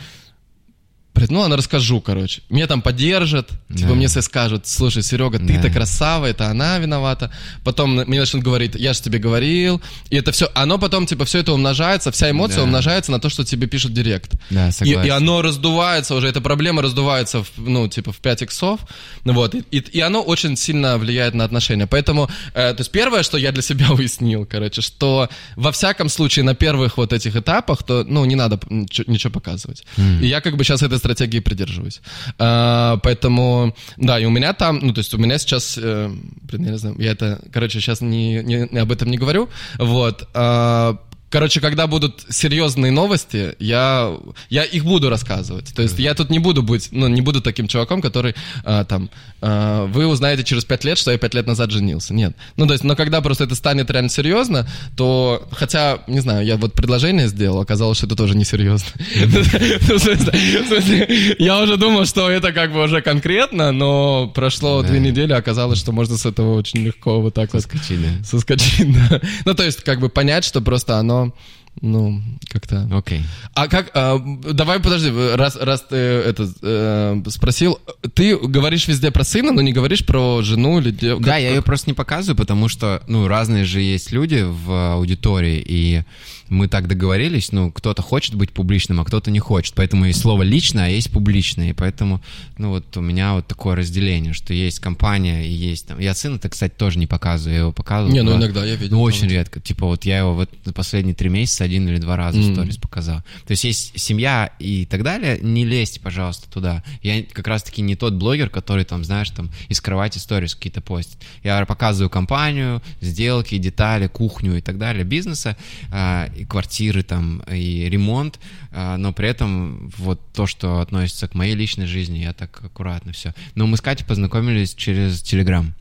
ну ладно, расскажу, короче. Меня там поддержат, типа, да. типа мне все скажут, слушай, Серега, ты-то да. красава, это она виновата. Потом мне начнут говорить, я же тебе говорил. И это все, оно потом, типа, все это умножается, вся эмоция да. умножается на то, что тебе пишут директ. Да, согласен. И, и оно раздувается уже, эта проблема раздувается, в, ну, типа, в 5 иксов. Вот, и, и, и оно очень сильно влияет на отношения. Поэтому, э, то есть первое, что я для себя <laughs> уяснил, короче, что во всяком случае на первых вот этих этапах, то, ну, не надо ничего, показывать. Mm. И я как бы сейчас этой стратегии придерживаюсь. А, поэтому, да, и у меня там, ну, то есть у меня сейчас, э, блин, я не знаю, я это, короче, сейчас не, не, об этом не говорю, вот, а, Короче, когда будут серьезные новости, я, я их буду рассказывать. То есть я тут не буду быть, ну, не буду таким чуваком, который а, там, а, вы узнаете через пять лет, что я пять лет назад женился. Нет. Ну, то есть, но когда просто это станет реально серьезно, то, хотя, не знаю, я вот предложение сделал, оказалось, что это тоже несерьезно. <laughs> Я уже думал, что это как бы уже конкретно, но прошло две недели, оказалось, что можно с этого очень легко вот так вот... Соскочить, да. <laughs> Соскочить, да. Ну, то есть, как бы понять, что просто оно 嗯 ну, как-то... Окей. А как, а, давай подожди, раз, раз ты это э, спросил, ты говоришь везде про сына, но не говоришь про жену или девушку? Да, я ее просто не показываю, потому что, ну, разные же есть люди в аудитории, и мы так договорились, ну, кто-то хочет быть публичным, а кто-то не хочет. Поэтому есть слово личное, а есть публичное. И поэтому, ну, вот у меня вот такое разделение, что есть компания и есть там... Я сына-то, кстати, тоже не показываю, я его показываю. Не, ну но- иногда я видел. Ну, очень редко. Типа вот я его вот последние три месяца один или два раза Мгм. сторис показал. То есть есть семья и так далее, не лезьте, пожалуйста, туда. Я как раз-таки не тот блогер, который там, знаешь, там из кровати сторис какие-то постит. Я показываю компанию, сделки, детали, кухню и так далее, бизнеса, а, и квартиры там, и ремонт, а, но при этом вот то, что относится к моей личной жизни, я так аккуратно все. Но мы с Катей познакомились через Телеграм.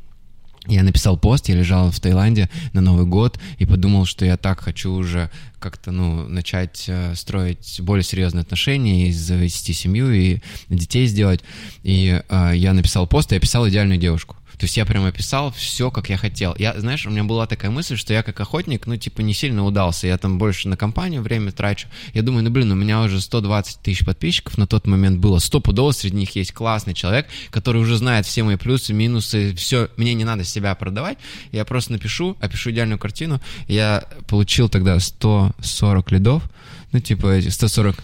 Я написал пост, я лежал в Таиланде на Новый год и подумал, что я так хочу уже как-то, ну, начать э, строить более серьезные отношения и завести семью и детей сделать. И э, я написал пост, и описал идеальную девушку. То есть я прям описал все, как я хотел. Я, знаешь, у меня была такая мысль, что я как охотник, ну, типа, не сильно удался. Я там больше на компанию время трачу. Я думаю, ну, блин, у меня уже 120 тысяч подписчиков на тот момент было. Стопудово среди них есть классный человек, который уже знает все мои плюсы, минусы, все. Мне не надо себя продавать. Я просто напишу, опишу идеальную картину. Я получил тогда 140 лидов. Ну, типа, эти 140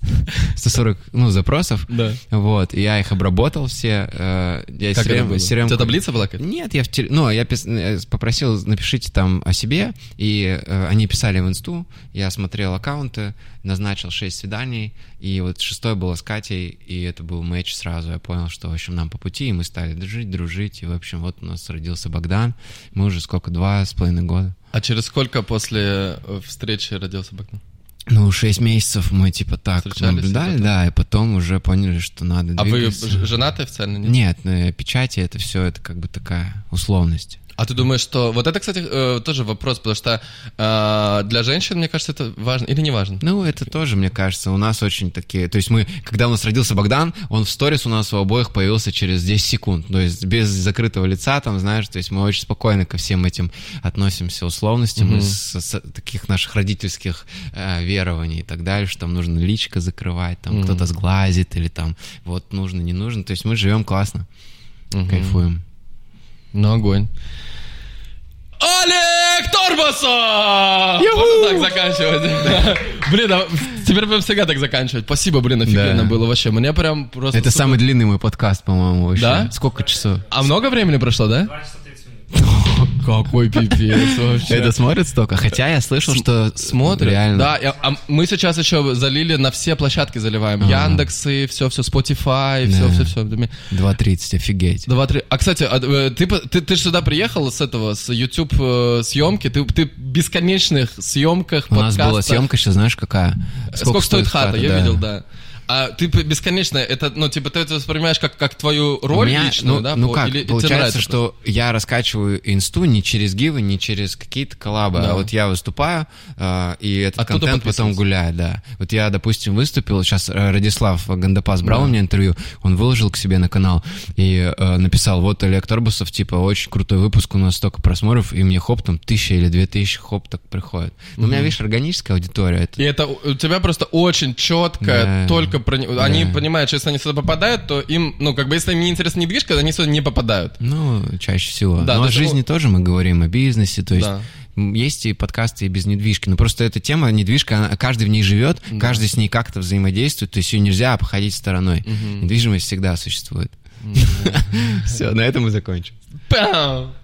<laughs> 140, ну, запросов. Да. Вот, и я их обработал все. э, Я Как это CRM? У CRM тебя таблица была какая-то? нет, я в теле- ну, я пис- попросил, напишите там о себе, и э, они писали в инсту, я смотрел аккаунты, назначил 6 свиданий, и вот шестое было с Катей, и это был матч сразу, я понял, что, в общем, нам по пути, и мы стали дружить, дружить, и, в общем, вот у нас родился Богдан, мы уже сколько, два с половиной года. А через сколько после э, встречи родился Богдан? Ну, 6 месяцев мы, типа, так наблюдали, потом? да, и потом уже поняли, что надо А вы двигаться. ж- женаты официально? Нет? Нет, печати это все, это как бы такая условность. А ты думаешь, что... Вот это, кстати, э, тоже вопрос, потому что э, для женщин, мне кажется, это важно или не важно? Ну, это тоже, мне кажется, у нас очень такие... То есть мы, когда у нас родился Богдан, он в сторис у нас у обоих появился через 10 секунд. То есть без закрытого лица, там, знаешь, то есть мы очень спокойно ко всем этим относимся условностям Мгм. из с- таких наших родительских э, верований и так далее, что там нужно личко закрывать, там Мгм. кто-то сглазит или там вот нужно, не нужно. То есть мы живем классно, Мгм. кайфуем. Ну, огонь. Олег Торбасов! Можно так заканчивать? <laughs> Блин, а теперь будем всегда так заканчивать. Спасибо, блин, офигенно Да. было вообще. Мне прям просто... Это супер. самый длинный мой подкаст, по-моему, вообще. Да? Сколько часов? А много времени прошло, да? <laughs> Какой пипец вообще. Это смотрит столько? Хотя я слышал, что Смотрят. реально. Да, я- а мы сейчас еще залили на все площадки заливаем. Ага. Яндексы, все, все, Spotify, все, Да. все, все. 2.30, офигеть. Два, три. А, кстати, а, э, ты, ты, ты же сюда приехал с этого, с YouTube э, съемки, ты, ты бесконечных съемках У нас была съемка сейчас, знаешь, какая? Сколько, стоит хата, я видел, да. А ты бесконечно, это, ну, типа, ты это воспринимаешь как, как твою У роль меня, личную, ну, да? ну по- как, или получается, нравится что я раскачиваю инсту не через гивы, не через какие-то коллабы, Да. а вот я выступаю, э, и этот Оттуда контент потом гуляет, да. Вот я, допустим, выступил, сейчас э, Радислав Гандапас брал Да. у меня интервью, он выложил к себе на канал и э, написал, вот Олег Торбусов, типа, очень крутой выпуск, у нас столько просмотров, и мне хоп, там, тысяча или две тысячи, хоп, так приходит. Но у меня, видишь, органическая аудитория, это И это у у тебя просто очень четко, Да. только про... не- Они Да. понимают, что если они сюда попадают, то им, ну, как бы, если им не интересна недвижка, они сюда не попадают. Ну, чаще всего. Да, Но о жизни вот- тоже мы говорим, о бизнесе, то есть Да. есть и подкасты и без недвижки. Но просто эта тема, недвижка, она- каждый в ней живет, каждый с ней как-то взаимодействует, то есть ее нельзя обходить стороной. Недвижимость всегда существует. <laughs> Все, на этом мы закончим.